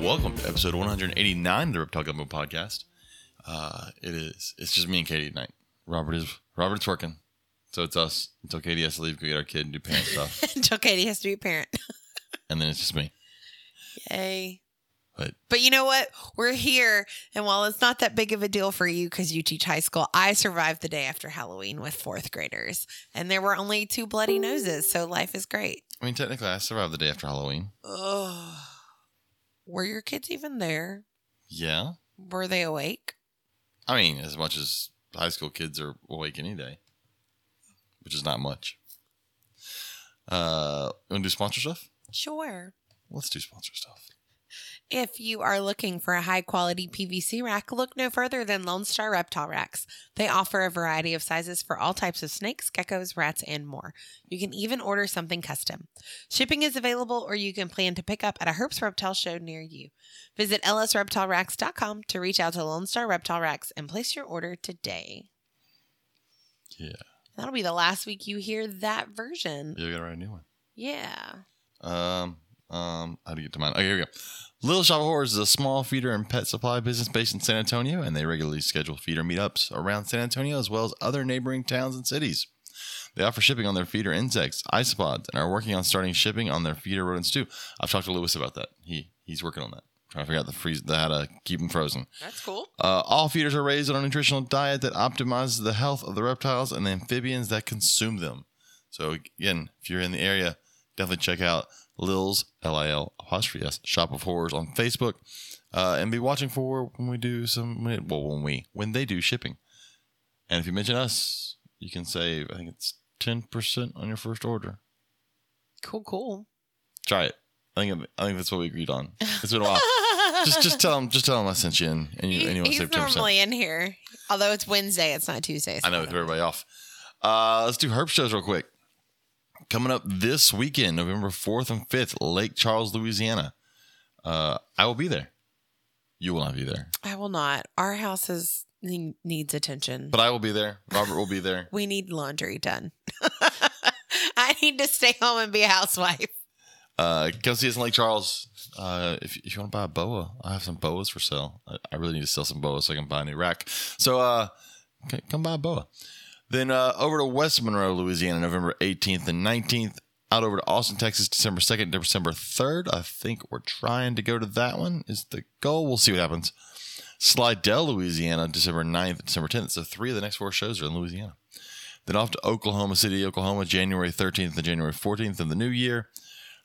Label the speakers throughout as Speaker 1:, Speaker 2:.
Speaker 1: Welcome to episode 189 of the Reptile Gumbo podcast. Uh, it is. It's just me and Katie tonight. Robert is Robert's working, so it's us until Katie has to leave, go get our kid and do parent stuff,
Speaker 2: Until Katie has to be a parent.
Speaker 1: and then it's just me.
Speaker 2: Yay.
Speaker 1: But
Speaker 2: But you know what? We're here. And while it's not that big of a deal for you because you teach high school, I survived the day after Halloween with fourth graders. And there were only two bloody noses. So life is great.
Speaker 1: I mean, technically, I survived the day after Halloween.
Speaker 2: Ugh. Were your kids even there?
Speaker 1: Yeah,
Speaker 2: Were they awake?
Speaker 1: I mean, as much as high school kids are awake any day, which is not much. Uh, you want to do sponsor stuff?
Speaker 2: Sure.
Speaker 1: Let's do sponsor stuff.
Speaker 2: If you are looking for a high quality PVC rack, look no further than Lone Star Reptile Racks. They offer a variety of sizes for all types of snakes, geckos, rats, and more. You can even order something custom. Shipping is available, or you can plan to pick up at a Herps Reptile show near you. Visit lsreptileracks.com to reach out to Lone Star Reptile Racks and place your order today.
Speaker 1: Yeah,
Speaker 2: That'll be the last week you hear that version.
Speaker 1: we gotta write a new one.
Speaker 2: Yeah.
Speaker 1: Um, um, how to get to mine? Okay, here we go. Little Shop of Horrors is a small feeder and pet supply business based in San Antonio, and they regularly schedule feeder meetups around San Antonio as well as other neighboring towns and cities. They offer shipping on their feeder insects, isopods, and are working on starting shipping on their feeder rodents too. I've talked to Lewis about that. He he's working on that, trying to figure out the freeze, the, how to keep them frozen.
Speaker 2: That's cool.
Speaker 1: Uh, all feeders are raised on a nutritional diet that optimizes the health of the reptiles and the amphibians that consume them. So again, if you're in the area, definitely check out Lil's L I L apostrophe S Shop of Horrors on Facebook, uh, and be watching for when we do some well when we when they do shipping. And if you mention us, you can save I think it's ten percent on your first order.
Speaker 2: Cool, cool.
Speaker 1: Try it. I think I think that's what we agreed on. It's been a while. just just tell them just tell them I sent you in, and you and you want to
Speaker 2: he's
Speaker 1: save ten percent.
Speaker 2: normally in here, although it's Wednesday. It's not Tuesday.
Speaker 1: So I know, threw everybody off. Uh, let's do herp shows real quick. Coming up this weekend, November 4th and 5th, Lake Charles, Louisiana. Uh, I will be there. You will not be there,
Speaker 2: I will not. Our house is needs attention.
Speaker 1: but I will be there. Robert will be there.
Speaker 2: we need laundry done. I need to stay home and be a housewife.
Speaker 1: Uh, come see us in Lake Charles. Uh, if, if you want to buy a boa, I have some boas for sale. I, I really need to sell some boas so I can buy a new rack. So uh, come buy a boa. Then uh, over to West Monroe, Louisiana, November 18th and 19th. Out over to Austin, Texas, December 2nd, December 3rd. I think we're trying to go to that one. Is the goal. We'll see what happens. Slidell, Louisiana, December 9th, December 10th. So three of the next four shows are in Louisiana. Then off to Oklahoma City, Oklahoma, January 13th and January 14th of the new year.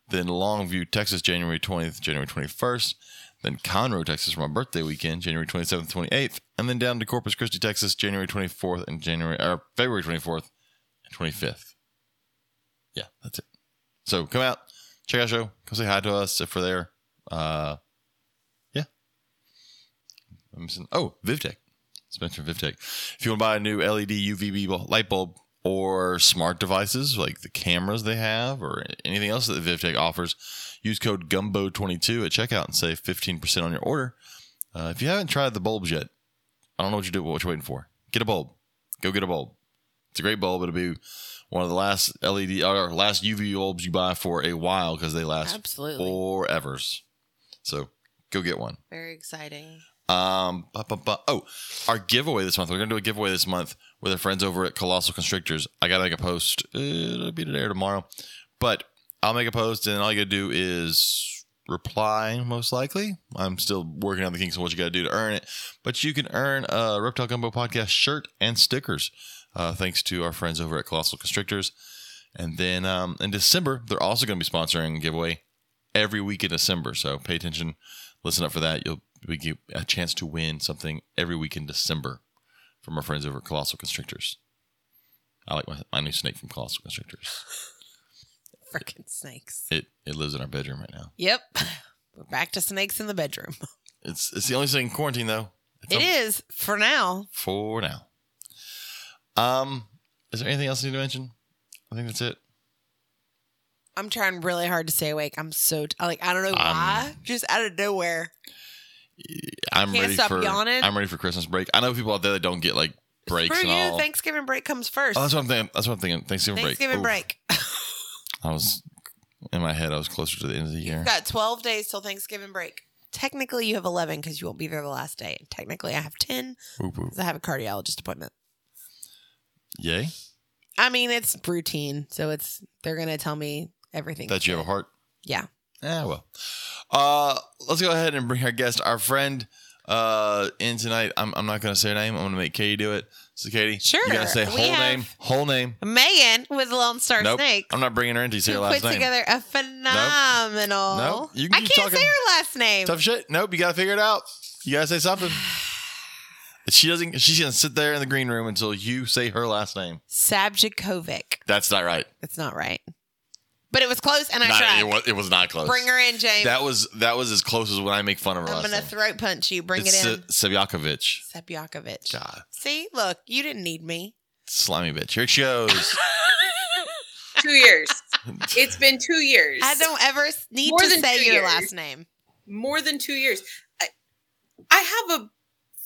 Speaker 1: Then Longview, Texas, January 20th, January 21st. Then Conroe, Texas for my birthday weekend, January 27th, 28th. And then down to Corpus Christi, Texas, January 24th and January or February 24th and 25th. Yeah, that's it. So come out, check out show, come say hi to us if we're there. Uh, yeah. I'm missing. Oh, VivTech. Let's VivTech. If you want to buy a new LED UVB light bulb or smart devices like the cameras they have or anything else that VivTech offers, use code GUMBO22 at checkout and save 15% on your order. Uh, if you haven't tried the bulbs yet, I don't know what you do, what you're waiting for. Get a bulb. Go get a bulb. It's a great bulb. It'll be one of the last LED or last UV bulbs you buy for a while because they last
Speaker 2: Absolutely.
Speaker 1: forevers. So go get one.
Speaker 2: Very exciting.
Speaker 1: Um, bu- bu- bu- oh, our giveaway this month. We're gonna do a giveaway this month with our friends over at Colossal Constrictors. I gotta make a post. It'll be today or tomorrow, but I'll make a post, and all you gotta do is reply. Most likely, I'm still working on the kinks of what you gotta do to earn it, but you can earn a Reptile Gumbo podcast shirt and stickers, uh, thanks to our friends over at Colossal Constrictors. And then um, in December, they're also to be sponsoring a giveaway every week in December. So pay attention, listen up for that. You'll we get a chance to win something every week in December from our friends over at Colossal Constrictors. I like my, my new snake from Colossal Constrictors.
Speaker 2: Freaking snakes.
Speaker 1: It it lives in our bedroom right now.
Speaker 2: Yep. We're back to snakes in the bedroom.
Speaker 1: It's it's the only thing in quarantine though. It's
Speaker 2: It
Speaker 1: a-
Speaker 2: is for now.
Speaker 1: for now. Um, is there anything else I need to mention? I think that's it.
Speaker 2: I'm trying really hard to stay awake. I'm so t- like I don't know
Speaker 1: Um,
Speaker 2: why. Just out of nowhere.
Speaker 1: I'm
Speaker 2: Can't
Speaker 1: ready
Speaker 2: stop
Speaker 1: for
Speaker 2: yawning?
Speaker 1: I'm ready for Christmas break. I know people out there that don't get like breaks
Speaker 2: For
Speaker 1: and
Speaker 2: you,
Speaker 1: all.
Speaker 2: Thanksgiving break comes first.
Speaker 1: oh, that's what I'm thinking. That's what I'm thinking. Thanksgiving, break.
Speaker 2: Thanksgiving
Speaker 1: break.
Speaker 2: break.
Speaker 1: Oof. I was in my head. I was closer to the end of the year.
Speaker 2: You've got 12 days till Thanksgiving break. Technically, you have 11 because you won't be there the last day. Technically, I have 10
Speaker 1: Oop, oop.
Speaker 2: because I have a cardiologist appointment.
Speaker 1: Yay!
Speaker 2: I mean, it's routine, so it's they're gonna tell me everything.
Speaker 1: That you have a heart.
Speaker 2: Yeah.
Speaker 1: Yeah, well. Uh, let's go ahead and bring our guest, our friend, uh, in tonight. I'm, I'm not going to say her name. I'm going to make Katie do it. So, Katie,
Speaker 2: Sure.
Speaker 1: You got to say whole name, whole name.
Speaker 2: Megan with Lone Star
Speaker 1: Nope.
Speaker 2: Snakes.
Speaker 1: I'm not bringing her in until you say
Speaker 2: who
Speaker 1: her last
Speaker 2: put
Speaker 1: name.
Speaker 2: together a phenomenal.
Speaker 1: Nope. You can
Speaker 2: I can't
Speaker 1: talking.
Speaker 2: say her last name.
Speaker 1: Tough shit. Nope. You got to figure it out. You got to say something. she doesn't. She's going to sit there in the green room until you say her last name.
Speaker 2: Sabjakovic.
Speaker 1: That's not right.
Speaker 2: It's not right, but it was close, and I
Speaker 1: Not-
Speaker 2: tried.
Speaker 1: it, was, it was not close.
Speaker 2: Bring her in, James.
Speaker 1: That was that was as close as when I make fun of her
Speaker 2: I'm
Speaker 1: last
Speaker 2: gonna
Speaker 1: name.
Speaker 2: throat punch you. Bring
Speaker 1: it's
Speaker 2: it in.
Speaker 1: Se- Sebjakovic.
Speaker 2: Sabjakovic.
Speaker 1: God,
Speaker 2: See, look, you didn't need me.
Speaker 1: slimy bitch. Here she goes.
Speaker 3: Two years. It's been two years.
Speaker 2: I don't ever s- need
Speaker 3: More
Speaker 2: to
Speaker 3: than
Speaker 2: say
Speaker 3: two
Speaker 2: your
Speaker 3: years.
Speaker 2: last name.
Speaker 3: More than two years. I, I have a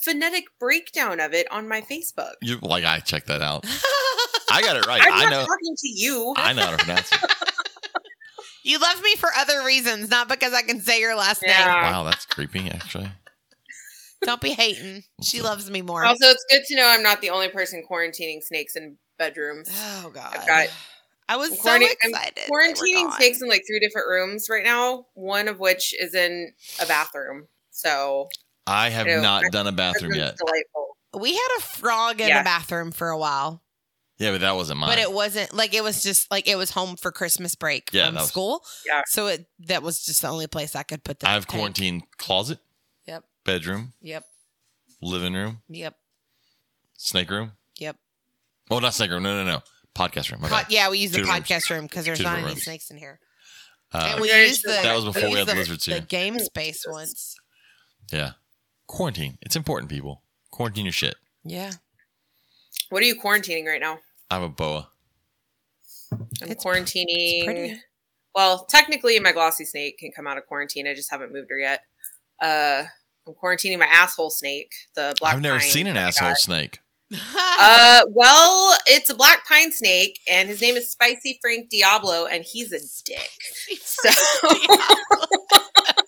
Speaker 3: phonetic breakdown of it on my Facebook.
Speaker 1: you like I checked that out. I got it right.
Speaker 3: I'm
Speaker 1: I
Speaker 3: not
Speaker 1: know.
Speaker 3: talking to you.
Speaker 1: I know how to pronounce it.
Speaker 2: You love me for other reasons, not because I can say your last name.
Speaker 3: Yeah.
Speaker 1: Wow, that's creepy. Actually,
Speaker 2: Don't be hating. She loves me more.
Speaker 3: Also, it's good to know I'm not the only person quarantining snakes in bedrooms.
Speaker 2: oh God.
Speaker 3: I've got-
Speaker 2: I was
Speaker 3: I'm
Speaker 2: so
Speaker 3: quaranti- I'm
Speaker 2: excited.
Speaker 3: Quarantining snakes in like three different rooms right now. One of which is in a bathroom. So
Speaker 1: I have
Speaker 3: Ew.
Speaker 1: not done a bathroom yet.
Speaker 3: delightful.
Speaker 2: We had a frog in
Speaker 3: Yeah.
Speaker 2: the bathroom for a while,
Speaker 1: Yeah, but that wasn't mine.
Speaker 2: but it wasn't like it was just like it was home for Christmas break
Speaker 1: Yeah,
Speaker 2: from
Speaker 1: was-
Speaker 2: school.
Speaker 3: Yeah.
Speaker 2: So it that was just the only place I could put the
Speaker 1: I have
Speaker 2: tank.
Speaker 1: quarantine closet,
Speaker 2: Yep.
Speaker 1: bedroom,
Speaker 2: Yep.
Speaker 1: living room,
Speaker 2: Yep.
Speaker 1: snake room.
Speaker 2: Yep.
Speaker 1: Oh, not snake room. No, no, no. Podcast room. My
Speaker 2: Pod- yeah, we use the
Speaker 1: Two rooms.
Speaker 2: podcast room because there's
Speaker 1: Two
Speaker 2: not any
Speaker 1: rooms.
Speaker 2: snakes in here.
Speaker 1: Uh,
Speaker 2: and we
Speaker 3: Okay.
Speaker 2: used the
Speaker 1: That was before we
Speaker 2: used
Speaker 1: had the
Speaker 2: the,
Speaker 1: lizards
Speaker 2: the
Speaker 1: here.
Speaker 2: game space once.
Speaker 1: yeah. Quarantine. It's important, people. Quarantine your shit.
Speaker 2: Yeah.
Speaker 3: What are you quarantining right now?
Speaker 1: I'm a boa.
Speaker 3: I'm
Speaker 2: It's-
Speaker 3: quarantining.
Speaker 2: pretty.
Speaker 3: Well, technically, my glossy snake can come out of quarantine. I just haven't moved her yet. Uh, I'm quarantining my asshole snake, the black.
Speaker 1: I've never
Speaker 3: pine
Speaker 1: seen an asshole
Speaker 3: got.
Speaker 1: snake.
Speaker 3: Uh, well, it's a black pine snake, and his name is Spicy Frank Diablo, and he's a dick. So,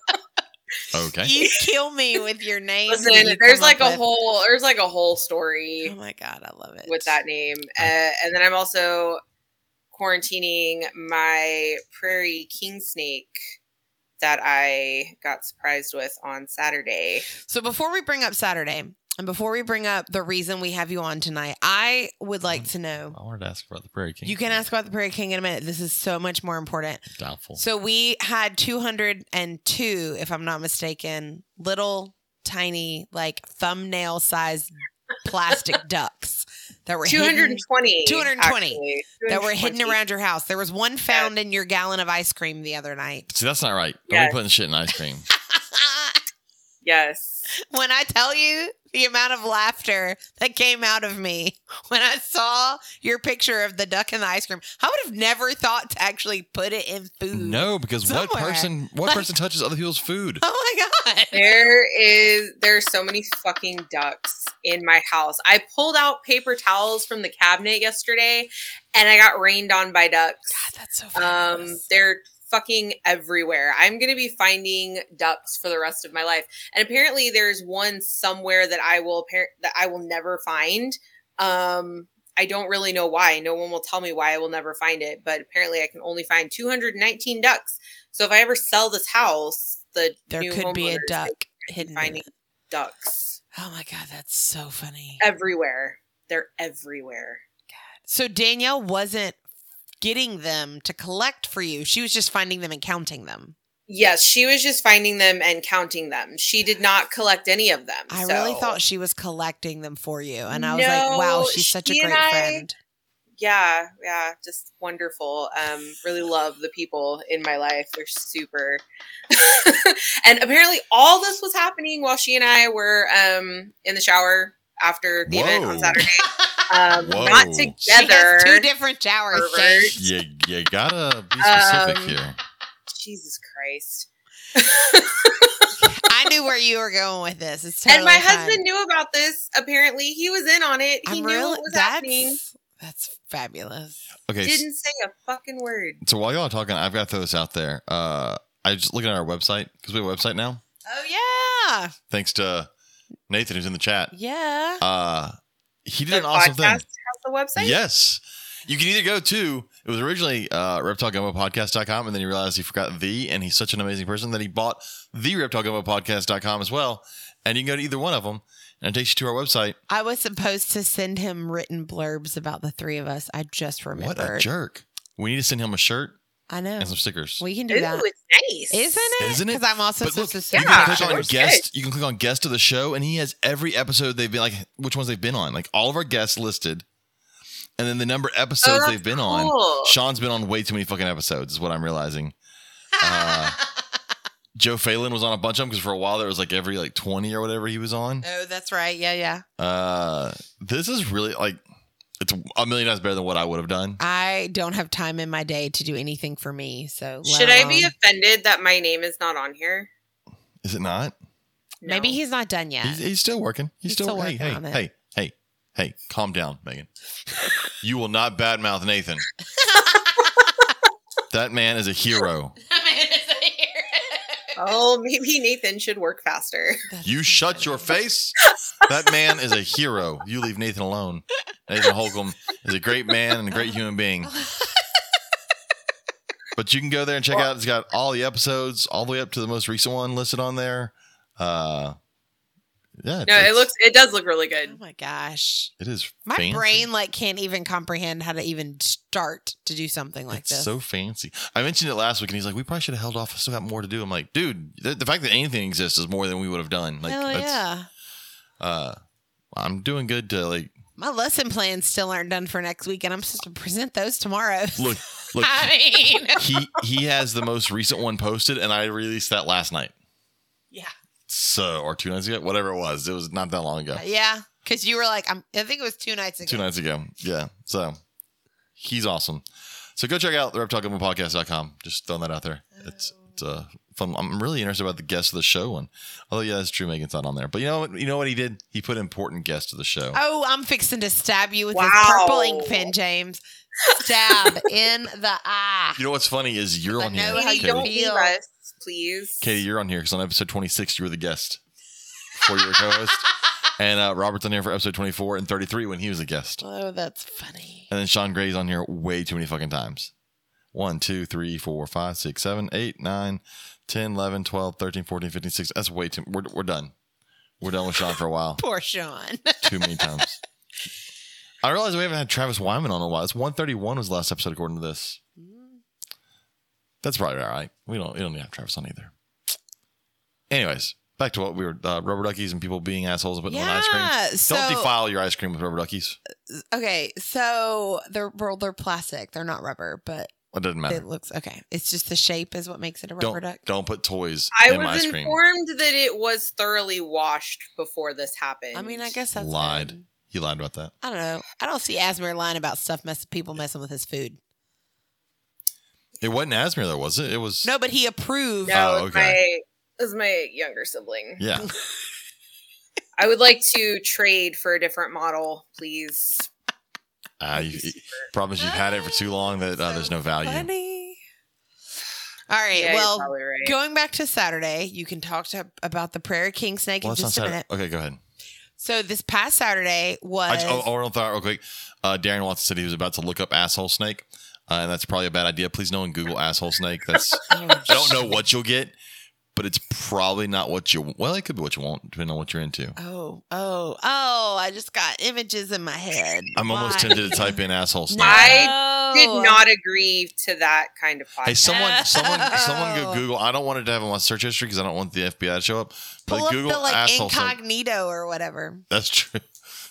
Speaker 1: Okay.
Speaker 2: you kill me with your name.
Speaker 3: listen,
Speaker 2: you
Speaker 3: there's like a
Speaker 2: with-
Speaker 3: whole, there's like a whole story.
Speaker 2: Oh my god, I love it.
Speaker 3: with that name. Uh, and then I'm also quarantining my prairie king snake that I got surprised with on Saturday.
Speaker 2: So before we bring up Saturday and before we bring up the reason we have you on tonight, I would like mm. to know.
Speaker 1: I wanted to ask about the Prairie King.
Speaker 2: You can ask about the Prairie King in a minute. This is so much more important.
Speaker 1: Doubtful.
Speaker 2: So we had 202, if I'm not mistaken, little tiny, like thumbnail sized plastic ducks that were hidden,
Speaker 3: 220.
Speaker 2: 220.
Speaker 3: actually.
Speaker 2: that were hidden around your house. There was one found in your gallon of ice cream the other night.
Speaker 1: See, that's not right. Don't
Speaker 3: Yes.
Speaker 1: be putting shit in ice cream.
Speaker 3: Yes.
Speaker 2: when I tell you the amount of laughter that came out of me when I saw your picture of the duck and the ice cream, I would have never thought to actually put it in food.
Speaker 1: No, because what person what
Speaker 2: Like-
Speaker 1: person touches other people's food?
Speaker 2: Oh my god.
Speaker 3: There is there's so many fucking ducks in my house. I pulled out paper towels from the cabinet yesterday and I got rained on by ducks.
Speaker 2: God, that's so
Speaker 3: Um, they're fucking everywhere. I'm gonna be finding ducks for the rest of my life, and apparently there's one somewhere that I will that I will never find. Um, I don't really know why. No one will tell me why I will never find it, but apparently I can only find 219 ducks. So if I ever sell this house, the
Speaker 2: there could be a duck hidden
Speaker 3: finding ducks
Speaker 2: Oh my god, that's so funny.
Speaker 3: everywhere. They're everywhere.
Speaker 2: So Danielle wasn't getting them to collect for you. She was just finding them and counting them.
Speaker 3: Yes, she was just finding them and counting them. She did not collect any of them.
Speaker 2: I really thought she was collecting them for you. And I was like, wow, she's such a great
Speaker 3: I-
Speaker 2: friend.
Speaker 3: yeah yeah just wonderful um really love the people in my life they're super and apparently all this was happening while she and i were um in the shower after the event on saturday um
Speaker 1: Whoa.
Speaker 3: not
Speaker 1: She
Speaker 2: She
Speaker 3: together
Speaker 2: has two different showers.
Speaker 3: Pervert.
Speaker 1: You you gotta be specific
Speaker 3: Um,
Speaker 1: here.
Speaker 3: jesus christ
Speaker 2: I knew where you were going with this. It's totally
Speaker 3: and my
Speaker 2: fine.
Speaker 3: husband knew about this. Apparently, he was in on it. He
Speaker 2: I'm
Speaker 3: knew
Speaker 2: really
Speaker 3: what was
Speaker 2: that's
Speaker 3: happening.
Speaker 2: that's fabulous.
Speaker 1: Okay,
Speaker 3: Didn't say a fucking word.
Speaker 1: so while y'all are talking, I've got to throw this out there. Uh, I just looking at our website because we have a website now.
Speaker 2: Oh yeah,
Speaker 1: Thanks to Nathan who's in the chat.
Speaker 2: yeah.
Speaker 1: Uh, he did
Speaker 3: The
Speaker 1: an awesome thing.
Speaker 3: has the website.
Speaker 1: Yes. You can either go to, it was originally uh, reptilegumbo and then he realized he forgot the, and he's such an amazing person that he bought the reptilegumbo as well. And you can go to either one of them, and it takes you to our website.
Speaker 2: I was supposed to send him written blurbs about the three of us. I just remembered.
Speaker 1: What a jerk. We need to send him a shirt
Speaker 2: I know.
Speaker 1: and some stickers.
Speaker 2: We can do
Speaker 3: Ooh,
Speaker 2: that.
Speaker 3: it's nice.
Speaker 2: Isn't it?
Speaker 1: Isn't it?
Speaker 2: Because I'm also
Speaker 1: But look,
Speaker 2: supposed to
Speaker 1: you
Speaker 2: send
Speaker 3: Yeah,
Speaker 1: can click on
Speaker 3: looks
Speaker 1: guest. You can click on guest of the show, and he has every episode they've been like which ones they've been on, like all of our guests listed, and then the number of episodes
Speaker 3: that's
Speaker 1: they've been on. Sean's been on way too many fucking episodes, is what I'm realizing. Uh, Joe Phelan was on a bunch of them because for a while there was like every like 20 or whatever he was on.
Speaker 2: oh, that's right. Yeah, yeah.
Speaker 1: Uh, this is really like it's a million times better than what I would have done.
Speaker 2: I don't have time in my day to do anything for me. So let
Speaker 3: Should I be offended that my name is not on here?
Speaker 1: Is it not?
Speaker 2: Maybe he's not done yet.
Speaker 1: He's, he's still working. He's,
Speaker 2: He's
Speaker 1: still,
Speaker 2: still working
Speaker 1: hey,
Speaker 2: on it.
Speaker 1: hey, hey, hey, calm down, Megan. you will not badmouth Nathan. that man is a hero.
Speaker 3: Oh, maybe Nathan should work faster.
Speaker 2: That's
Speaker 1: You
Speaker 2: so
Speaker 1: shut your face. That man is a hero. You leave Nathan alone. Nathan Holcomb is a great man and a great human being. But you can go there and check out. It's got all the episodes, all the way up to the most recent one listed on there. Uh, yeah,
Speaker 3: No, it looks it does look really good.
Speaker 2: Oh my gosh.
Speaker 1: It is.
Speaker 2: My
Speaker 1: fancy.
Speaker 2: brain like can't even comprehend how to even start to do something like
Speaker 1: it's
Speaker 2: this.
Speaker 1: so fancy. I mentioned it last week, and he's like, "We probably should have held off. I still got more to do." I'm like, "Dude, the, the fact that anything exists is more than we would have done." Like,
Speaker 2: Hell yeah.
Speaker 1: uh, I'm doing good to like
Speaker 2: My lesson plans still aren't done for next week, and I'm supposed to present those tomorrow.
Speaker 1: look. Look,
Speaker 2: I mean,
Speaker 1: he he has the most recent one posted, and I released that last night.
Speaker 2: Yeah,
Speaker 1: So, or two nights ago, whatever it was. It was not that long ago.
Speaker 2: yeah. Because you were like, I'm, I think it was two nights ago.
Speaker 1: Two nights ago. Yeah. So he's awesome. So go check out the reptilegumbopodcast.com. Just throwing that out there. It's it's uh, fun. I'm really interested about the guest of the show one. Although yeah, that's true. Megan's not on there. But you know what? You know what he did? He put important guest of the show.
Speaker 2: Oh, I'm fixing to stab you with this purple ink pen, James. Stab in the eye.
Speaker 1: You know what's funny is you're
Speaker 2: I
Speaker 1: on
Speaker 2: know
Speaker 1: here.
Speaker 2: how
Speaker 3: Katie,
Speaker 2: you
Speaker 3: don't
Speaker 1: Katie.
Speaker 2: feel.
Speaker 3: us, please.
Speaker 1: Katie, you're on here because on episode 26 you were the guest before you were co-host, and uh, Robert's on here for episode 24 and 33 when he was a guest.
Speaker 2: Oh, that's funny.
Speaker 1: And then Sean Gray's on here way too many fucking times. 1, 2, 3, 4, 5, 6, 7, 8, 9, 10, 11, 12, 13, 14, 15, 16. That's way too. We're, we're done. We're done with Sean for a while.
Speaker 2: Poor Sean.
Speaker 1: Too many times. I realize we haven't had Travis Wyman on in a while. It's 131 was the last episode according to this. That's probably all right. We don't, we don't need to have Travis on either. Anyways, back to what we were uh, rubber duckies and people being assholes and putting on ice cream.
Speaker 2: So,
Speaker 1: don't defile your ice cream with rubber duckies.
Speaker 2: okay, so they're well, they're plastic. They're not rubber, but
Speaker 1: It doesn't matter.
Speaker 2: it looks okay. It's just the shape is what makes it a rubber
Speaker 1: Don't
Speaker 2: duck.
Speaker 1: don't put toys
Speaker 3: I
Speaker 1: in my
Speaker 3: was
Speaker 1: ice cream.
Speaker 3: informed that it was thoroughly washed before this happened.
Speaker 2: I mean, I guess that's
Speaker 1: Lied.
Speaker 2: good.
Speaker 1: He lied about that.
Speaker 2: I don't know. I don't see Asmir lying about stuff messing people messing with his food.
Speaker 1: It wasn't Asmir though, was it? It was
Speaker 2: No, but he approved.
Speaker 3: no,
Speaker 1: Oh,
Speaker 3: it was
Speaker 1: okay.
Speaker 3: my it was my younger sibling.
Speaker 1: Yeah.
Speaker 3: I would like to trade for a different model, please.
Speaker 1: Uh, you, you- problem is you've had it for too long that uh, there's no value.
Speaker 2: Funny. All right.
Speaker 3: Yeah,
Speaker 2: well,
Speaker 3: right.
Speaker 2: going back to Saturday, you can talk to about the Prairie King snake
Speaker 1: Well,
Speaker 2: in just a minute.
Speaker 1: Okay, go ahead.
Speaker 2: So this past Saturday
Speaker 1: I
Speaker 2: was
Speaker 1: just, oh, oh, real thought, real quick. Uh, Darren Watson said he was about to look up asshole snake, uh, and that's probably a bad idea. Please no one Google asshole snake. That's
Speaker 2: Oh,
Speaker 1: I don't know what you'll get, but it's probably not what you. Well, it could be what you want, depending on what you're into.
Speaker 2: Oh, oh, oh! I just got images in my head.
Speaker 1: I'm almost tempted to type in asshole snake.
Speaker 2: No.
Speaker 3: Did not agree to that kind of podcast.
Speaker 1: Hey, someone, someone, someone go
Speaker 2: Oh.
Speaker 1: Google. I don't want it to have on my search history because I don't want the FBI to show up. But
Speaker 2: pull up
Speaker 1: Google
Speaker 2: the like
Speaker 1: asshole snake.
Speaker 2: incognito or whatever.
Speaker 1: That's true.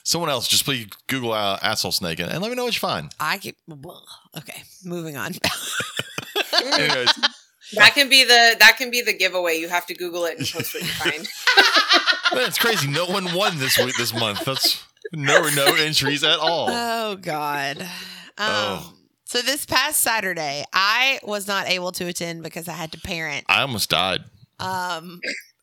Speaker 1: Someone else, just please Google uh, asshole snake and, and let me know what you find.
Speaker 2: I get okay. Moving on.
Speaker 1: Anyways,
Speaker 3: that can be the that can be the giveaway. You have to Google it and post what you find.
Speaker 1: that's crazy. No one won this week, this month. That's no no entries at all.
Speaker 2: Oh God. Um,
Speaker 1: Oh.
Speaker 2: So this past Saturday, I was not able to attend because I had to parent.
Speaker 1: I almost died.
Speaker 2: Um,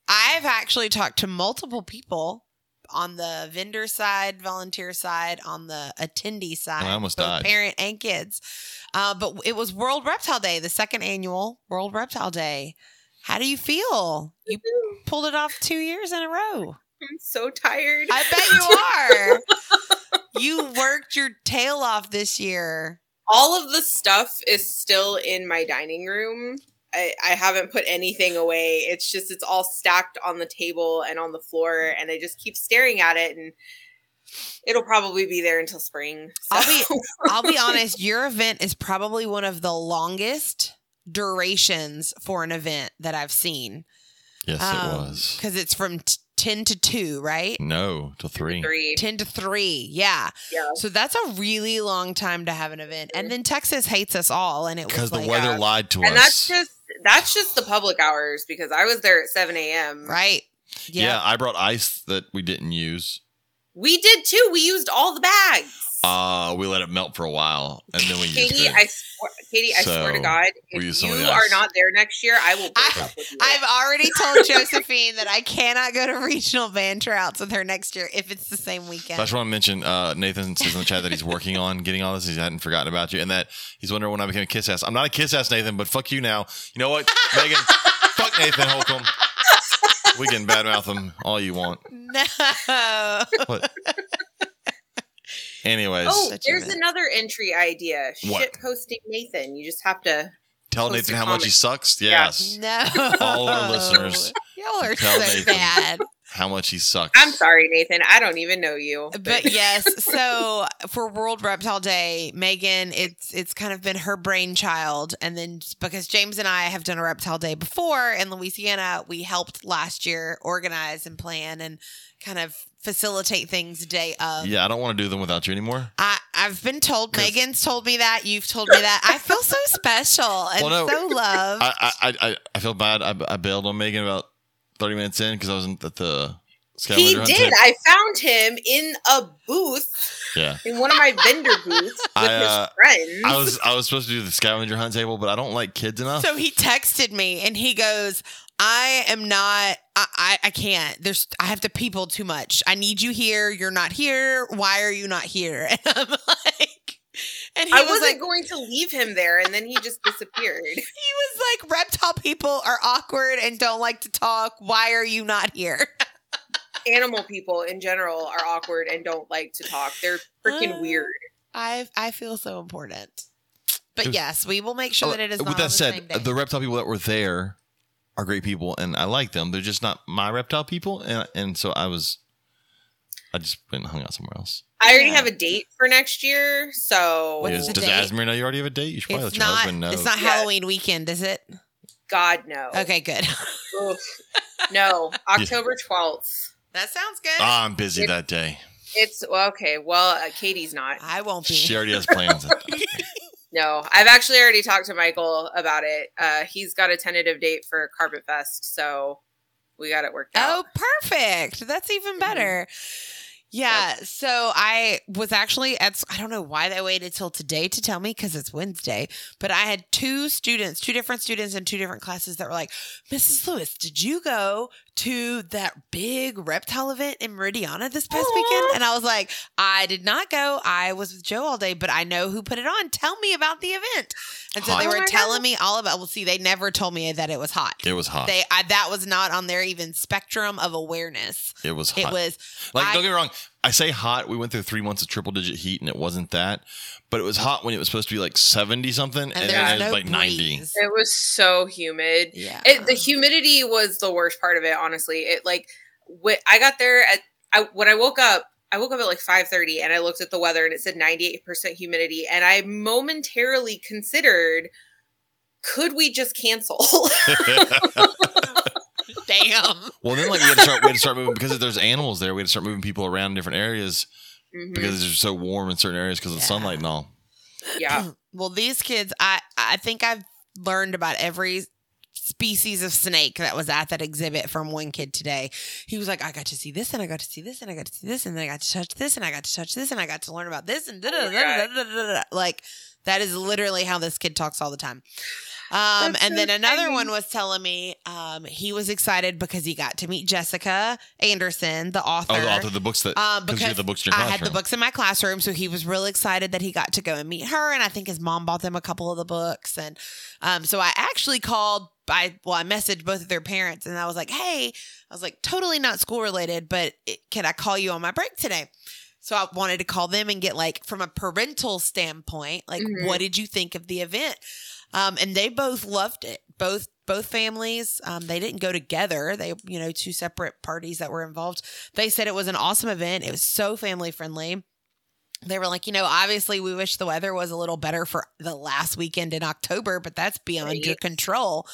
Speaker 2: I've actually talked to multiple people on the vendor side, volunteer side, on the attendee side,
Speaker 1: I almost
Speaker 2: both
Speaker 1: died.
Speaker 2: parent and kids. Uh, but it was World Reptile Day, the second annual World Reptile Day. How do you feel? You pulled it off two years in a row.
Speaker 3: I'm so tired.
Speaker 2: I bet you are. you worked your tail off this year.
Speaker 3: All of the stuff is still in my dining room. I, I haven't put anything away. It's just it's all stacked on the table and on the floor, and I just keep staring at it, and it'll probably be there until spring.
Speaker 2: I'll be I'll be honest, your event is probably one of the longest durations for an event that I've seen.
Speaker 1: Yes, it was.
Speaker 2: Because it's from t- 10 to 2, right?
Speaker 1: No, till three.
Speaker 3: three.
Speaker 2: 10 to 3. Yeah.
Speaker 3: Yeah.
Speaker 2: So that's a really long time to have an event. And then Texas hates us all. And it was
Speaker 1: Because the
Speaker 2: like,
Speaker 1: weather
Speaker 3: uh,
Speaker 1: lied to
Speaker 3: And
Speaker 1: us.
Speaker 3: And that's just that's just the public hours because I was there at seven a.m.
Speaker 2: right.
Speaker 1: yeah. yeah. I brought ice that we didn't use.
Speaker 3: We did too. We used all the bags.
Speaker 1: Uh, we let it melt for a while, and then we used
Speaker 3: Katie,
Speaker 1: it.
Speaker 3: I swear, Katie, I swear to God,
Speaker 1: we
Speaker 3: if you
Speaker 1: some
Speaker 3: are not there next year, I will break
Speaker 2: I-
Speaker 3: up with you.
Speaker 2: I've already told Josephine that I cannot go to regional band tryouts with her next year if it's the same
Speaker 1: So I
Speaker 2: weekend.
Speaker 1: just want to mention uh, Nathan says in the chat that he's working on getting all this. He hadn't forgotten about you, and that he's wondering when I became a kiss ass. I'm not a kiss ass, Nathan, but fuck you now. You know what, Megan? fuck Nathan Holcomb. We can badmouth him all you want.
Speaker 2: No.
Speaker 1: What? Anyways,
Speaker 3: Oh, there's another entry idea.
Speaker 1: What?
Speaker 3: Shit posting Nathan. You just have to.
Speaker 1: tell
Speaker 3: post
Speaker 1: Nathan
Speaker 3: a
Speaker 1: how much he
Speaker 3: comment.
Speaker 1: sucks.
Speaker 3: Yeah.
Speaker 1: Yes,
Speaker 2: No.
Speaker 1: All our listeners,
Speaker 2: Y'all are so
Speaker 1: Nathan.
Speaker 2: bad.
Speaker 1: How much he sucks.
Speaker 3: I'm sorry, Nathan. I don't even know you.
Speaker 2: But yes, so for World Reptile Day, Megan, it's it's kind of been her brainchild, and then because James and I have done a Reptile Day before in Louisiana, we helped last year organize and plan and kind of facilitate things day of.
Speaker 1: Yeah, I don't want to do them without you anymore.
Speaker 2: I, I've been told Megan's told me that, you've told me that. I feel so special and
Speaker 1: Well, no,
Speaker 2: so loved.
Speaker 1: I I I, I feel bad. I, I bailed on Megan about 30 minutes in because I wasn't at the
Speaker 3: He
Speaker 1: scavenger hunt
Speaker 3: did.
Speaker 1: table.
Speaker 3: I found him in a booth
Speaker 1: Yeah.
Speaker 3: in one of my vendor booths with
Speaker 1: I, uh,
Speaker 3: his friends.
Speaker 1: I was I was supposed to do the scavenger hunt table, but I don't like kids enough.
Speaker 2: So he texted me and he goes, I am not I, I, I can't. There's I have to people too much. I need you here. You're not here. Why are you not here? And I'm like and he
Speaker 3: I
Speaker 2: was
Speaker 3: wasn't
Speaker 2: like
Speaker 3: going to leave him there, and then he just disappeared.
Speaker 2: he was like reptile people are awkward and don't like to talk. Why are you not here?
Speaker 3: Animal people in general are awkward and don't like to talk. They're freaking
Speaker 2: Uh,
Speaker 3: weird.
Speaker 2: I I feel so important. But
Speaker 1: was-
Speaker 2: yes, we will make sure
Speaker 1: Oh,
Speaker 2: that it is
Speaker 1: With
Speaker 2: not
Speaker 1: that
Speaker 2: on the
Speaker 1: said, the reptile people that were there are great people, and I like them. They're just not my reptile people, and and so I was, I just went and hung out somewhere else.
Speaker 3: I already
Speaker 2: Yeah.
Speaker 3: have a date for next year, so
Speaker 2: What's
Speaker 1: Is- does
Speaker 2: date?
Speaker 1: Asmir know you already have a date? You should probably
Speaker 2: it's
Speaker 1: let your
Speaker 2: not
Speaker 1: husband know.
Speaker 2: it's not
Speaker 3: Yeah.
Speaker 2: Halloween weekend, is it?
Speaker 3: God no.
Speaker 2: Okay, good.
Speaker 3: No, October twelfth.
Speaker 2: that sounds good.
Speaker 1: Ah, I'm busy
Speaker 3: It-
Speaker 1: that day.
Speaker 3: It's well, okay. Well, uh, Katie's not.
Speaker 2: I won't be.
Speaker 1: She already has plans.
Speaker 3: No, I've actually already talked to Michael about it. Uh, he's got a tentative date for Carpet Fest, so we got it worked out.
Speaker 2: Oh, perfect. That's even
Speaker 3: Mm-hmm.
Speaker 2: Yeah. So I was actually at, I don't know why they waited till today to tell me because it's Wednesday, but I had two students, two different students in two different classes that were like, Mrs. Lewis, did you go to that big reptile event in Meridiana this past
Speaker 3: Aw.
Speaker 2: weekend? And I was like, I did not go. I was with Joe all day, but I know who put it on. Tell me about the event. And so
Speaker 1: Hot.
Speaker 2: they
Speaker 3: Oh
Speaker 2: were
Speaker 3: my
Speaker 2: telling
Speaker 3: God.
Speaker 2: me all about, well, see, they never told me that it was hot.
Speaker 1: It was hot.
Speaker 2: They I, that was not on their even spectrum of awareness.
Speaker 1: it was hot.
Speaker 2: It was
Speaker 1: Like,
Speaker 2: I-
Speaker 1: don't get me wrong. I say hot. We went through three months of triple digit heat, and it wasn't that. But it was hot when it was supposed to be like seventy something, and,
Speaker 2: and
Speaker 1: then it was
Speaker 2: no
Speaker 1: like ninety.
Speaker 3: It was so humid.
Speaker 2: Yeah,
Speaker 3: It, the humidity was the worst part of it. Honestly, it like wh- I got there at I when I woke up. I woke up at like five thirty, and I looked at the weather, and it said ninety eight percent humidity, and I momentarily considered, could we just cancel?
Speaker 2: damn.
Speaker 1: well, then like we had to start. We had to start moving because if there's animals there. We had to start moving people around different areas
Speaker 3: Mhm.
Speaker 1: because it's so warm in certain areas because of the sunlight and all.
Speaker 3: yeah,
Speaker 2: Well, these kids, I I think I've learned about every species of snake that was at that exhibit from one kid today. He was like, I got to see this and I got to see this and I got to see this and then I got to touch this and I got to touch this and I got to learn about this and da da
Speaker 3: Oh my
Speaker 2: da da da da. Like That is literally how this kid talks all the time. Um, and
Speaker 3: so
Speaker 2: then another
Speaker 3: funny.
Speaker 2: one was telling me um, he was excited because he got to meet Jessica Anderson, the author.
Speaker 1: Oh, the author of the books that
Speaker 2: Um,
Speaker 1: because you had the books in your
Speaker 2: I
Speaker 1: classroom.
Speaker 2: had the books in my classroom, so he was really excited that he got to go and meet her. And I think his mom bought them a couple of the books. And um, so I actually called. I well, I messaged both of their parents, and I was like, "Hey, I was like, totally not school related, but it, can I call you on my break today?" So I wanted to call them and get like from a parental standpoint, like,
Speaker 3: Mhm.
Speaker 2: what did you think of the event? Um, and they both loved it. Both both families. Um, they didn't go together. They you know two separate parties that were involved. They said it was an awesome event. It was so family friendly. They were like, you know, obviously we wish the weather was a little better for the last weekend in October, but that's beyond your control.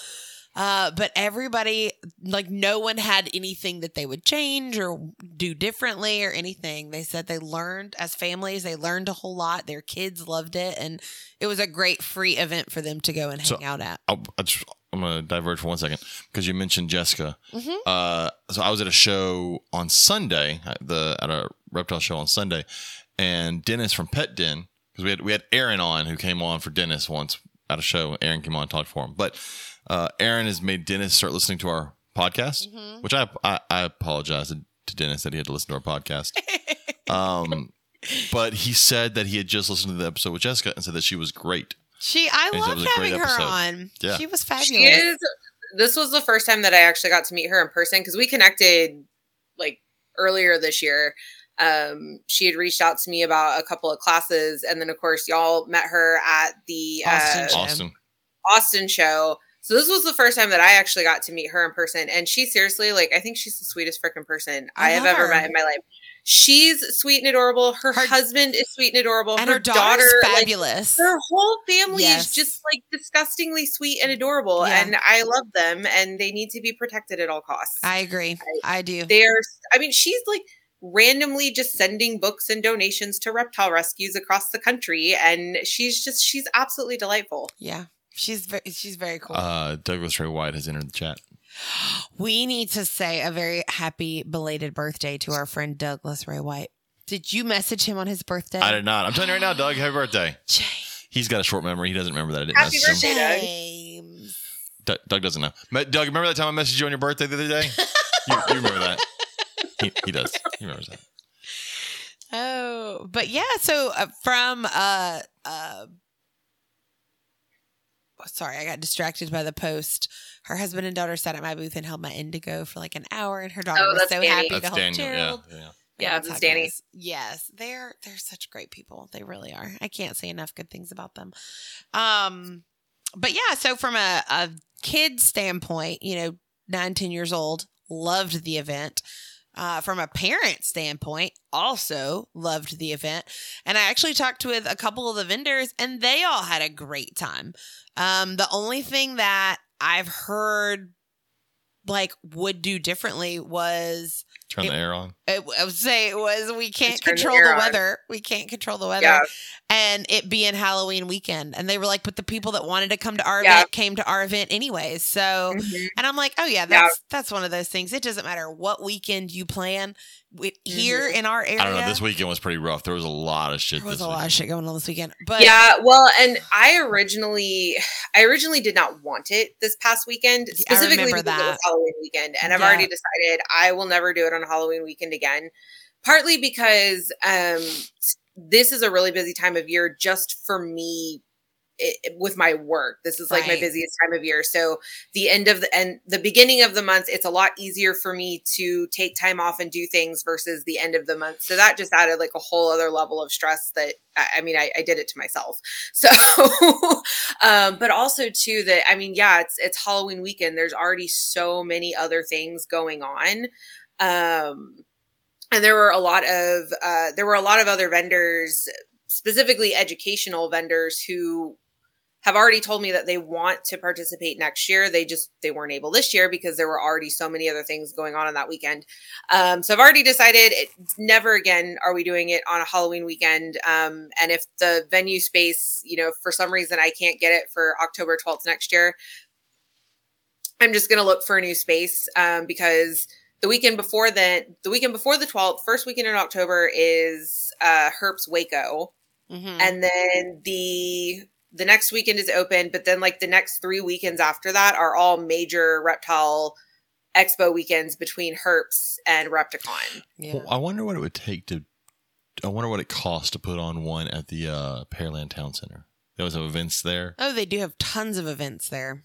Speaker 2: Uh, but everybody, like, no one had anything that they would change or do differently or anything. They said they learned as families, they learned a whole lot. Their kids loved it. And it was a great free event for them to go and
Speaker 1: So-
Speaker 2: hang out at.
Speaker 1: I'll, I just, I'm going to diverge for one second because you mentioned Jessica.
Speaker 2: Mhm.
Speaker 1: Uh, so I was at a show on Sunday, at the at a reptile show on Sunday, and Dennis from Pet Den because we had we had Aaron on who came on for Dennis once at a show. Aaron came on and talked for him, but uh, Aaron has made Dennis start listening to our podcast,
Speaker 2: Mhm.
Speaker 1: which I, I I apologize to, to Dennis that he had to listen to our podcast. Um, but he said that he had just listened to the episode with Jessica and said that she was great.
Speaker 2: She, I
Speaker 1: And it
Speaker 2: loved
Speaker 1: was a great
Speaker 2: having her
Speaker 1: episode.
Speaker 2: on.
Speaker 1: Yeah.
Speaker 2: She was fabulous.
Speaker 3: She is. This was the first time that I actually got to meet her in person because we connected like earlier this year. Um, she had reached out to me about a couple of classes, and then of course y'all met her at the
Speaker 2: Austin
Speaker 3: uh.
Speaker 1: Austin,
Speaker 3: Austin show. So this was the first time that I actually got to meet her in person, and she seriously, like, I think she's the sweetest freaking person
Speaker 2: I
Speaker 3: I, have ever met in my life. She's sweet and adorable. Her,
Speaker 2: Her-
Speaker 3: husband is sweet and adorable.
Speaker 2: and her, daughter's
Speaker 3: like,
Speaker 2: fabulous.
Speaker 3: her whole family
Speaker 2: Yes.
Speaker 3: is just like disgustingly sweet and adorable,
Speaker 2: Yeah.
Speaker 3: and I love them, and they need to be protected at all costs.
Speaker 2: I agree. I do.
Speaker 3: They're, I mean, she's like randomly just sending books and donations to reptile rescues across the country, and she's just she's absolutely delightful.
Speaker 2: Yeah. She's very, she's very cool.
Speaker 1: uh, Douglas Ray White has entered the chat.
Speaker 2: we need to say a very happy belated birthday to our friend Douglas Ray White. Did you message him on his birthday?
Speaker 1: I did not. I'm telling you right now, Doug. Happy birthday.
Speaker 2: James.
Speaker 1: He's got a short memory. He doesn't remember that I didn't
Speaker 3: Happy
Speaker 1: message him.
Speaker 3: birthday. Doug.
Speaker 2: James.
Speaker 1: Doug, Doug doesn't know. Ma- Doug, remember that time I messaged you on your birthday the other day? you, you remember that? He, he does. He remembers that.
Speaker 2: Oh, but yeah. So uh, from uh uh. Sorry, I got distracted by the post. Her husband and daughter sat at my booth and held my indigo for like an hour, and her daughter
Speaker 3: Oh,
Speaker 2: was so
Speaker 3: Danny.
Speaker 2: happy
Speaker 1: That's
Speaker 2: to hold
Speaker 1: Daniel.
Speaker 2: Gerald.
Speaker 1: Yeah, yeah.
Speaker 3: Yeah,
Speaker 2: that's
Speaker 3: that's Danny.
Speaker 2: Yes, they're they're such great people. They really are. I can't say enough good things about them. Um, but yeah, so from a, a kid standpoint, you know, nine, ten years old, loved the event. Uh, from a parent standpoint, also loved the event. And I actually talked with a couple of the vendors, and they all had a great time. Um, the only thing that I've heard like would do differently was
Speaker 1: Turn
Speaker 2: It-
Speaker 1: the air on.
Speaker 2: I I would say it was we can't
Speaker 3: turn the
Speaker 2: control
Speaker 3: air
Speaker 2: the
Speaker 3: on.
Speaker 2: weather. We can't control the weather.
Speaker 3: Yeah.
Speaker 2: And it being Halloween weekend. And they were like, but the people that wanted to come to our
Speaker 3: Yeah.
Speaker 2: event came to our event anyways. So
Speaker 3: Mhm.
Speaker 2: and I'm like, oh yeah, that's that's one of those things. It doesn't matter what weekend you plan. We, here in our area,
Speaker 1: I don't know. This weekend was pretty rough. There was a lot of shit.
Speaker 2: there was
Speaker 1: this
Speaker 2: a lot of shit going on this weekend. But
Speaker 3: yeah, well, and I originally, I originally did not want it this past weekend, specifically
Speaker 2: remember
Speaker 3: because it was. Halloween weekend, and I've
Speaker 2: Yeah.
Speaker 3: already decided I will never do it on Halloween weekend again. Partly because um, s- this is a really busy time of year just for me it, with my work. This is like my busiest time of year. So the end of the and the beginning of the month, it's a lot easier for me to take time off and do things versus the end of the month. So that just added like a whole other level of stress that I, I mean, I, I did it to myself. So, um, but also too that, I mean, yeah, it's, it's Halloween weekend. There's already so many other things going on. Um, and there were a lot of, uh, there were a lot of other vendors, specifically educational vendors who have already told me that they want to participate next year. They just they weren't able this year because there were already so many other things going on on that weekend. Um, so I've already decided it, never again are we doing it on a Halloween weekend. Um, and if the venue space, you know, for some reason I can't get it for October 12th next year, I'm just going to look for a new space um, because the weekend before then, the weekend before the 12th, first weekend in October is uh, Herps Waco
Speaker 2: Mhm.
Speaker 3: and then the the next weekend is open but then like the next three weekends after that are all major reptile expo weekends between herps and repticon
Speaker 2: yeah.
Speaker 1: Well, I wonder what it would take to. I wonder what it costs to put on one at the uh, Pearland Town Center. There was some events there.
Speaker 2: Oh, they do have tons of events there.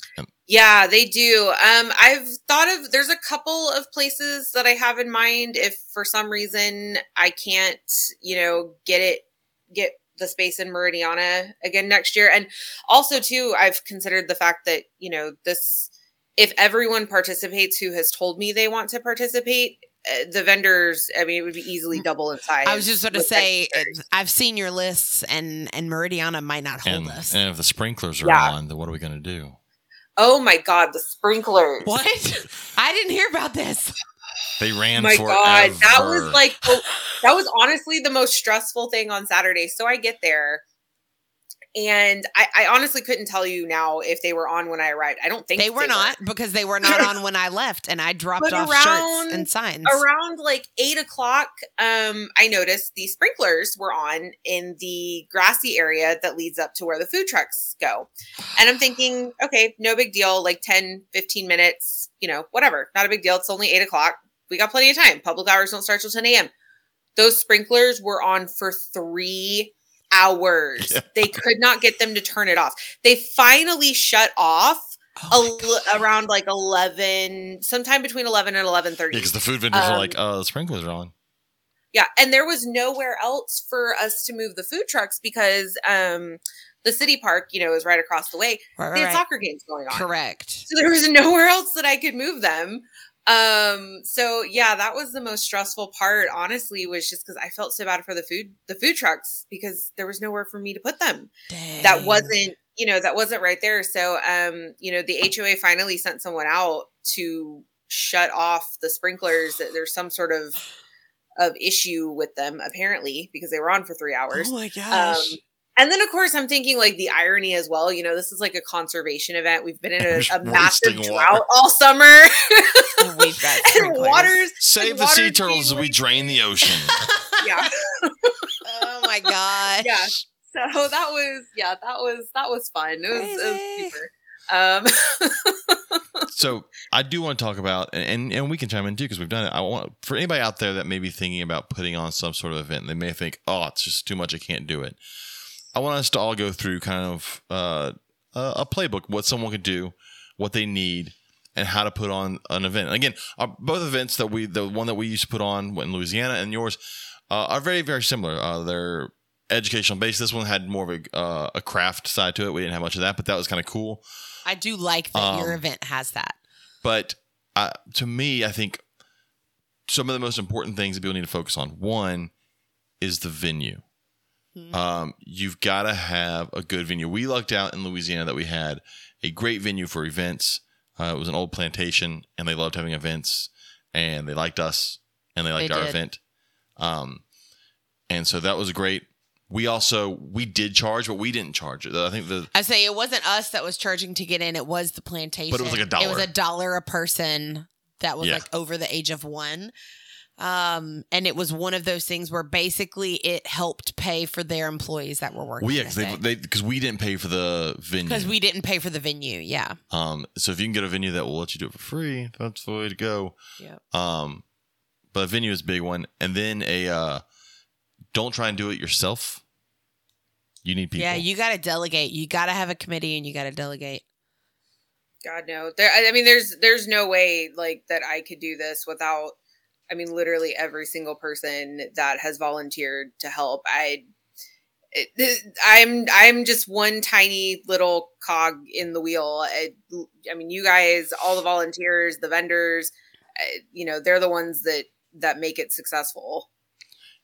Speaker 3: Yeah they do um i've thought of there's a couple of places that i have in mind if for some reason i can't you know get it get the space in meridiana again next year and also too i've considered the fact that you know this if everyone participates who has told me they want to participate uh, the vendors i mean it would be easily double in size
Speaker 2: I was just going to say,
Speaker 3: vendors.
Speaker 2: I've seen your lists, and and Meridiana might not hold
Speaker 1: And,
Speaker 2: us.
Speaker 1: and if the sprinklers are
Speaker 3: Yeah.
Speaker 1: on, then what are we going to do?
Speaker 3: Oh my god the sprinklers
Speaker 2: what? I didn't hear about this.
Speaker 1: They ran
Speaker 3: Oh my
Speaker 1: forever.
Speaker 3: god that was like oh, that was honestly the most stressful thing on saturday so i get there and I, I honestly couldn't tell you now if they were on when i arrived. I don't think
Speaker 2: They were not because they were not on when I left, and I dropped
Speaker 3: But
Speaker 2: off
Speaker 3: around-
Speaker 2: shirts and signs.
Speaker 3: around like eight o'clock um i noticed the sprinklers were on in the grassy area that leads up to where the food trucks go. And i'm thinking okay no big deal like 10 15 minutes you know whatever not a big deal it's only eight o'clock we got plenty of time public hours don't start till 10 a.m those sprinklers were on for three hours
Speaker 1: Yeah.
Speaker 3: they could not get them to turn it off they finally shut off
Speaker 2: Oh my
Speaker 3: l-
Speaker 2: God.
Speaker 3: around like 11 sometime between 11 and 11.30
Speaker 1: Yeah, because the food vendors are
Speaker 3: Um,
Speaker 1: like, "Oh, the sprinklers are on."
Speaker 3: yeah, and there was nowhere else for us to move the food trucks because um the city park, you know, is right across the way.
Speaker 2: Right,
Speaker 3: They had
Speaker 2: right.
Speaker 3: soccer games going on.
Speaker 2: Correct.
Speaker 3: So there was nowhere else that I could move them. Um so yeah, that was the most stressful part honestly was just cuz I felt so bad for the food the food trucks because there was nowhere for me to put them. That wasn't, you know, that wasn't right there. So um, you know, the HOA finally sent someone out to shut off the sprinklers. That there's some sort of of issue with them apparently because they were on for 3 hours.
Speaker 2: Oh my gosh.
Speaker 3: Um, and then, of course, I'm thinking like the irony as well. You know, this is like a conservation event. We've been in a, a massive
Speaker 1: water.
Speaker 3: drought all summer,
Speaker 2: We've got
Speaker 3: and
Speaker 2: sprinklers.
Speaker 3: water's
Speaker 1: Save
Speaker 3: and
Speaker 1: the sea turtles as we drain the ocean.
Speaker 3: yeah,
Speaker 2: oh my gosh.
Speaker 3: yeah. So that was yeah, that was that was fun. It was, it was super. Um,
Speaker 1: so I do want to talk about, and and, and we can chime in too because we've done it. I want for anybody out there that may be thinking about putting on some sort of event, they may think, "Oh, it's just too much. I can't do it." I want us to all go through kind of uh, a playbook, what someone could do, what they need, and how to put on an event. And again, our, both events that we, the one that we used to put on in Louisiana and yours, uh, are very very similar. Uh, they're educational based. This one had more of a uh, a craft side to it. We didn't have much of that, but that was kind of cool.
Speaker 2: I do like that your
Speaker 1: Um,
Speaker 2: event has that.
Speaker 1: But uh, to me, I think some of the most important things that people need to focus on one is the venue.
Speaker 2: Mhm.
Speaker 1: Um, you've got to have a good venue. We lucked out in Louisiana that we had a great venue for events. Uh, it was an old plantation, and they loved having events, and they liked us, and they liked
Speaker 2: They
Speaker 1: our
Speaker 2: did.
Speaker 1: event. Um, and so that was great. We also we did charge, but we didn't charge it. I think the
Speaker 2: I say it wasn't us that was charging to get in; it was the plantation.
Speaker 1: But it was like a dollar.
Speaker 2: It was a dollar a person that was
Speaker 1: Yeah.
Speaker 2: like over the age of one. Um, and it was one of those things where basically it helped pay for their employees that were working.
Speaker 1: we yeah, because they they because we didn't pay for the venue
Speaker 2: because we didn't pay for the venue. Yeah,
Speaker 1: Um, so if you can get a venue that will let you do it for free, that's the way to go.
Speaker 2: yeah.
Speaker 1: Um, but a venue is a big one, and then a uh, don't try and do it yourself. You need people.
Speaker 2: Yeah, you got to delegate. You got to have a committee, and you got to delegate.
Speaker 3: God no. There I I mean there's there's no way like that I could do this without I mean literally every single person that has volunteered to help. I it, I'm I'm just one tiny little cog in the wheel. I, I mean you guys, all the volunteers, the vendors, uh, you know, they're the ones that that make it successful.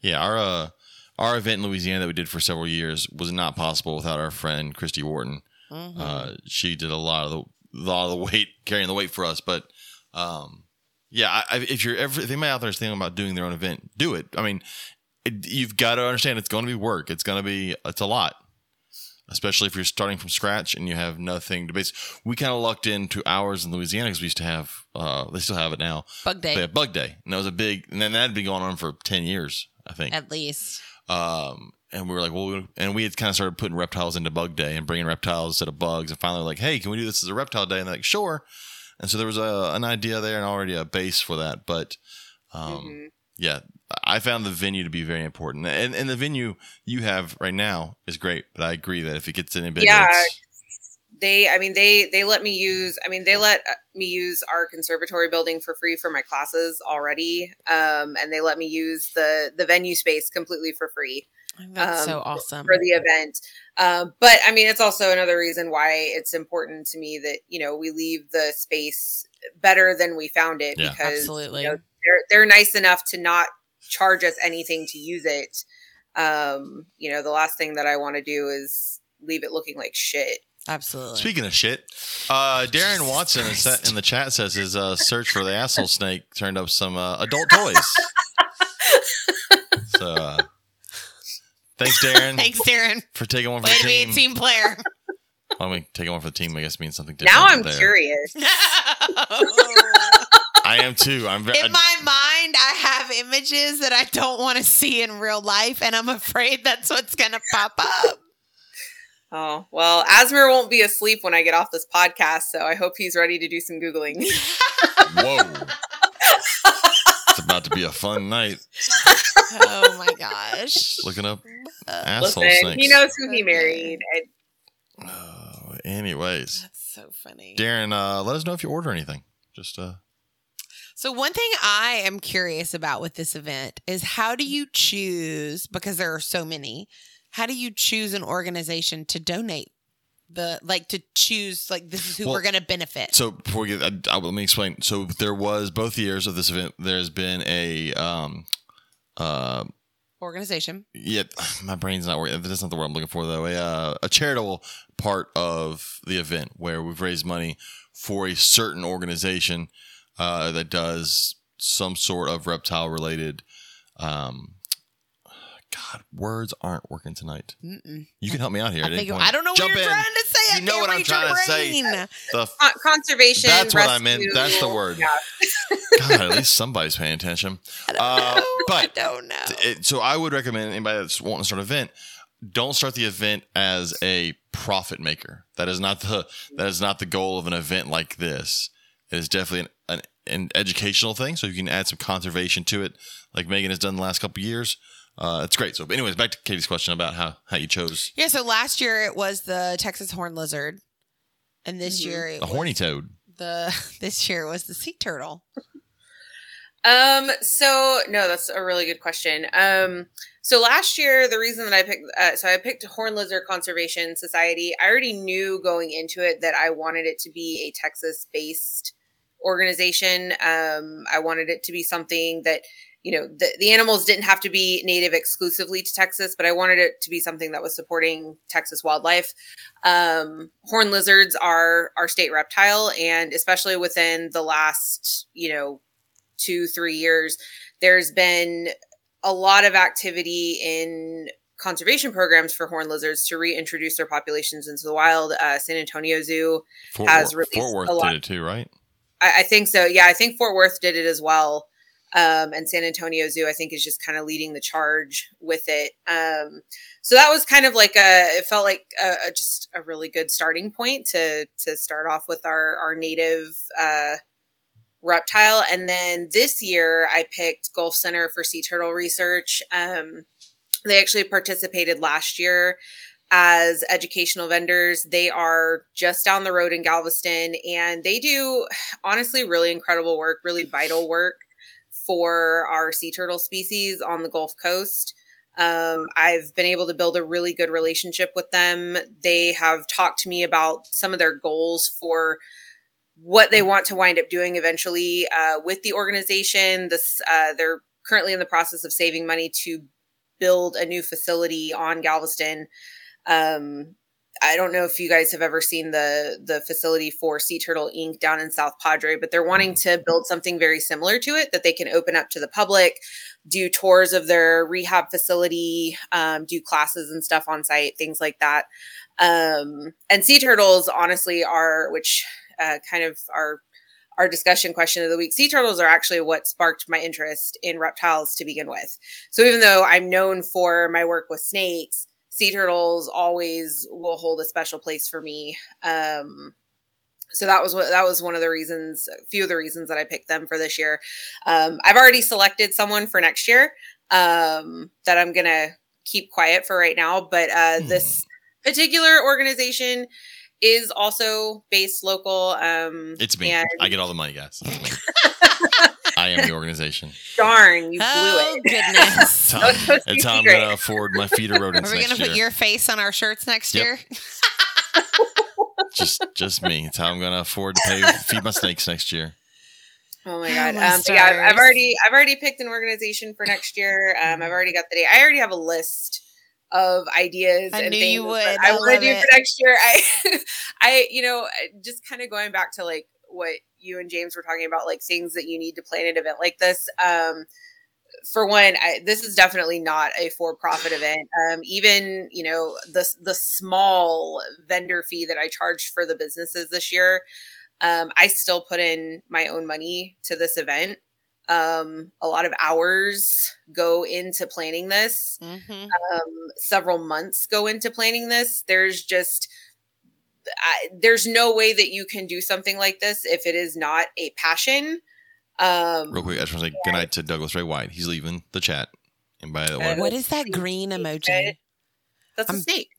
Speaker 1: yeah. Our uh, our event in Louisiana that we did for several years was not possible without our friend Christy Wharton.
Speaker 2: Mhm.
Speaker 1: Uh, she did a lot of the lot of the weight carrying the weight for us, but um, yeah. I, if you're ever if anybody out there is thinking about doing their own event, do it. I mean, it, you've got to understand it's going to be work. It's going to be it's a lot, especially if you're starting from scratch and you have nothing to base. We kind of lucked into ours in Louisiana because we used to have uh, they still have it now.
Speaker 2: Bug day,
Speaker 1: They have Bug Day, and that was a big, and then that had been going on for ten years, I think.
Speaker 2: at least.
Speaker 1: Um, and we were like, well, and we had kind of started putting reptiles into bug day and bringing reptiles instead of bugs. And finally, like, hey, can we do this as a reptile day? And they're like, sure. And so there was a, an idea there and already a base for that. But um,
Speaker 3: Mhm.
Speaker 1: yeah, I found the venue to be very important. And, and the venue you have right now is great. But I agree that if it gets any bigger,
Speaker 3: Yeah.
Speaker 1: it's-
Speaker 3: they i mean they they let me use i mean they let uh, me use our conservatory building for free for my classes already um and they let me use the the venue space completely for free
Speaker 2: That's so
Speaker 3: Um,
Speaker 2: awesome.
Speaker 3: for the event um but i mean it's also another reason why it's important to me that you know we leave the space better than we found it
Speaker 1: Yeah.
Speaker 3: because
Speaker 2: Absolutely.
Speaker 3: you know, they're they're nice enough to not charge us anything to use it um you know the last thing that i want to do is leave it looking like shit
Speaker 2: Absolutely.
Speaker 1: Speaking of shit, uh, Darren Watson in, in the chat says his uh, search for the asshole snake turned up some uh, adult toys. so, uh, thanks, Darren,
Speaker 2: Thanks, Darren.
Speaker 1: for taking one for
Speaker 2: Way
Speaker 1: the
Speaker 2: to be a
Speaker 1: team.
Speaker 2: team player.
Speaker 1: I mean, taking one for the team, I guess, means something different.
Speaker 3: now i'm
Speaker 1: there.
Speaker 3: curious
Speaker 1: I am too. I'm very.
Speaker 2: In my mind, I have images that I don't want to see in real life, and I'm afraid that's what's going to pop up.
Speaker 3: Oh, well, Asmer won't be asleep when I get off this podcast, so I hope he's ready to do some Googling.
Speaker 1: Whoa. it's about to be a fun night
Speaker 2: Oh my gosh.
Speaker 1: looking up
Speaker 2: Uh,
Speaker 1: asshole
Speaker 3: Listen,
Speaker 1: snakes.
Speaker 3: he knows who he married. I,
Speaker 1: Oh, anyways,
Speaker 2: That's so funny.
Speaker 1: Darren, uh, let us know if you order anything. Just uh,
Speaker 2: So one thing I am curious about with this event is how do you choose because there are so many. How do you choose an organization to donate the like to choose like this is who
Speaker 1: Well,
Speaker 2: we're going to benefit?
Speaker 1: So before we get, I, I, let me explain. So there was both years of this event. There's been a, um, uh,
Speaker 2: organization.
Speaker 1: yeah, my brain's not working. That's not the word I'm looking for though. A, uh, a charitable part of the event where we've raised money for a certain organization uh, that does some sort of reptile related. Um, God, words aren't working tonight.
Speaker 2: Mm-mm.
Speaker 1: You can help me out here.
Speaker 2: I,
Speaker 1: at any
Speaker 2: think. I don't know
Speaker 1: Jump
Speaker 2: what you're
Speaker 1: in.
Speaker 2: trying to say. I
Speaker 1: You know
Speaker 2: can't
Speaker 1: what I'm
Speaker 2: read your
Speaker 1: trying to say.
Speaker 2: brain.
Speaker 1: The
Speaker 3: con- conservation.
Speaker 1: That's what I meant. That's the word.
Speaker 3: Yeah.
Speaker 1: God, at least somebody's paying attention.
Speaker 2: I don't
Speaker 1: Uh,
Speaker 2: know. I
Speaker 1: but
Speaker 2: don't know.
Speaker 1: It- so I would recommend anybody that's wanting to start an event, don't start the event as a profit maker. That is not the that is not the goal of an event like this. It is definitely an, an, an educational thing. So you can add some conservation to it, like Megan has done the last couple of years. Uh, it's great. So, but anyways, back to Katie's question about how how you chose
Speaker 2: Yeah, so last year it was the Texas horn lizard, and this
Speaker 3: Mhm.
Speaker 2: year it
Speaker 1: a
Speaker 2: was
Speaker 1: horny toad.
Speaker 2: the this year it was the sea turtle.
Speaker 3: Um. So no, that's a really good question. Um. So last year, the reason that I picked, uh, so I picked Horn Lizard Conservation Society. I already knew going into it that I wanted it to be a Texas-based organization. Um. I wanted it to be something that you know the, the animals didn't have to be native exclusively to Texas, but I wanted it to be something that was supporting Texas wildlife. Um, horn lizards are our state reptile, and especially within the last you know two, three years, there's been a lot of activity in conservation programs for horn lizards to reintroduce their populations into the wild. Uh, San Antonio Zoo,
Speaker 1: Fort,
Speaker 3: Has
Speaker 1: Worth,
Speaker 3: released
Speaker 1: Fort Worth
Speaker 3: a lot.
Speaker 1: did it too, right?
Speaker 3: I, I think so. Yeah, I think Fort Worth did it as well. Um, and San Antonio Zoo, I think, is just kind of leading the charge with it. Um, so that was kind of like a, it felt like a, a, just a really good starting point to to start off with our our native uh, reptile. And then this year, I picked Gulf Center for Sea Turtle Research. Um, they actually participated last year as educational vendors. They are just down the road in Galveston and they do honestly really incredible work, really vital work for our sea turtle species on the Gulf Coast. Um, I've been able to build a really good relationship with them. They have talked to me about some of their goals for what they want to wind up doing eventually uh, with the organization. This uh, they're currently in the process of saving money to build a new facility on Galveston. Um, I don't know if you guys have ever seen the the facility for Sea Turtle Inc. down in South Padre, but they're wanting to build something very similar to it that they can open up to the public, do tours of their rehab facility, um, do classes and stuff on site, things like that. Um, and sea turtles, honestly, are which uh, kind of are our discussion question of the week, sea turtles are actually what sparked my interest in reptiles to begin with. So even though I'm known for my work with snakes, sea turtles always will hold a special place for me. Um, so that was what that was one of the reasons, a few of the reasons that I picked them for this year. Um, I've already selected someone for next year um, that I'm gonna keep quiet for right now, but uh,
Speaker 1: Hmm.
Speaker 3: this particular organization is also based local. Um,
Speaker 1: It's me.
Speaker 3: and
Speaker 1: I get all the money, guys. It's me. I am the organization.
Speaker 3: darn, you blew
Speaker 2: Oh
Speaker 3: it.
Speaker 2: goodness.
Speaker 1: Tom,
Speaker 3: That was supposed to be
Speaker 1: it's how I'm
Speaker 3: secret.
Speaker 1: gonna afford my feeder rodents
Speaker 2: Are we gonna put your face on our shirts next
Speaker 1: Yep.
Speaker 2: year?
Speaker 1: Just, just me. It's how I'm gonna afford to pay feed my snakes next year.
Speaker 3: Oh my god!
Speaker 2: my
Speaker 3: um, but yeah, I've- I've already I've already picked an organization for next year. Um, I've already got the day. I already have a list of ideas.
Speaker 2: I
Speaker 3: and
Speaker 2: knew
Speaker 3: things
Speaker 2: you would.
Speaker 3: I,
Speaker 2: I
Speaker 3: want to do
Speaker 2: it.
Speaker 3: for next year. I, I, you know, just kind of going back to like what you and James were talking about, like things that you need to plan an event like this. Um, for one, I, this is definitely not a for-profit event. Um, even you know the the small vendor fee that I charged for the businesses this year, um, I still put in my own money to this event. Um, a lot of hours go into planning this.
Speaker 2: hmm
Speaker 3: Um, several months go into planning this. There's just I, there's no way that you can do something like this if it is not a passion. Um,
Speaker 1: Real quick, I just want to say good night to Douglas Ray White. He's leaving the chat. And by the way,
Speaker 2: What is that green emoji?
Speaker 3: That's a
Speaker 2: I'm-
Speaker 3: snake.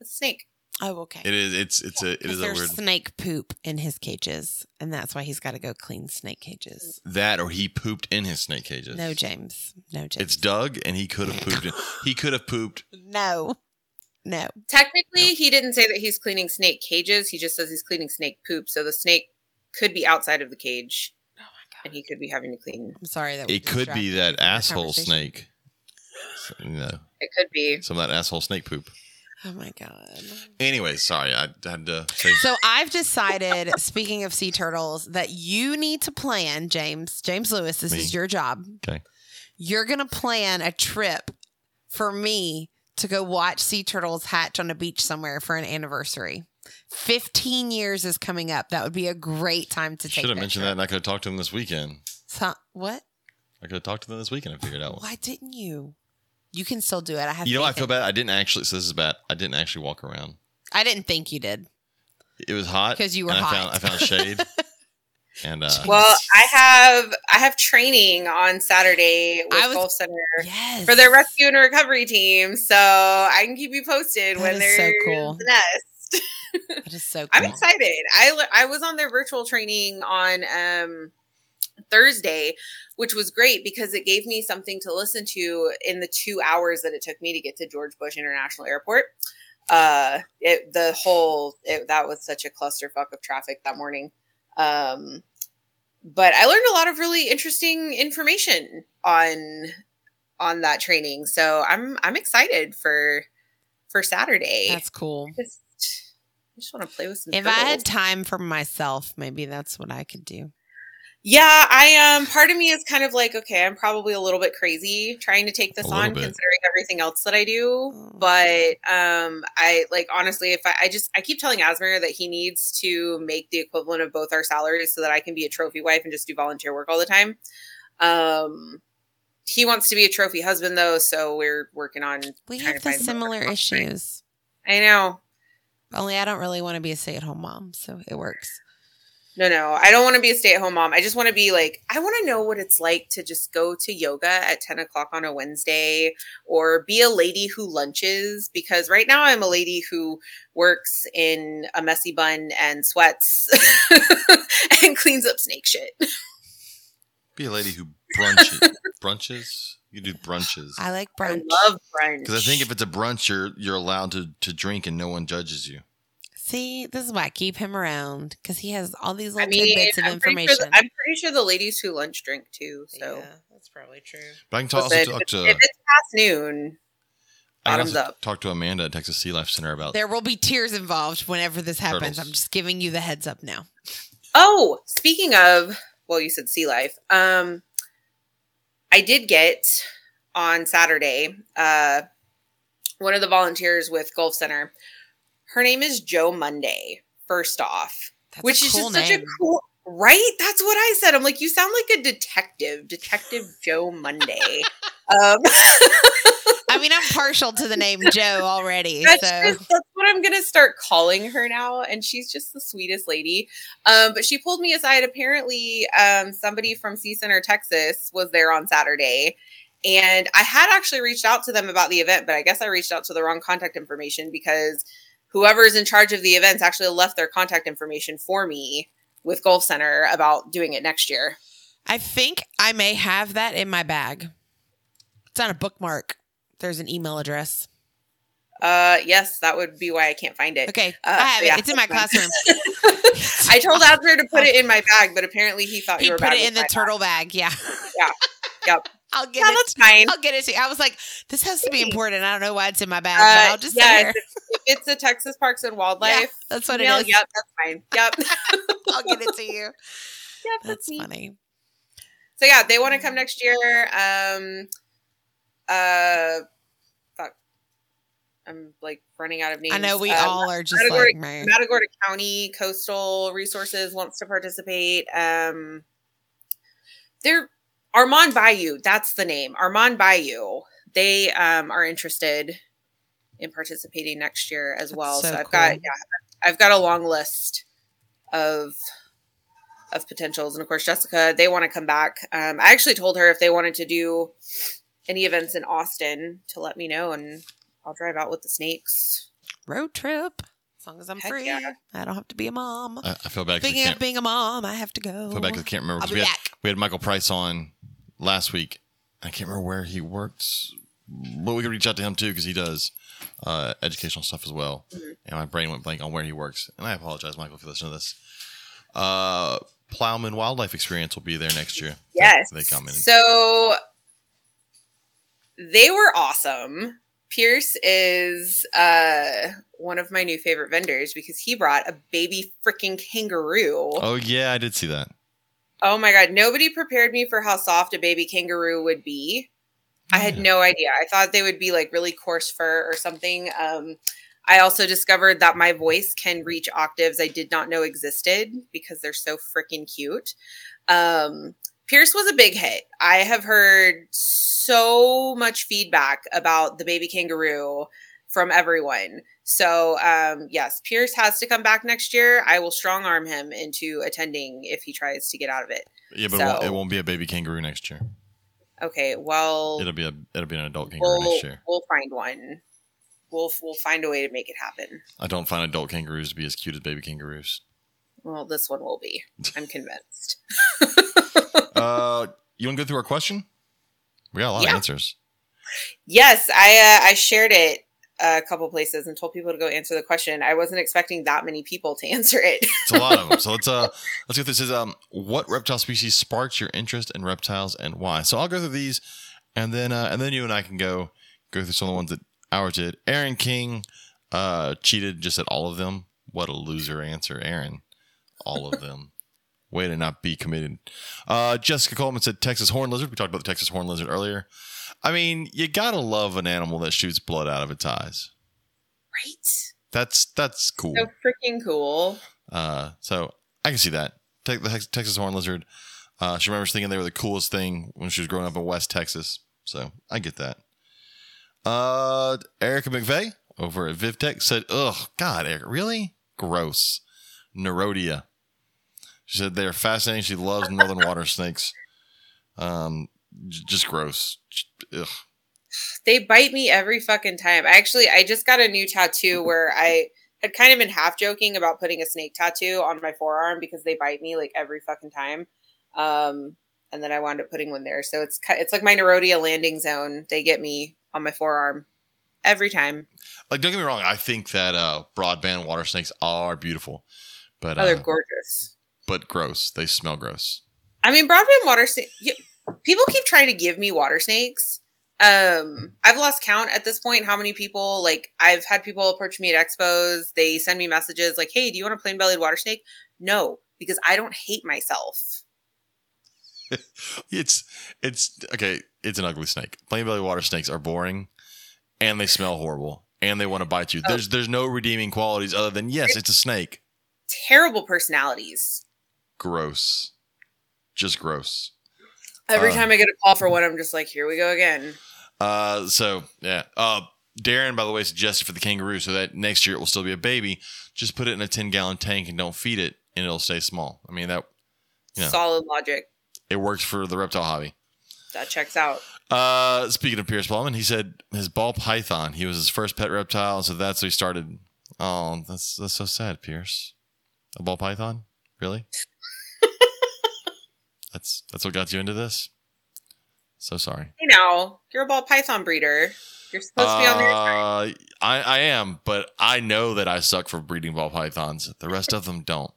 Speaker 3: That's a snake.
Speaker 2: Oh, okay.
Speaker 1: it is. It's it's a it
Speaker 2: 'Cause
Speaker 1: is a
Speaker 2: there's
Speaker 1: weird
Speaker 2: snake poop in his cages, and that's why he's got to go clean snake cages.
Speaker 1: that or he pooped in his snake cages.
Speaker 2: No, James. No, James.
Speaker 1: It's Doug, and he could have pooped. In, he could have pooped.
Speaker 2: no, no.
Speaker 3: Technically, he didn't say that he's cleaning snake cages. He just says he's cleaning snake poop. So the snake could be outside of the cage,
Speaker 2: Oh my god.
Speaker 3: and he could be having to clean.
Speaker 2: I'm sorry that
Speaker 1: It could be that asshole snake. So, you know,
Speaker 3: It could be.
Speaker 1: some of that asshole snake poop.
Speaker 2: Oh my god.
Speaker 1: Anyway, sorry, I had to say.
Speaker 2: So I've decided, speaking of sea turtles, that you need to plan, James, James Lewis, this
Speaker 1: Me.
Speaker 2: is your job.
Speaker 1: Okay.
Speaker 2: You're going to plan a trip for me to go watch sea turtles hatch on a beach somewhere for an anniversary. 15 years is coming up. That would be a great time to take
Speaker 1: Should have mentioned that, and I could have talked to him this weekend.
Speaker 2: So, what?
Speaker 1: I could have talked to them this weekend and figured out.
Speaker 2: Why didn't you? You can still do it. I have
Speaker 1: You know, I feel bad. I didn't actually. So this is bad. I didn't actually walk around.
Speaker 2: I didn't think you did.
Speaker 1: It was hot.
Speaker 2: Because you were
Speaker 1: and
Speaker 2: hot.
Speaker 1: I found I found shade. and uh,
Speaker 3: Well, I have I have training on Saturday with
Speaker 2: I was-
Speaker 3: Gulf Center
Speaker 2: Yes.
Speaker 3: for their rescue and recovery team, so I can keep you posted
Speaker 2: That
Speaker 3: they're
Speaker 2: so cool.
Speaker 3: the nest.
Speaker 2: That is so cool.
Speaker 3: I'm excited. I I was on their virtual training on um Thursday, which was great because it gave me something to listen to in the two hours that it took me to get to George Bush International Airport. Uh, it the whole it, that was such a clusterfuck of traffic that morning. Um, but I learned a lot of really interesting information on on that training, so I'm I'm excited for for Saturday.
Speaker 2: That's cool.
Speaker 3: just, I just want to play with some.
Speaker 2: If I had time for myself, maybe that's what I could do.
Speaker 3: Yeah, I um part of me is kind of like, okay, I'm probably a little bit crazy trying to take this on
Speaker 1: bit.
Speaker 3: considering everything else that I do.
Speaker 2: Oh.
Speaker 3: But um I like honestly if I, I just I keep telling Asmer that he needs to make the equivalent of both our salaries so that I can be a trophy wife and just do volunteer work all the time. Um he wants to be a trophy husband though, so we're working on
Speaker 2: We have the similar issues.
Speaker 3: I know.
Speaker 2: Only I don't really want to be a stay at home mom, so it works.
Speaker 3: No, no, I don't want to be a stay at home mom. I just want to be like, I want to know what it's like to just go to yoga at 10 o'clock on a Wednesday or be a lady who lunches because right now I'm a lady who works in a messy bun and sweats and cleans up snake shit.
Speaker 1: be a lady who brunches. brunches. You do brunches.
Speaker 2: I like brunch.
Speaker 3: I love brunch.
Speaker 1: Because I think if it's a brunch, you're you're allowed to to drink and no one judges you.
Speaker 2: See, this is why I keep him around because he has all these
Speaker 3: I
Speaker 2: little
Speaker 3: mean,
Speaker 2: tidbits of
Speaker 3: I'm pretty,
Speaker 2: information.
Speaker 3: sure I'm pretty sure the ladies who lunch drink too. So
Speaker 2: yeah, that's probably true.
Speaker 1: But I can talk, also talk to
Speaker 3: if it's past noon,
Speaker 1: I can
Speaker 3: bottoms
Speaker 1: also
Speaker 3: up.
Speaker 1: talk to Amanda at Texas Sea Life Center about
Speaker 2: There will be tears involved whenever this happens.
Speaker 1: Turtles.
Speaker 2: I'm just giving you the heads up now.
Speaker 3: Oh, speaking of, well, you said sea life. Um, I did get on Saturday uh, one of the volunteers with Gulf Center. Her name is Joe Monday. First off,
Speaker 2: That's
Speaker 3: which
Speaker 2: a
Speaker 3: is
Speaker 2: cool
Speaker 3: just such a cool, Right? That's what I said. I'm like, you sound like a detective, Detective Joe Monday. um,
Speaker 2: I mean, I'm partial to the name Joe already.
Speaker 3: that's,
Speaker 2: so
Speaker 3: just- that's what I'm gonna start calling her now, and she's just the sweetest lady. Um, but she pulled me aside. Apparently, um, somebody from Sea Center, Texas, was there on Saturday, and I had actually reached out to them about the event, but I guess I reached out to the wrong contact information because whoever is in charge of the events actually left their contact information for me with Gulf Center about doing it next year.
Speaker 2: I think I may have that in my bag. It's on a bookmark. There's an email address.
Speaker 3: Uh, yes, that would be why I can't find it.
Speaker 2: Okay,
Speaker 3: Uh,
Speaker 2: I have
Speaker 3: yeah,
Speaker 2: it. It's in my classroom.
Speaker 3: I told Asmer to put it in my bag, but apparently he thought
Speaker 2: he
Speaker 3: you were
Speaker 2: put it in the turtle bag. Yeah.
Speaker 3: Yeah. Yep.
Speaker 2: I'll get it.
Speaker 3: that's fine.
Speaker 2: I'll get it to you. I was like, this has to be important. I don't know why it's in my bag,
Speaker 3: Uh,
Speaker 2: but I'll just
Speaker 3: yeah,
Speaker 2: say
Speaker 3: it's the Texas Parks and Wildlife,
Speaker 2: Yeah, that's what
Speaker 3: email,
Speaker 2: it is.
Speaker 3: Yep, that's fine. Yep.
Speaker 2: I'll get it to you.
Speaker 3: yep,
Speaker 2: That's funny.
Speaker 3: So yeah, they want to come next year. Um, uh, fuck, I'm like running out of names.
Speaker 2: I know we
Speaker 3: Uh,
Speaker 2: all are just
Speaker 3: Matagorda-
Speaker 2: like, man.
Speaker 3: Matagorda County Coastal Resources wants to participate. Um, they're Armand Bayou. That's the name. Armand Bayou. They um, are interested in participating next year as well.
Speaker 2: so
Speaker 3: So, I've got yeah, I've got a long list of of potentials, and of course Jessica. They want to come back. Um, I actually told her if they wanted to do any events in Austin to let me know, and I'll drive out with the snakes.
Speaker 2: road trip. As long as I'm
Speaker 3: Heck
Speaker 2: free,
Speaker 3: yeah.
Speaker 2: I don't have to be a mom.
Speaker 1: I, I feel bad. 'cause I
Speaker 2: Speaking of being a mom, I have to go.
Speaker 1: I feel bad 'cause I can't remember.
Speaker 2: I'll
Speaker 1: 'cause
Speaker 2: be
Speaker 1: we, had,
Speaker 2: back.
Speaker 1: we had Michael Price on last week. I can't remember where he works, but we could reach out to him too because he does uh, educational stuff as well.
Speaker 3: Mhm.
Speaker 1: And my brain went blank on where he works. And I apologize, Michael, if you listen to this. Uh, Plowman Wildlife Experience will be there next year. They-
Speaker 3: Yes.
Speaker 1: they come in.
Speaker 3: So they were awesome. Pierce is uh, one of my new favorite vendors because he brought a baby freaking kangaroo.
Speaker 1: oh yeah, I did see that.
Speaker 3: Oh my god, nobody prepared me for how soft a baby kangaroo would be. I had no idea. I thought they would be like really coarse fur or something. Um, I also discovered that my voice can reach octaves I did not know existed because they're so freaking cute. Um, Pierce was a big hit. I have heard so much feedback about the baby kangaroo from everyone. So, um, yes, Pierce has to come back next year. I will strong arm him into attending if he tries to get out of it.
Speaker 1: Yeah, but it, won't, it won't be a baby kangaroo next year.
Speaker 3: Okay, well,
Speaker 1: It'll be a it'll be an adult kangaroo
Speaker 3: we'll,
Speaker 1: next year.
Speaker 3: we'll find one. We'll we'll find a way to make it happen.
Speaker 1: I don't find adult kangaroos to be as cute as baby kangaroos.
Speaker 3: Well, this one will be. I'm convinced.
Speaker 1: uh, you want to go through our question? We got a lot
Speaker 3: Yeah.
Speaker 1: of answers.
Speaker 3: yes, I uh, I shared it a couple places and told people to go answer the question. I wasn't expecting that many people to answer it.
Speaker 1: It's a lot of them. So let's uh let's through this. Is um what reptile species sparks your interest in reptiles and why? So I'll go through these and then uh and then you and I can go go through some of the ones that ours did. Aaron King uh cheated just at all of them. What a loser answer, Aaron. All of them. Way to not be committed. Uh Jessica Coleman said Texas horn lizard. We talked about the Texas horn lizard earlier. I mean, you gotta love an animal that shoots blood out of its eyes.
Speaker 3: right?
Speaker 1: That's that's cool.
Speaker 3: So freaking cool.
Speaker 1: Uh, so I can see that. Take the Texas horn lizard. Uh, she remembers thinking they were the coolest thing when she was growing up in West Texas. So I get that. Uh, Erica McVeigh over at VivTech said, "Ugh, God, Eric, really gross, Nerodia. She said they are fascinating. She loves northern water snakes. Um, just gross. Ugh.
Speaker 3: They bite me every fucking time. I actually I just got a new tattoo where I had kind of been half joking about putting a snake tattoo on my forearm because they bite me like every fucking time. Um and then I wound up putting one there. So it's it's like my Nerodia landing zone. They get me on my forearm every time.
Speaker 1: Like, don't get me wrong. I think that uh, broadband water snakes are beautiful, but
Speaker 3: Oh, they're
Speaker 1: uh,
Speaker 3: gorgeous.
Speaker 1: but gross. They smell gross.
Speaker 3: I mean, broadband water snake. People keep trying to give me water snakes. Um, I've lost count at this point. How many people like I've had people approach me at expos. They send me messages like, "Hey, do you want a plain bellied water snake?" No, because I don't hate myself.
Speaker 1: It's it's okay. It's an ugly snake. Plain belly water snakes are boring, and they smell horrible, and they want to bite you.
Speaker 3: Oh.
Speaker 1: There's there's no redeeming qualities other than yes, it's a snake.
Speaker 3: Terrible personalities.
Speaker 1: gross. Just gross.
Speaker 3: Every
Speaker 1: Uh,
Speaker 3: time I get a call for one, I'm just like, here we go again.
Speaker 1: Uh, so yeah. Uh, Darren, by the way, suggested for the kangaroo so that next year it will still be a baby. Just put it in a ten gallon tank and don't feed it, and it'll stay small. I mean that Yeah.
Speaker 3: Solid logic.
Speaker 1: it works for the reptile hobby.
Speaker 3: That checks out.
Speaker 1: Uh, speaking of Pierce Ballman, he said his ball python. He was his first pet reptile, so that's how he started. Oh, that's that's so sad, Pierce. A ball python, really? That's that's what got you into this. So sorry.
Speaker 3: You know, you're a ball python breeder. You're supposed to be on there.
Speaker 1: Uh, I I am, but I know that I suck for breeding ball pythons. The rest of them don't.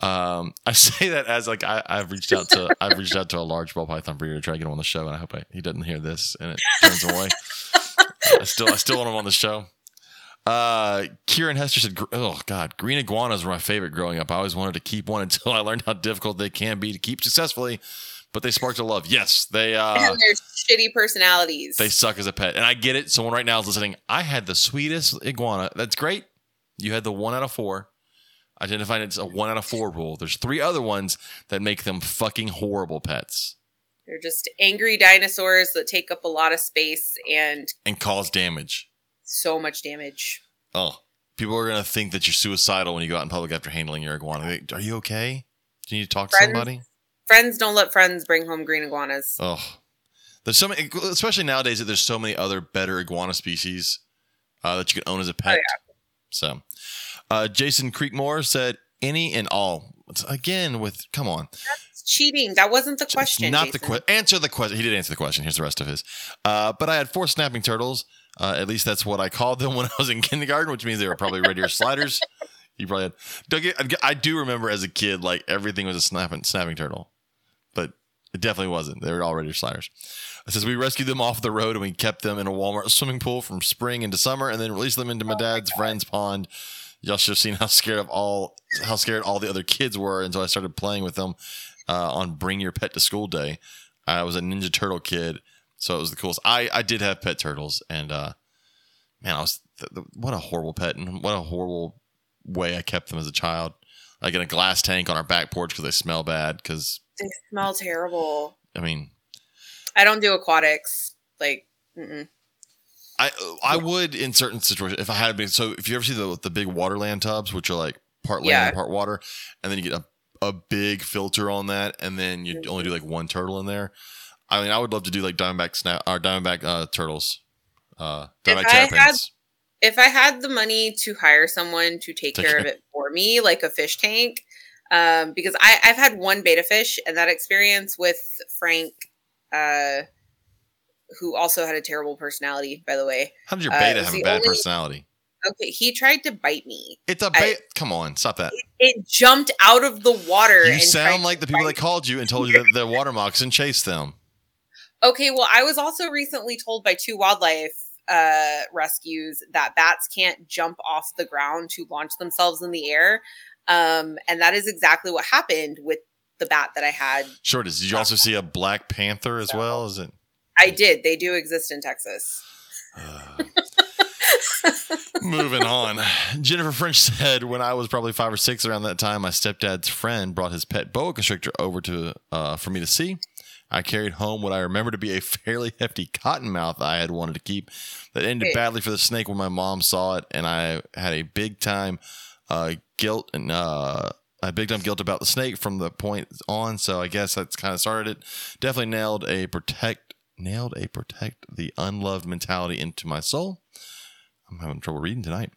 Speaker 1: Um, I say that as like I, I've reached out to I've reached out to a large ball python breeder to try to get him on the show, and I hope I, he doesn't hear this and it turns away. I still I still want him on the show. Uh, Kieran Hester said, "Oh God, green iguanas were my favorite growing up. I always wanted to keep one until I learned how difficult they can be to keep successfully, but they sparked a love. Yes, they uh,
Speaker 3: and their shitty personalities.
Speaker 1: they suck as a pet. And I get it. Someone right now is listening. I had the sweetest iguana. That's great. You had the one out of four. I tend it's a one out of four rule. There's three other ones that make them fucking horrible pets
Speaker 3: They're just angry dinosaurs that take up a lot of space and
Speaker 1: and cause damage.
Speaker 3: So much damage.
Speaker 1: Oh, people are gonna think that you're suicidal when you go out in public after handling your iguana. Like, Are you okay? Do you need to talk to somebody?
Speaker 3: Friends don't let friends bring home green iguanas.
Speaker 1: Oh, there's so many, especially nowadays that there's so many other better iguana species uh, that you can own as a pet. So, uh, Jason Creekmore said, "Any and all." Again, with come on,
Speaker 3: cheating. That wasn't the question.
Speaker 1: not the question. Answer the question. He did answer the question. Here's the rest of his. Uh, but I had four snapping turtles. Uh, at least that's what I called them when I was in kindergarten, which means they were probably red ear sliders. You probably had. Don't I do remember as a kid, like everything was a snapping snapping turtle, but it definitely wasn't. They were all red ear sliders. It says we rescued them off the road and we kept them in a Walmart swimming pool from spring into summer, and then released them into my dad's friend's pond. Y'all should have seen how scared of all how scared all the other kids were until I started playing with them uh, on Bring Your Pet to School Day. I was a Ninja Turtle kid, so it was the coolest. I I did have pet turtles, and uh, man, I was th- th- what a horrible pet and what a horrible way I kept them as a child. Like in a glass tank on our back porch because they smell bad. Because
Speaker 3: They smell terrible.
Speaker 1: I mean,
Speaker 3: I don't do aquatics. Like, mm-mm.
Speaker 1: I I would in certain situations if I had been so if you ever see the the big waterland tubs which are like part land
Speaker 3: Yeah.
Speaker 1: and part water and then you get a a big filter on that and then you only do like one turtle in there. I mean I would love to do like diamondback snap or diamondback uh, turtles. Uh
Speaker 3: If
Speaker 1: diamondback
Speaker 3: I had- if I had the money to hire someone to take
Speaker 1: Take
Speaker 3: care of it for me, like a fish tank, um, because I, I've had one betta fish and that experience with Frank, uh, who also had a terrible personality, by the way.
Speaker 1: How did your
Speaker 3: uh,
Speaker 1: betta
Speaker 3: it's
Speaker 1: have a bad
Speaker 3: only-
Speaker 1: personality?
Speaker 3: Okay, he tried to bite me.
Speaker 1: It's a betta. Come on, stop that.
Speaker 3: It jumped out of the water.
Speaker 1: You
Speaker 3: and
Speaker 1: sound like the people that called you and told you that the water moccasin chased them.
Speaker 3: Okay, well, I was also recently told by two wildlife uh, rescues that bats can't jump off the ground to launch themselves in the air. Um, and that is exactly what happened with the bat that I had.
Speaker 1: Sure. Did you also see a black panther as well? Is it?
Speaker 3: I did. They do exist in Texas.
Speaker 1: Moving on. Jennifer French said, when I was probably five or six around that time, my stepdad's friend brought his pet boa constrictor over to uh, for me to see. I carried home what I remember to be a fairly hefty cottonmouth I had wanted to keep. That ended badly for the snake when my mom saw it, and I had a big time uh, guilt and uh, a big time guilt about the snake from the point on. So I guess that's kind of started it. Definitely nailed a protect nailed a protect the unloved mentality into my soul. I'm having trouble reading tonight.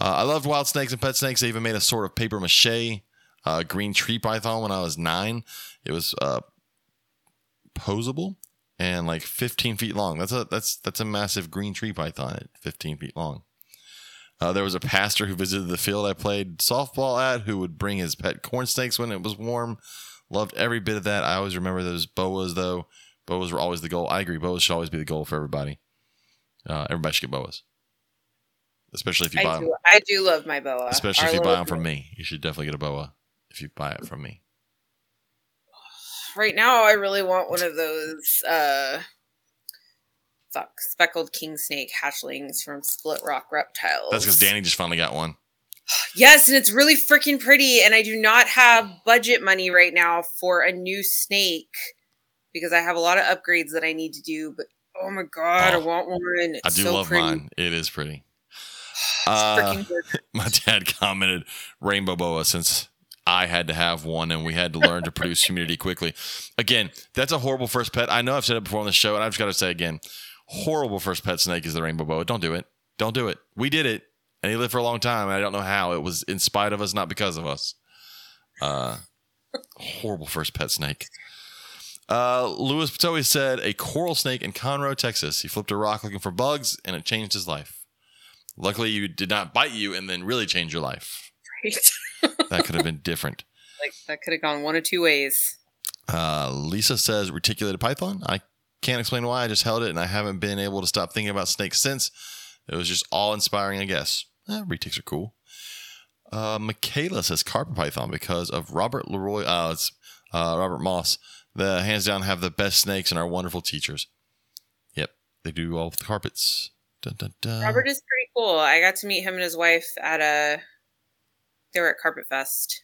Speaker 1: Uh, I loved wild snakes and pet snakes. I even made a sort of paper mache uh, green tree python when I was nine. It was uh, posable and like 15 feet long. That's a that's that's a massive green tree python at 15 feet long. Uh, there was a pastor who visited the field I played softball at who would bring his pet corn snakes when it was warm. Loved every bit of that. I always remember those boas though. Boas were always the goal. I agree. Boas should always be the goal for everybody. Uh, everybody should get boas, especially if you buy
Speaker 3: I
Speaker 1: them.
Speaker 3: I do love my boa.
Speaker 1: Especially
Speaker 3: Our
Speaker 1: if you buy them from me, you should definitely get a boa if you buy it from me.
Speaker 3: Right now, I really want one of those. Uh, fuck, speckled king snake hatchlings from Split Rock Reptiles.
Speaker 1: That's because Danny just finally got one.
Speaker 3: Yes, and it's really freaking pretty. And I do not have budget money right now for a new snake because I have a lot of upgrades that I need to do. But oh my god, I
Speaker 1: Oh,
Speaker 3: want one. It's
Speaker 1: I do
Speaker 3: so
Speaker 1: love
Speaker 3: pretty.
Speaker 1: mine. It is pretty.
Speaker 3: It's
Speaker 1: Uh, my dad commented rainbow boa since I had to have one and we had to learn to produce community quickly. Again, that's a horrible first pet. I know I've said it before on the show, and I've just got to say again, horrible first pet snake is the rainbow boa. Don't do it. Don't do it. We did it, and he lived for a long time. And I don't know how. It was in spite of us, not because of us. Uh, horrible first pet snake. Uh, Louis Patoe said a coral snake in Conroe, Texas. He flipped a rock looking for bugs, and it changed his life. Luckily, you did not bite you and then really change your life.
Speaker 3: Right?
Speaker 1: That could have been different.
Speaker 3: like that could have gone one of two ways.
Speaker 1: Uh, Lisa says reticulated python. I can't explain why. I just held it, and I haven't been able to stop thinking about snakes since. It was just all inspiring, I guess. Eh, retics are cool. Uh, Michaela says carpet python because of Robert Leroy. Uh, it's uh, Robert Moss. The hands down have the best snakes and are wonderful teachers. Yep, they do all the carpets. Dun, dun, dun.
Speaker 3: Robert is pretty cool. I got to meet him and his wife at a. They were at Carpet Fest.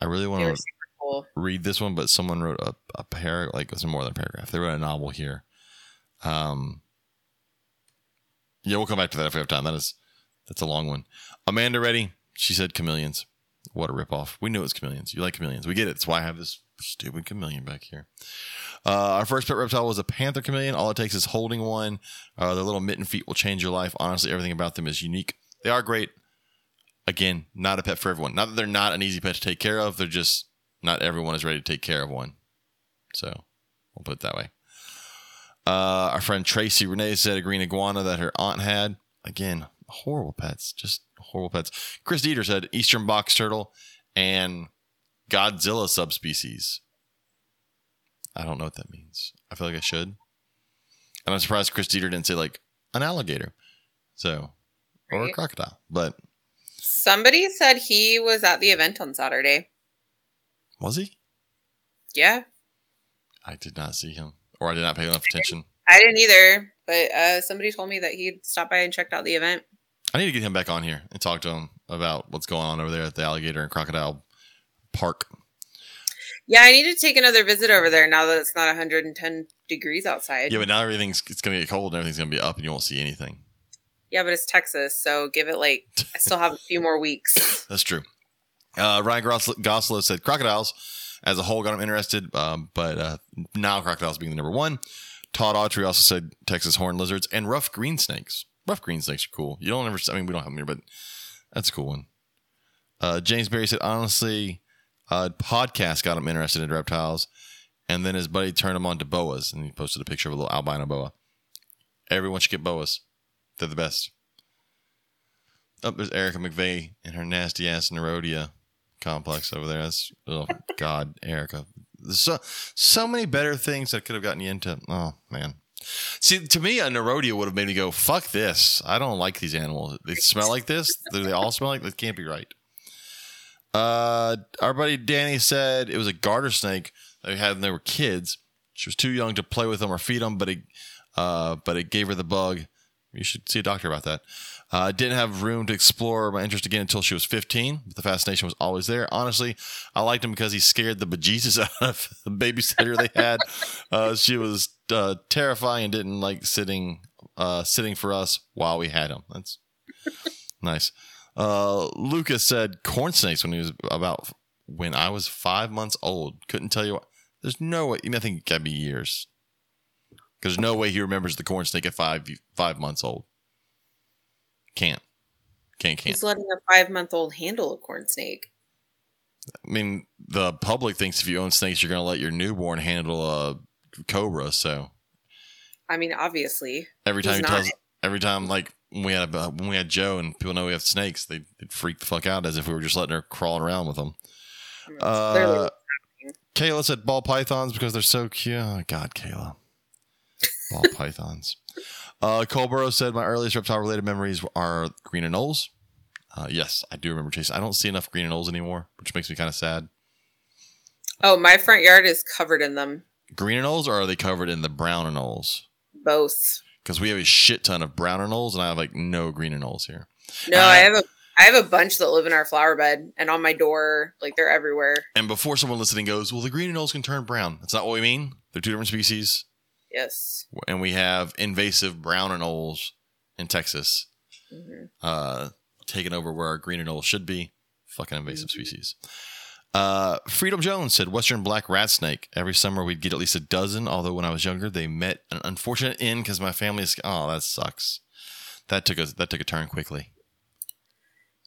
Speaker 1: I really want to
Speaker 3: cool.
Speaker 1: read this one, but someone wrote a, a paragraph, like it's more than a paragraph. They wrote a novel here. Um, yeah, we'll come back to that if we have time. That is, that's a long one. Amanda Reddy, she said chameleons. What a ripoff. We knew it was chameleons. You like chameleons. We get it. That's why I have this stupid chameleon back here. Uh, our first pet reptile was a panther chameleon. All it takes is holding one. Uh, their little mitten feet will change your life. Honestly, everything about them is unique. They are great. Again, not a pet for everyone. Not that they're not an easy pet to take care of. They're just not everyone is ready to take care of one. So we'll put it that way. Uh, our friend Tracy Renee said a green iguana that her aunt had. Again, horrible pets. Just horrible pets. Chris Dieter said eastern box turtle and Godzilla subspecies. I don't know what that means. I feel like I should. And I'm surprised Chris Dieter didn't say like an alligator. So, or a crocodile. But
Speaker 3: Somebody said he was at the event on Saturday.
Speaker 1: was he?
Speaker 3: Yeah,
Speaker 1: I did not see him, or I did not pay enough attention.
Speaker 3: I didn't either. But uh, somebody told me that he'd stopped by and checked out the event.
Speaker 1: I need to get him back on here and talk to him about what's going on over there at the alligator and crocodile park.
Speaker 3: Yeah, I need to take another visit over there now that it's not 110 degrees outside.
Speaker 1: Yeah, but now everything's it's gonna get cold and everything's gonna be up and you won't see anything.
Speaker 3: Yeah, but it's Texas, so give it like I still have a few more weeks.
Speaker 1: That's true. Uh, Ryan Gos- Goslow said crocodiles as a whole got him interested, um, but uh, now crocodiles being the number one. Todd Autry also said Texas horn lizards and rough green snakes. Rough green snakes are cool. You don't ever. I mean, we don't have them here, but that's a cool one. Uh, James Berry said honestly, uh, podcast got him interested in reptiles, and then his buddy turned him on to boas, and he posted a picture of a little albino boa. Everyone should get boas. They're the best. Oh, there's Erica McVeigh and her nasty ass Nerodia complex over there. That's oh god, Erica. So so many better things that could have gotten you into. Oh man. See, to me, a Nerodia would have made me go, "Fuck this! I don't like these animals. They smell like this. Do they all smell like this? Can't be right." Uh, our buddy Danny said it was a garter snake they had when they were kids. She was too young to play with them or feed them, but it, uh, but it gave her the bug. You should see a doctor about that. Uh, didn't have room to explore my interest again until she was 15, but the fascination was always there. Honestly, I liked him because he scared the bejesus out of the babysitter they had. Uh, she was uh, terrifying and didn't like sitting uh, sitting for us while we had him. That's nice. Uh, Lucas said corn snakes when he was about when I was five months old. Couldn't tell you what. There's no way. I think it gotta be years. Because there's no way he remembers the corn snake at five five months old. Can't. Can't, can't.
Speaker 3: He's letting a five month old handle a corn snake.
Speaker 1: I mean, the public thinks if you own snakes, you're going to let your newborn handle a cobra. So
Speaker 3: I mean, obviously.
Speaker 1: every time he
Speaker 3: not.
Speaker 1: tells, every time like when we had uh, when we had Joe and people know we have snakes, they would freak the fuck out as if we were just letting her crawling around with them.
Speaker 3: Clearly
Speaker 1: Uh, Kayla said ball pythons because they're so cute. Oh, God, Kayla. Ball pythons. Uh, Colborough said my earliest reptile related memories are green anoles. Uh, yes, I do remember chasing. I don't see enough green and anoles anymore, which makes me kind of sad.
Speaker 3: Oh, my front yard is covered in them.
Speaker 1: Green and anoles, or are they covered in the brown and anoles?
Speaker 3: Both.
Speaker 1: Because we have a shit ton of brown and anoles, and I have like no green and anoles here.
Speaker 3: No,
Speaker 1: Uh,
Speaker 3: I have a I have a bunch that live in our flower bed and on my door. Like they're everywhere.
Speaker 1: And before someone listening goes, well, the green anoles can turn brown. That's not what we mean. They're two different species.
Speaker 3: Yes.
Speaker 1: And we have invasive brown and anoles in Texas,
Speaker 3: hmm
Speaker 1: uh, taking over where our green and anole should be. Fucking invasive species. Uh, Freedom Jones said Western black rat snake. Every summer we'd get at least a dozen. Although when I was younger, they met an unfortunate end because my family is. Oh, that sucks. That took a that took a turn quickly.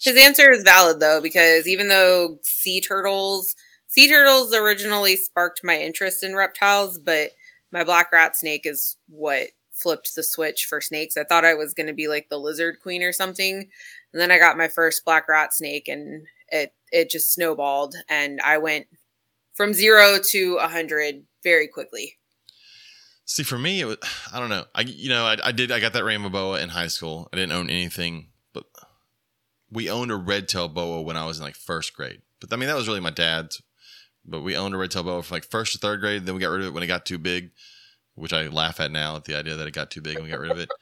Speaker 3: His answer is valid though, because even though sea turtles, sea turtles originally sparked my interest in reptiles, but my black rat snake is what flipped the switch for snakes. I thought I was going to be like the lizard queen or something, and then I got my first black rat snake, and it it just snowballed, and I went from zero to a hundred very quickly.
Speaker 1: See, for me, it was I don't know. I you know I, I did I got that rainbow boa in high school. I didn't own anything, but we owned a red tail boa when I was in like first grade. But I mean that was really my dad's. But we owned a red tail boa from like first to third grade. Then we got rid of it when it got too big, which I laugh at now at the idea that it got too big and we got rid of it.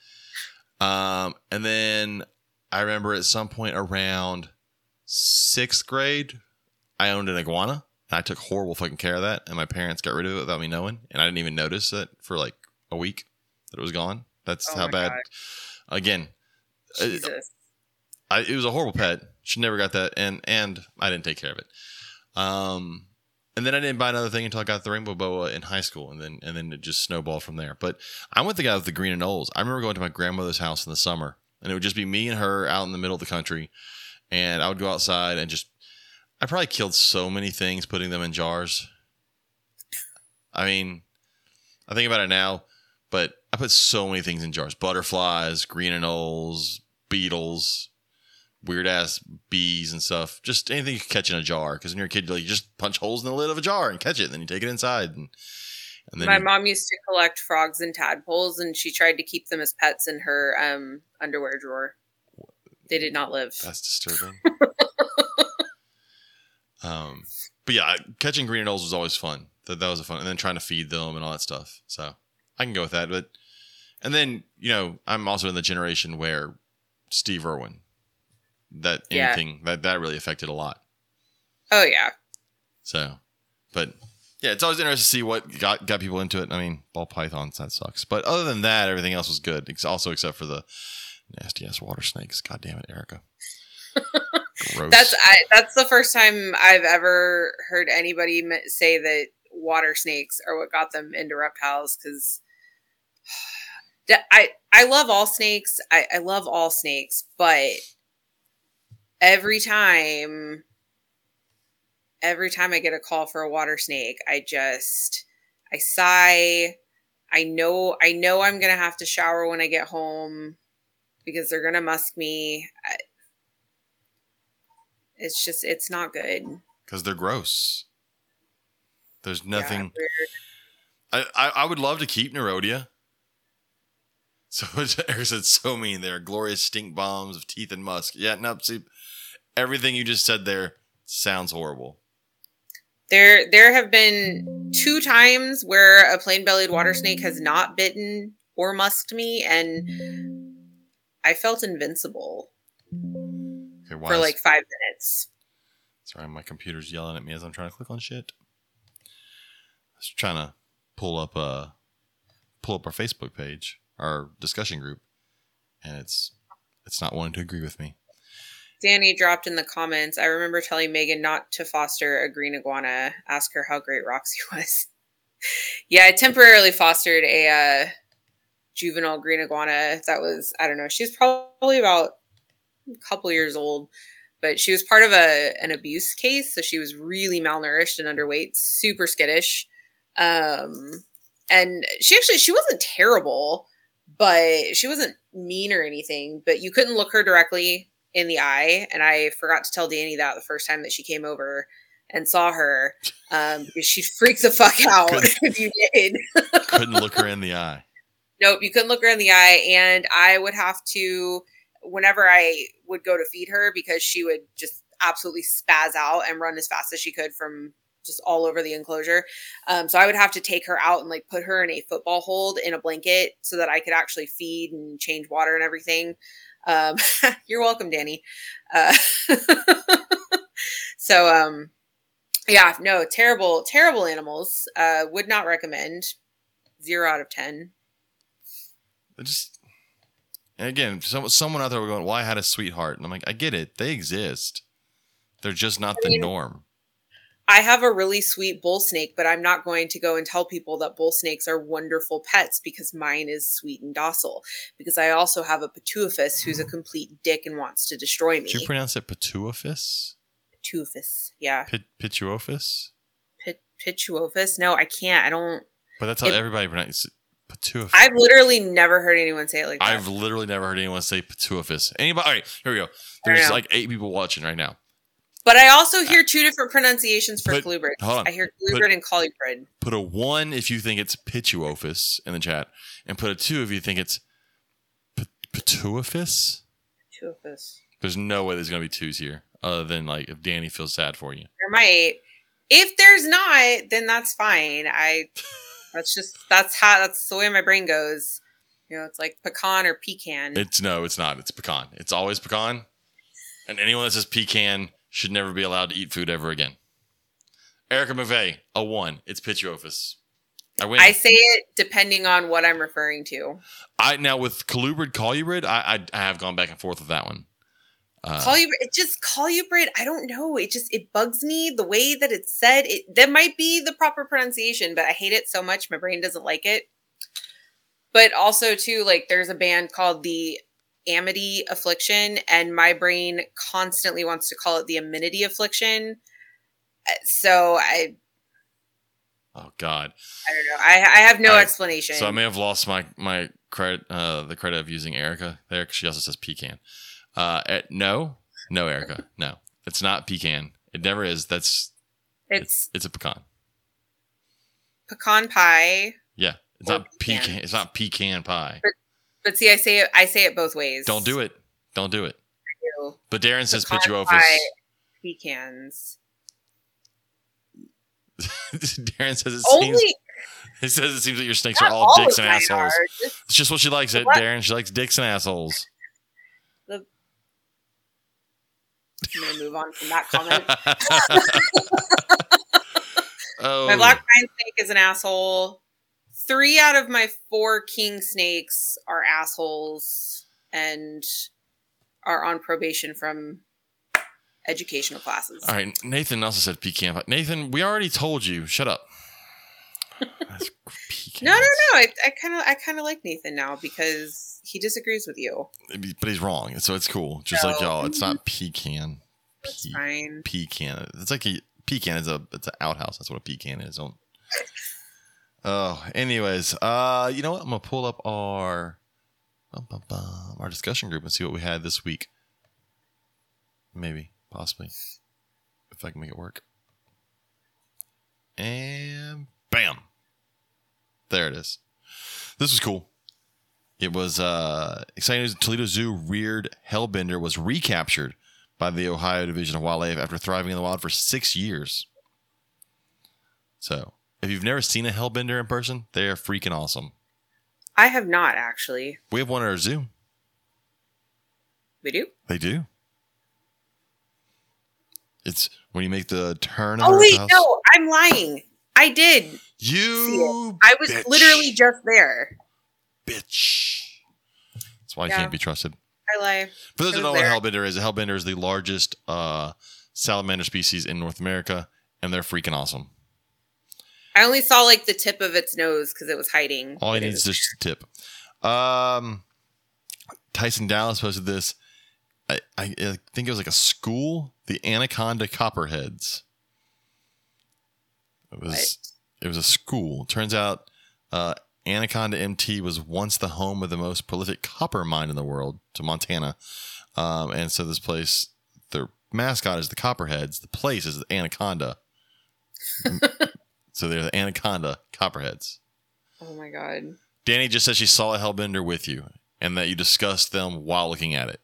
Speaker 1: Um, and then I remember at some point around sixth grade, I owned an iguana. And I took horrible fucking care of that, and my parents got rid of it without me knowing, and I didn't even notice it for like a week that it was gone. That's
Speaker 3: Oh
Speaker 1: how bad.
Speaker 3: God.
Speaker 1: Again, uh,
Speaker 3: Jesus.
Speaker 1: I, it was a horrible pet. She never got that, and and I didn't take care of it. Um, and then I didn't buy another thing until I got the rainbow boa in high school, and then and then it just snowballed from there. But I'm with the guy with the green and anoles. I remember going to my grandmother's house in the summer, and it would just be me and her out in the middle of the country, and I would go outside and just. I probably killed so many things putting them in jars. I mean, I think about it now, but I put so many things in jars: butterflies, green and anoles, beetles, weird ass bees and stuff. Just anything you can catch in a jar. Because when you're a kid, like, you just punch holes in the lid of a jar and catch it, and then you take it inside. And, and then
Speaker 3: My mom used to collect frogs and tadpoles, and she tried to keep them as pets in her um, underwear drawer. They did not live.
Speaker 1: that's disturbing. um, but yeah, catching green anoles was always fun. That that was a fun, and then trying to feed them and all that stuff. So I can go with that. But and then you know, I'm also in the generation where Steve Irwin. That
Speaker 3: Yeah.
Speaker 1: anything that that really affected a lot.
Speaker 3: Oh yeah,
Speaker 1: So, but yeah, it's always interesting to see what got got people into it. I mean, ball pythons that sucks, but other than that, everything else was good. Ex- Also, except for the nasty ass water snakes. God damn it, Erica. Gross.
Speaker 3: that's I, that's the first time I've ever heard anybody say that water snakes are what got them into reptiles. Because I I love all snakes. I, I love all snakes, but every time every time I get a call for a water snake, I just I sigh. I know I know I'm gonna have to shower when I get home because they're gonna musk me. I, it's just it's not good.
Speaker 1: because they're gross. There's nothing.
Speaker 3: weird.
Speaker 1: I, I I would love to keep Nerodia. So Eric said so mean. They're glorious stink bombs of teeth and musk. Yeah, no, see, everything you just said there sounds horrible.
Speaker 3: There there have been two times where a plain-bellied water snake has not bitten or musked me and I felt invincible
Speaker 1: Okay,
Speaker 3: for like 5 minutes.
Speaker 1: Sorry, my computer's yelling at me as I'm trying to click on shit. I was trying to pull up uh pull up our Facebook page, our discussion group, and it's it's not wanting to agree with me.
Speaker 3: Danny dropped in the comments, I remember telling Megan not to foster a green iguana. Ask her how great Roxy was. yeah, I temporarily fostered a uh, juvenile green iguana. That was, I don't know, she's probably about a couple years old, but she was part of a an abuse case. So she was really malnourished and underweight, super skittish. Um, and she actually, she wasn't terrible, but she wasn't mean or anything, but you couldn't look her directly in the eye. And I forgot to tell Danny that the first time that she came over and saw her um, because she'd freak the fuck out
Speaker 1: Good.
Speaker 3: if you did.
Speaker 1: Couldn't look her in the eye.
Speaker 3: Nope, you couldn't look her in the eye. And I would have to, whenever I would go to feed her, because she would just absolutely spaz out and run as fast as she could from just all over the enclosure. Um, so I would have to take her out and like put her in a football hold in a blanket so that I could actually feed and change water and everything. Um, you're welcome, Danny. Uh, so, um, yeah, no, terrible, terrible animals. Uh, would not recommend. Zero out of ten.
Speaker 1: It just again, some, someone out there were going, "Well, I had a sweetheart," and I'm like, I get it. They exist. They're just not
Speaker 3: I
Speaker 1: the
Speaker 3: mean-
Speaker 1: norm.
Speaker 3: I have a really sweet bull snake, but I'm not going to go and tell people that bull snakes are wonderful pets because mine is sweet and docile. Because I also have a Pituophis who's a hmm. complete dick and wants to destroy me.
Speaker 1: Did you pronounce it Pituophis?
Speaker 3: Pituophis, yeah.
Speaker 1: Pit, Pituophis?
Speaker 3: Pit, Pituophis? No, I can't. I don't.
Speaker 1: But that's how
Speaker 3: It-
Speaker 1: everybody pronounces it. Pituophis.
Speaker 3: I've literally never heard anyone say it like that.
Speaker 1: I've literally never heard anyone say Pituophis. Anybody? All right, here we go. There's like eight people watching right now.
Speaker 3: But I also hear two different pronunciations for
Speaker 1: Put-
Speaker 3: colubrid. I hear
Speaker 1: Put-
Speaker 3: colubrid and colubrid.
Speaker 1: Put a one if you think it's Pituophis in the chat, and put a two if you think it's P- Pituophis.
Speaker 3: Pituophis.
Speaker 1: There's no way there's gonna be twos here, other than like if Danny feels sad for you.
Speaker 3: There might. If there's not, then that's fine. I. That's just that's how that's the way my brain goes. You know, it's like pecan or pecan.
Speaker 1: It's no, it's not. It's pecan. It's always pecan. And anyone that says pecan should never be allowed to eat food ever again. Erica McVeigh, a one. It's Pituophis. I win.
Speaker 3: I say it depending on what I'm referring to.
Speaker 1: I now with colubrid, colubrid, I, I I have gone back and forth with that one. Uh,
Speaker 3: Colubrid, it just colubrid. I don't know. It just it bugs me the way that it's said. It that might be the proper pronunciation, but I hate it so much. My brain doesn't like it. But also too, like there's a band called the Amity Affliction, and my brain constantly wants to call it the Amenity Affliction. Uh, So I
Speaker 1: oh God.
Speaker 3: I don't know. I I have no
Speaker 1: right.
Speaker 3: explanation.
Speaker 1: So I may have lost my my credit, uh, the credit of using Erica there because she also says pecan. Uh, eh, no, no, Erica, no, it's not pecan. It never is. That's
Speaker 3: it's
Speaker 1: it's it's a pecan.
Speaker 3: pecan pie.
Speaker 1: Yeah, it's not
Speaker 3: pecan.
Speaker 1: pecan. It's not pecan pie.
Speaker 3: But see, I say it. I say it both ways.
Speaker 1: Don't do it. Don't do it.
Speaker 3: do.
Speaker 1: But Darren says
Speaker 3: pie. Pecans.
Speaker 1: Darren says it
Speaker 3: Only
Speaker 1: seems. He says it seems that your snakes
Speaker 3: not
Speaker 1: are all dicks and assholes.
Speaker 3: are,
Speaker 1: It's just what she likes, it? Darren. She likes dicks and assholes.
Speaker 3: I'm gonna move on from that comment.
Speaker 1: oh,
Speaker 3: My black pine snake is an asshole. Three out of my four king snakes are assholes and are on probation from educational classes.
Speaker 1: All right, Nathan also said pecan pie. Nathan, we already told you. Shut up. That's pecans.
Speaker 3: No, no, no. I kind of, I kind of like Nathan now because he disagrees with you.
Speaker 1: But he's wrong, so it's cool. Just like y'all, it's not pecan.
Speaker 3: That's
Speaker 1: Pe-
Speaker 3: fine.
Speaker 1: pecan. It's like a pecan is a it's an outhouse. That's what a pecan is. Don't. Oh, anyways, uh, you know what? I'm gonna pull up our bum, bum, bum, our discussion group and see what we had this week. Maybe, possibly, if I can make it work. And bam, there it is. This was cool. It was uh, exciting news. Toledo Zoo reared Hellbender was recaptured by the Ohio Division of Wildlife after thriving in the wild for six years. So, if you've never seen a Hellbender in person, they are freaking awesome.
Speaker 3: I have not actually.
Speaker 1: We have one at our zoo.
Speaker 3: We do.
Speaker 1: They do. It's when you make the turn.
Speaker 3: Oh wait,
Speaker 1: house.
Speaker 3: no, I'm lying. I did.
Speaker 1: You.
Speaker 3: I was
Speaker 1: bitch.
Speaker 3: literally just there.
Speaker 1: bitch. That's why you
Speaker 3: Yeah.
Speaker 1: can't be trusted.
Speaker 3: I lie.
Speaker 1: For those who don't know
Speaker 3: there.
Speaker 1: what a hellbender is, a hellbender is the largest uh, salamander species in North America, and they're freaking awesome.
Speaker 3: I only saw like the tip of its nose because it was hiding.
Speaker 1: All he
Speaker 3: it
Speaker 1: needs is just a tip. Um, Tyson Dallas posted this. I, I, I think it was like a school, the Anaconda Copperheads. It was it was a school. Turns out, uh, Anaconda MT was once the home of the most prolific copper mine in the world, to Montana. Um, and so this place, their mascot is the Copperheads. The place is the Anaconda. so they're the Anaconda Copperheads.
Speaker 3: Oh my god.
Speaker 1: Danny just said she saw a hellbender with you and that you discussed them while looking at it.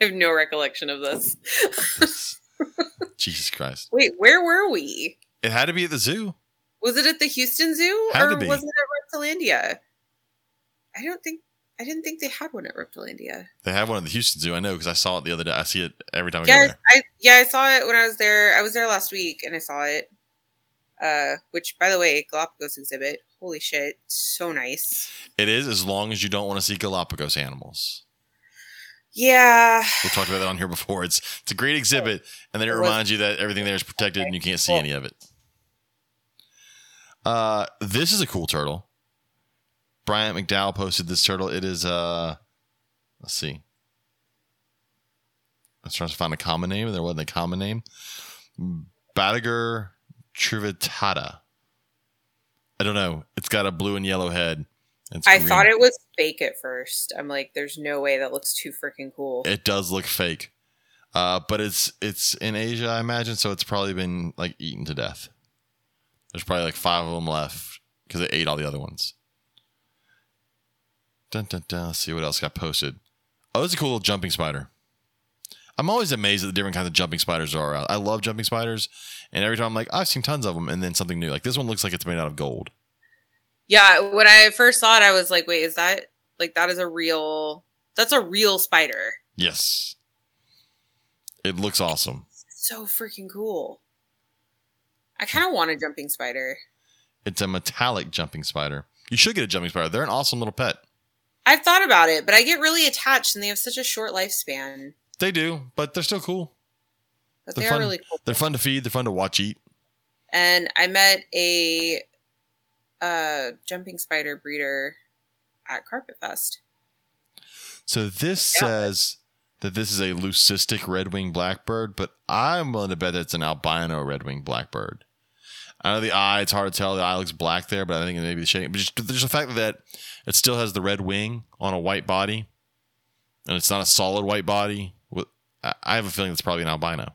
Speaker 3: I have no recollection of this.
Speaker 1: Jesus Christ!
Speaker 3: Wait, where were we?
Speaker 1: It had to be at the zoo.
Speaker 3: Was it at the Houston Zoo
Speaker 1: Had
Speaker 3: or was it at Reptilandia? I don't think I didn't think they had one at Reptilandia.
Speaker 1: They have one at the Houston Zoo. I know because I saw it the other day. I see it every time I go there.
Speaker 3: I yeah, I saw it when I was there. I was there last week and I saw it. Uh, which by the way, Galapagos exhibit. Holy shit, so nice.
Speaker 1: It is as long as you don't want to see Galapagos animals.
Speaker 3: Yeah,
Speaker 1: We talked about that on here before. It's it's a great exhibit, and then it
Speaker 3: It was-
Speaker 1: reminds you that everything there is protected and you can't see any of it. Uh, this is a cool turtle. Bryant McDowell posted this turtle. It is uh, let's see. I was trying to find a common name, and there wasn't a common name. Batagur trivittata. I don't know. It's got a blue and yellow head. It's
Speaker 3: I
Speaker 1: green.
Speaker 3: thought it was fake at first. I'm like, there's no way that looks too freaking cool.
Speaker 1: It does look fake, uh, but it's it's in Asia, I imagine. So it's probably been like eaten to death. There's probably like five of them left because they ate all the other ones. Dun, dun, dun. Let's see what else got posted. Oh, it's a cool little jumping spider. I'm always amazed at the different kinds of jumping spiders there are out. I love jumping spiders, and every time I'm like, I've seen tons of them, and then something new. Like this one looks like it's made out of gold.
Speaker 3: Yeah, when I first saw it, I was like, wait, is that like that is a real that's a real spider.
Speaker 1: Yes, it looks awesome.
Speaker 3: So freaking cool. I kind of want a jumping spider.
Speaker 1: It's a metallic jumping spider. You should get a jumping spider. They're an awesome little pet.
Speaker 3: I've thought about it, but I get really attached and they have such a short lifespan.
Speaker 1: They do, but they're still cool.
Speaker 3: But
Speaker 1: They're
Speaker 3: they
Speaker 1: fun.
Speaker 3: are really cool.
Speaker 1: They're fun to feed. They're fun to watch eat.
Speaker 3: And I met a uh jumping spider breeder at Carpet Fest.
Speaker 1: So this
Speaker 3: Yeah.
Speaker 1: says that this is a leucistic red-winged blackbird, but I'm willing to bet that it's an albino red-winged blackbird. I know the eye; it's hard to tell. The eye looks black there, but I think it may be the shading. But just, there's the fact that it still has the red wing on a white body, and it's not a solid white body. I have a feeling it's probably an albino.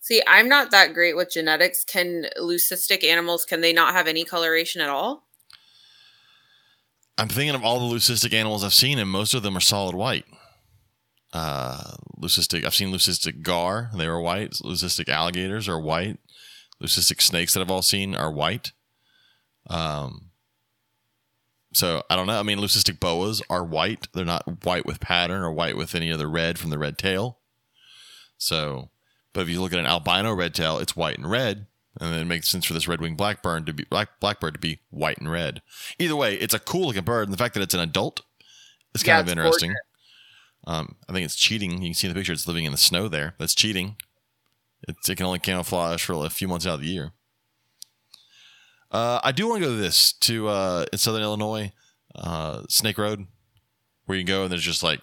Speaker 3: See, I'm not that great with genetics. Can leucistic animals can they not have any coloration at all?
Speaker 1: I'm thinking of all the leucistic animals I've seen, and most of them are solid white. Uh, leucistic. I've seen leucistic gar; they were white. Leucistic alligators are white. Leucistic snakes that I've all seen are white. Um. So I don't know. I mean, leucistic boas are white. They're not white with pattern or white with any other red from the red tail. So, but if you look at an albino red tail, it's white and red, and then it makes sense for this red-winged blackbird to be black blackbird to be white and red. Either way, it's a cool looking bird, and the fact that it's an adult is kind
Speaker 3: Yeah,
Speaker 1: of interesting. Um, I think it's cheating. You can see in the picture; it's living in the snow there. That's cheating. It's, it can only camouflage for a few months out of the year. Uh, I do want to go to this to uh, in Southern Illinois, uh, Snake Road, where you go and there's just like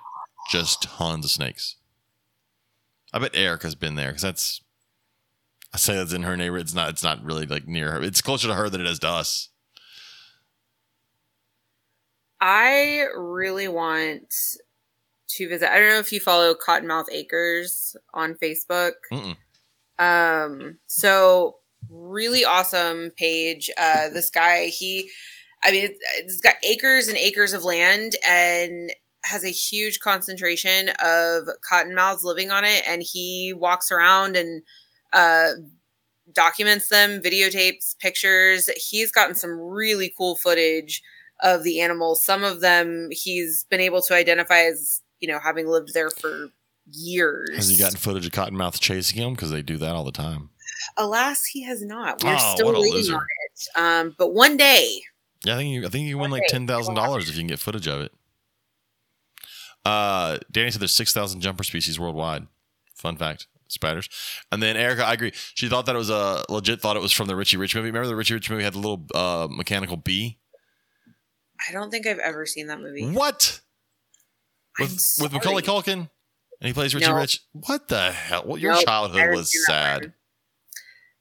Speaker 1: just tons of snakes. I bet Erica's been there because that's. I say that's in her neighborhood. It's not. It's not really like near her. It's closer to her than it is to us.
Speaker 3: I really want to visit. I don't know if you follow Cottonmouth Acres on Facebook.
Speaker 1: Mm-mm.
Speaker 3: Um, so really awesome page. Uh, this guy, he, I mean, it's got acres and acres of land and has a huge concentration of cottonmouths living on it. And he walks around and, uh, documents them, videotapes, pictures. He's gotten some really cool footage of the animals. Some of them he's been able to identify as, you know, having lived there for years.
Speaker 1: Has he gotten footage of Cottonmouth chasing him? Because they do that all the time.
Speaker 3: Alas, he has not. We're
Speaker 1: Oh,
Speaker 3: still waiting
Speaker 1: loser.
Speaker 3: on it. Um, but one day,
Speaker 1: Yeah, I think you. I think you win like ten thousand dollars if you can get footage of it. Uh, Danny said there's six thousand jumper species worldwide. Fun fact: spiders. And then Erica, I agree. She thought that it was a legit. Thought it was from the Richie Rich movie. Remember the Richie Rich movie had the little uh, mechanical bee?
Speaker 3: I don't think I've ever seen that movie.
Speaker 1: What
Speaker 3: I'm
Speaker 1: with with Macaulay. Culkin? And he plays Richie
Speaker 3: No.
Speaker 1: Rich. What the hell? Well, your
Speaker 3: I
Speaker 1: childhood was sad.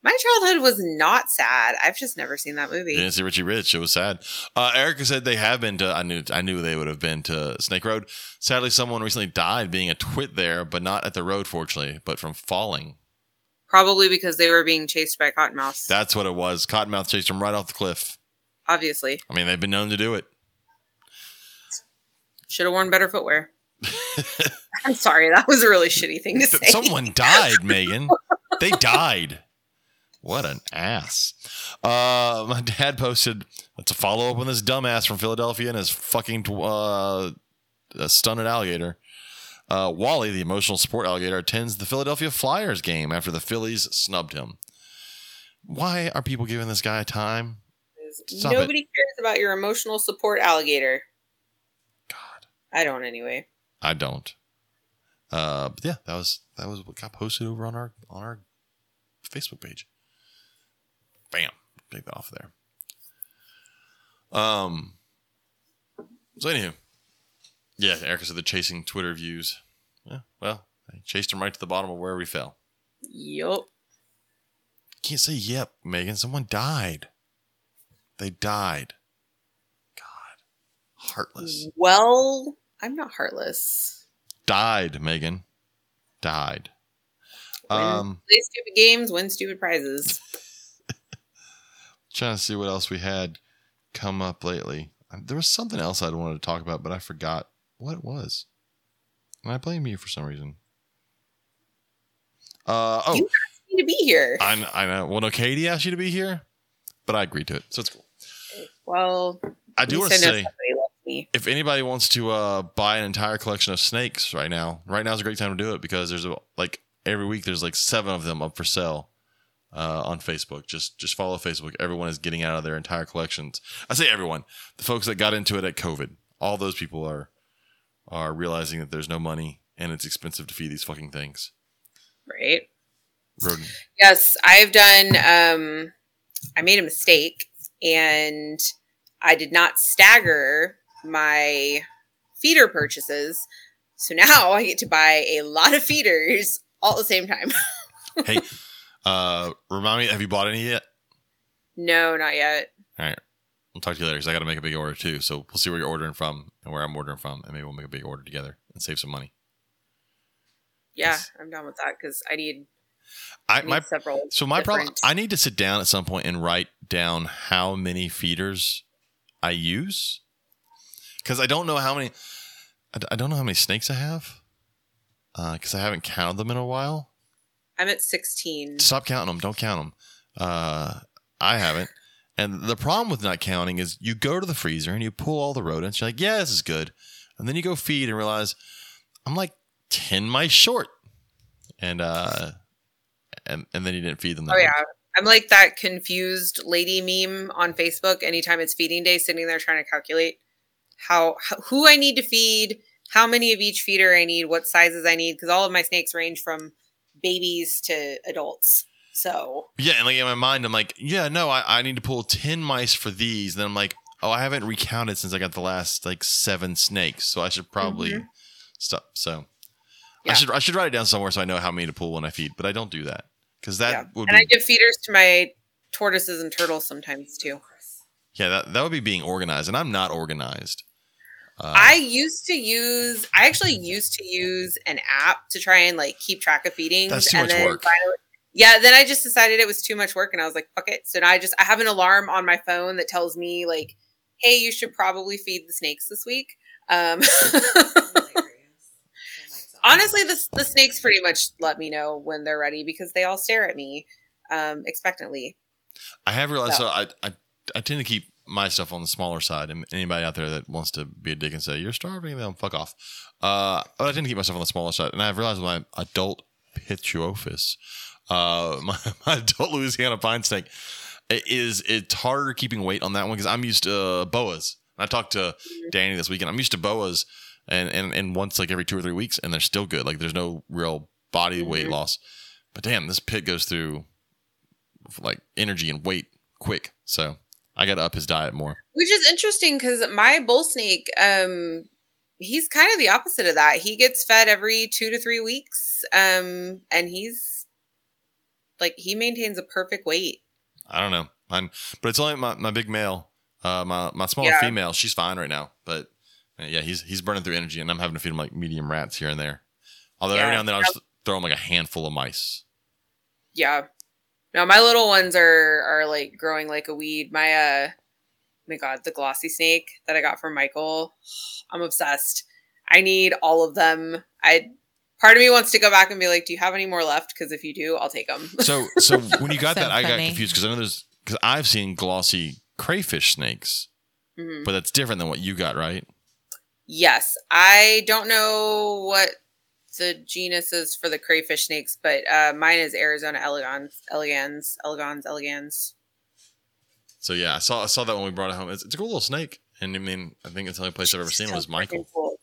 Speaker 3: My childhood was not sad. I've just never seen that movie.
Speaker 1: You didn't see Richie Rich. It was sad. Uh, Erica said they have been to. I knew. I knew they would have been to Snake Road. Sadly, someone recently died being a twit there, but not at the road, fortunately, but from falling.
Speaker 3: Probably because they were being chased by cottonmouths.
Speaker 1: That's what it was. Cottonmouth chased them right off the cliff.
Speaker 3: Obviously,
Speaker 1: I mean, they've been known to do it.
Speaker 3: should have worn better footwear. I'm sorry, that was a really shitty thing to say.
Speaker 1: Someone died, Megan. they died. What an ass. Uh, my dad posted to follow up on this dumbass from Philadelphia and his fucking uh, stunted alligator. Uh, Wally, the emotional support alligator, attends the Philadelphia Flyers game after the Phillies snubbed him. Why are people giving this guy time? Stop it.
Speaker 3: Nobody cares about your emotional support alligator.
Speaker 1: God,
Speaker 3: I don't anyway.
Speaker 1: I don't. Uh, but yeah, that was that was what got posted over on our on our Facebook page. Bam, take that off there. Um. So anywho, yeah, Erica said the chasing Twitter views. Yeah, well, I chased him right to the bottom of where we fell.
Speaker 3: Yup.
Speaker 1: Can't say yep, Megan. Someone died. They died. God, heartless.
Speaker 3: Well, I'm not heartless.
Speaker 1: Died, Megan. Died.
Speaker 3: Win-
Speaker 1: Um,
Speaker 3: Play stupid games, win stupid prizes.
Speaker 1: Trying to see what else we had come up lately. There was something else I wanted to talk about, but I forgot what it was. And I blame you for some reason. Uh oh,
Speaker 3: You- Need to be here.
Speaker 1: I, I know. Well, no, Katie asked you to be here, but I agreed to it, so it's cool.
Speaker 3: Well,
Speaker 1: I do want to say,
Speaker 3: me.
Speaker 1: if anybody wants to uh, buy an entire collection of snakes right now, right now is a great time to do it because there's a, like every week there's like seven of them up for sale uh, on Facebook. Just just follow Facebook. Everyone is getting out of their entire collections. I say everyone. The folks that got into it at COVID, all those people are are realizing that there's no money and it's expensive to feed these fucking things.
Speaker 3: Right.
Speaker 1: Rodent.
Speaker 3: Yes, I've done. Um, I made a mistake, and I did not stagger my feeder purchases. So now I get to buy a lot of feeders all at the same time.
Speaker 1: hey, uh, remind me, have you bought any yet?
Speaker 3: no, not yet.
Speaker 1: All right. I'll talk to you later because I got to make a big order too. So we'll see where you're ordering from and where I'm ordering from, and maybe we'll make a big order together and save some money.
Speaker 3: Yeah. I'm done with that because I need,
Speaker 1: I
Speaker 3: I need
Speaker 1: my
Speaker 3: several.
Speaker 1: so my problem. I need to sit down at some point and write down how many feeders I use because I don't know how many. I don't know how many snakes I have because I haven't counted them in a while.
Speaker 3: I'm at 16.
Speaker 1: Stop counting them. Don't count them. Uh, I haven't. And the problem with not counting is you go to the freezer and you pull all the rodents. You're like, yeah, this is good. And then you go feed and realize I'm like 10 mice short. And, uh, and, and then you didn't feed them.
Speaker 3: Oh yeah. I'm like that confused lady meme on Facebook. Anytime it's feeding day, sitting there trying to calculate how, how who I need to feed, how many of each feeder I need, what sizes I need, because all of my snakes range from babies to adults. So
Speaker 1: Yeah. And like in my mind, I'm like, yeah, no, I, I need to pull 10 mice for these. then I'm like, oh, I haven't recounted since I got the last like seven snakes. So I should probably
Speaker 3: Mhm.
Speaker 1: stop. So
Speaker 3: Yeah.
Speaker 1: I should, I should write it down somewhere so I know how many to pull when I feed, but I don't do that because that
Speaker 3: yeah,
Speaker 1: would
Speaker 3: and
Speaker 1: be
Speaker 3: I give feeders to my tortoises and turtles sometimes too.
Speaker 1: Yeah, that, that would be being organized, and I'm not organized. Uh,
Speaker 3: I used to use. I actually used to use an app to try and like keep track of feedings.
Speaker 1: That's too
Speaker 3: and
Speaker 1: much
Speaker 3: then
Speaker 1: work.
Speaker 3: finally- yeah, then I just decided it was too much work, and I was like, "Fuck it." So now I just I have an alarm on my phone that tells me like, "Hey, you should probably feed the snakes this week." Um, honestly, the the snakes pretty much let me know when they're ready because they all stare at me um, expectantly.
Speaker 1: I have realized. So
Speaker 3: So-
Speaker 1: I, I I tend to keep my stuff on the smaller side, and anybody out there that wants to be a dick and say you're starving them, fuck off. Uh, but I tend to keep myself on the smaller side, and I've realized with my adult Pituophis, uh, my, my adult Louisiana pine snake, it is it's harder keeping weight on that one because I'm used to uh, boas. I talked to Danny this weekend. I'm used to boas, and and and once like every two or three weeks, and they're still good. Like there's no real body weight
Speaker 3: Mhm.
Speaker 1: loss. But damn, this pit goes through like energy and weight quick. So I got to up his diet more.
Speaker 3: Which is interesting because my bull snake, um, he's kind of the opposite of that. He gets fed every two to three weeks, um, and he's like he maintains a perfect weight.
Speaker 1: I don't know, I'm, but it's only my, my big male. Uh, my my smaller
Speaker 3: Yeah.
Speaker 1: female, she's fine right now. But uh, yeah, he's he's burning through energy, and I'm having to feed him like medium rats here and there. Although every now and then I'll just throw him like a handful of mice.
Speaker 3: Yeah. No, my little ones are are like growing like a weed. My uh, oh my God, the glossy snake that I got from Michael, I'm obsessed. I need all of them. I part of me wants to go back and be like, "Do you have any more left? Because if you do, I'll take them."
Speaker 1: So, so when you got
Speaker 2: So
Speaker 1: that, I got confused because I know there's because I've seen glossy crayfish snakes,
Speaker 3: Mhm.
Speaker 1: but that's different than what you got, right?
Speaker 3: Yes, I don't know what the genus is for the crayfish snakes, but uh, mine is Arizona elegans, elegans, elegans, elegans.
Speaker 1: So yeah, I saw I saw that when we brought it home. It's, it's a cool little snake, and I mean, I think it's the only place I've ever seen it was Michael.
Speaker 3: cool.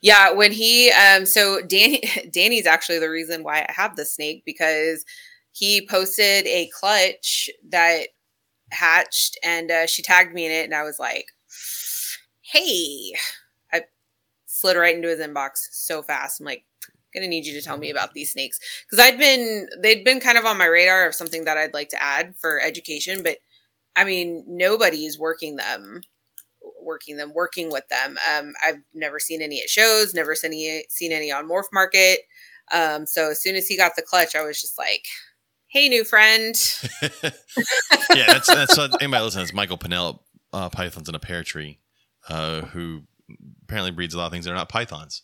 Speaker 3: Yeah, when he um so Danny Danny's actually the reason why I have the snake because he posted a clutch that hatched and uh, she tagged me in it and I was like, "Hey." Slid right into his inbox so fast. I'm like, "Going to need you to tell me about these snakes." Cuz I'd been they'd been kind of on my radar of something that I'd like to add for education, but I mean, nobody's working them working them, working with them. Um, I've never seen any at shows, never seen any, seen any on Morph Market. Um, so as soon as he got the clutch, I was just like, "Hey, new friend."
Speaker 1: yeah, that's that's what, anybody listening. It's Michael Pinnell, uh, pythons in a pear tree, uh, who apparently breeds a lot of things that are not pythons.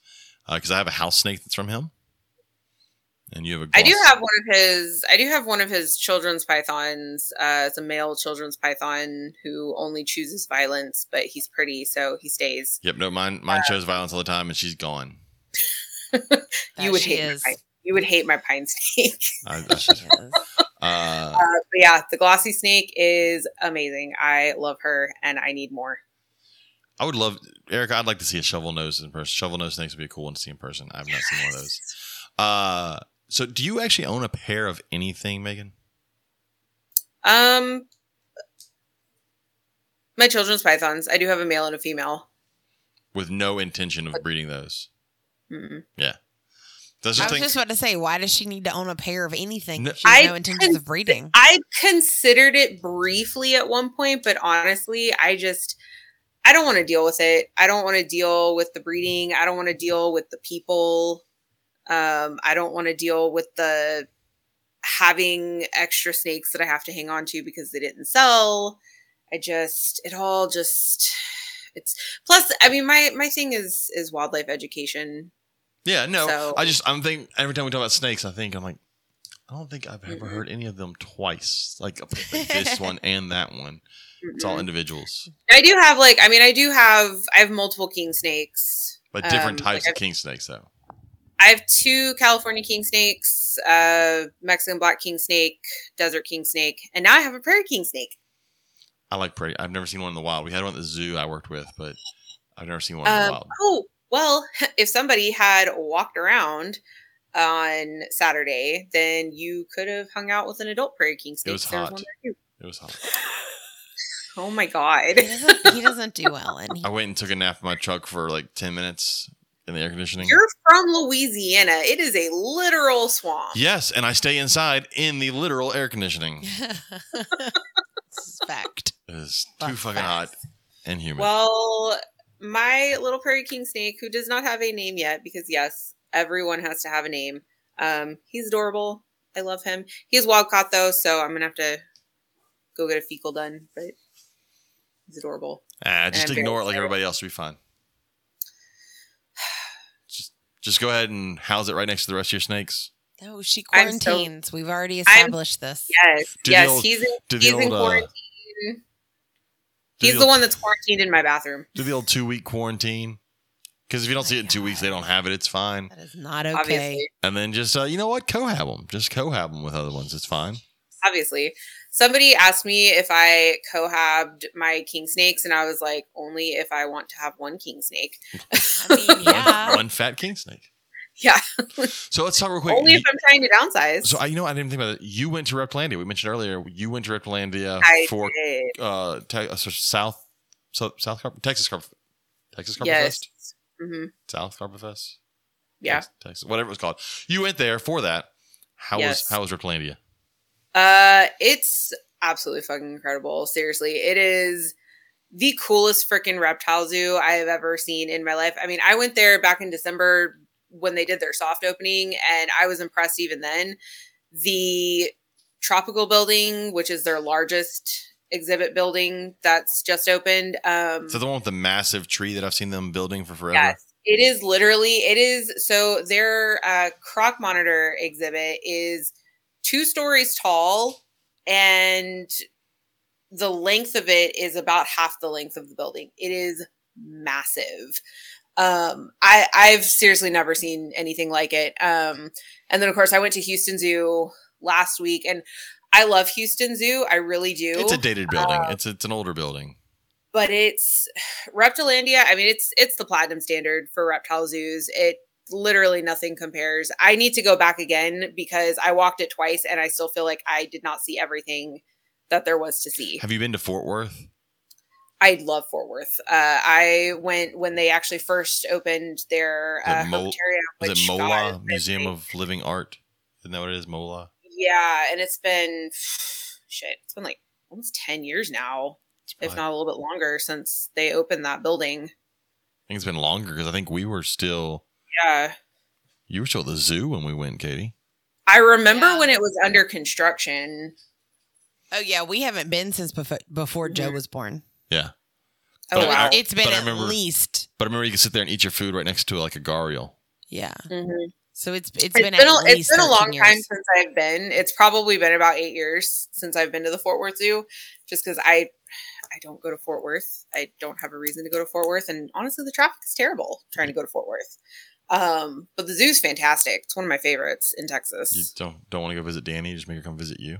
Speaker 1: Because I have a house snake that's from him, and you have a.
Speaker 3: I do have one of his. I do have one of his children's pythons. Uh, it's a male children's python who only chooses violence, but he's pretty, so he stays.
Speaker 1: Yep, no, mine mine shows violence all the time, and she's gone.
Speaker 3: You would hate. My
Speaker 2: is.
Speaker 3: pine, you would hate my pine snake.
Speaker 1: I, that's
Speaker 2: She
Speaker 1: uh,
Speaker 3: Uh, but yeah, the glossy snake is amazing. I love her, and I need more.
Speaker 1: I would love Eric. I'd like to see a shovel nose in person. Shovel nose snakes would be a cool one to see in person. I've not seen one of those. Uh, so do you actually own a pair of anything, Megan?
Speaker 3: Um, my children's pythons. I do have a male and a female.
Speaker 1: With no intention of breeding those.
Speaker 3: Mm.
Speaker 1: That's
Speaker 2: I was
Speaker 1: think,
Speaker 2: just about to say, why does she need to own a pair of anything?
Speaker 1: No-
Speaker 2: She has
Speaker 3: I
Speaker 2: no intentions of breeding.
Speaker 3: I considered it briefly at one point, but honestly, I just I don't want to deal with it. I don't want to deal with the breeding. I don't want to deal with the people. Um, I don't want to deal with the having extra snakes that I have to hang on to because they didn't sell. I just it all just it's plus I mean my my thing is is wildlife education.
Speaker 1: yeah, no.
Speaker 3: So-
Speaker 1: I just I'm thinking every time we talk about snakes, I think I'm like, I don't think I've ever
Speaker 3: Mhm.
Speaker 1: heard any of them twice. Like, like this one and that one. It's all individuals,
Speaker 3: I do have like I mean I do have I have multiple king snakes.
Speaker 1: but different
Speaker 3: Um,
Speaker 1: types
Speaker 3: like
Speaker 1: of king snakes, though.
Speaker 3: I have two California king snakes, uh, Mexican black king snake, desert king snake, and now I have a prairie king snake.
Speaker 1: I like prairie. I've never seen one in the wild. We had one at the zoo I worked with, but I've never seen one in the
Speaker 3: Um,
Speaker 1: wild.
Speaker 3: oh, well, if somebody had walked around on Saturday, then you could have hung out with an adult prairie king snake.
Speaker 1: It
Speaker 3: was
Speaker 1: hot. It was hot.
Speaker 3: Oh my god.
Speaker 2: he, doesn't, he doesn't do well, and he,
Speaker 1: I went and took a nap in my truck for like ten minutes in the air conditioning.
Speaker 3: You're from Louisiana. It is a literal swamp.
Speaker 1: yes, and I stay inside in the literal air conditioning.
Speaker 2: fact.
Speaker 1: It is too
Speaker 2: Fun
Speaker 1: fucking hot and humid.
Speaker 3: Well, my little prairie king snake, who does not have a name yet, because yes, everyone has to have a name. Um, he's adorable. I love him. He's wild caught though, so I'm gonna have to go get a fecal done. But he's adorable.
Speaker 1: ah, just
Speaker 3: I'm
Speaker 1: ignore it like everybody else. Will be fine. Just, just go ahead and house it right next to the rest of your snakes.
Speaker 2: No, she
Speaker 3: I'm so-
Speaker 2: quarantines. We've already established this.
Speaker 3: Yes,
Speaker 1: Do
Speaker 3: yes,
Speaker 1: old-
Speaker 3: he's in, he's in
Speaker 1: old, uh,
Speaker 3: quarantine.
Speaker 1: do
Speaker 3: He's
Speaker 1: the
Speaker 3: the
Speaker 1: old-
Speaker 3: one that's quarantined in my bathroom.
Speaker 1: do the old two week quarantine. Because if you don't see it in two weeks, they don't have it. It's fine.
Speaker 2: That is not okay.
Speaker 3: Obviously,
Speaker 1: And then just uh, you know what, cohab them. Just cohab them with other ones. It's fine.
Speaker 3: obviously. Somebody asked me if I cohabbed my king snakes, and I was like, only if I want to have one king snake.
Speaker 2: I mean, yeah.
Speaker 1: One, one fat king snake.
Speaker 3: Yeah,
Speaker 1: So let's talk real quick.
Speaker 3: only
Speaker 1: You-
Speaker 3: if I'm trying to downsize.
Speaker 1: so I, you know, I didn't think about it. You went to Reptilandia. We mentioned earlier. You went to Reptilandia
Speaker 3: I
Speaker 1: for
Speaker 3: did.
Speaker 1: uh, te- uh, so South, so, South Carp- Texas Carp, Texas Carpet
Speaker 3: Yes.
Speaker 1: Fest,
Speaker 3: hmm
Speaker 1: South Carpet Fest,
Speaker 3: Yeah.
Speaker 1: Tex- Texas, whatever it was called. You went there for that. How
Speaker 3: Yes.
Speaker 1: was how was Reptilandia?
Speaker 3: Uh, it's absolutely fucking incredible. Seriously, it is the coolest freaking reptile zoo I have ever seen in my life. I mean, I went there back in December when they did their soft opening, and I was impressed even then. The tropical building, which is their largest exhibit building that's just opened. Um,
Speaker 1: So the one with the massive tree that I've seen them building for forever.
Speaker 3: Yes. It is literally, it is so their uh, croc monitor exhibit is two stories tall and the length of it is about half the length of the building. It is massive. Um, I, I've seriously never seen anything like it. Um, and then of course I went to Houston Zoo last week and I love Houston Zoo. I really do.
Speaker 1: It's a dated building.
Speaker 3: Uh,
Speaker 1: it's it's an older building.
Speaker 3: but it's Reptilandia. I mean, it's it's the platinum standard for reptile zoos. It literally nothing compares. I need to go back again because I walked it twice and I still feel like I did not see everything that there was to see.
Speaker 1: Have you been to Fort Worth?
Speaker 3: I love Fort Worth. Uh, I went when they actually first opened their
Speaker 1: The
Speaker 3: uh,
Speaker 1: Mo- it Mola
Speaker 3: God,
Speaker 1: Museum of Living Art? Isn't that what it is? Mola.
Speaker 3: yeah, and it's been shit. It's been like almost ten years now, if not a little bit longer, since they opened that building.
Speaker 1: I think it's been longer because I think we were still.
Speaker 3: Yeah.
Speaker 1: You were still at the zoo when we went, Katie.
Speaker 3: I remember
Speaker 2: Yeah.
Speaker 3: when it was under construction.
Speaker 2: Oh yeah, we haven't been since before, before Joe
Speaker 3: Mhm.
Speaker 2: was born.
Speaker 1: Yeah,
Speaker 3: Oh
Speaker 1: I-
Speaker 3: wow.
Speaker 1: I-
Speaker 2: It's been
Speaker 1: but
Speaker 2: at
Speaker 1: remember-
Speaker 2: least
Speaker 1: but I remember you could sit there and eat your food right next to like a gharial.
Speaker 2: yeah.
Speaker 3: Mhm.
Speaker 2: So it's it's
Speaker 3: It's
Speaker 2: been,
Speaker 3: been,
Speaker 2: at
Speaker 3: a,
Speaker 2: least
Speaker 3: it's been a long
Speaker 2: years.
Speaker 3: time since I've been. It's probably been about eight years since I've been to the Fort Worth Zoo, just because I I don't go to Fort Worth. I don't have a reason to go to Fort Worth, and honestly, the traffic is terrible trying to go to Fort Worth. Um, but the zoo's fantastic. It's one of my favorites in Texas.
Speaker 1: You don't don't want to go visit Danny? Just make her come visit you.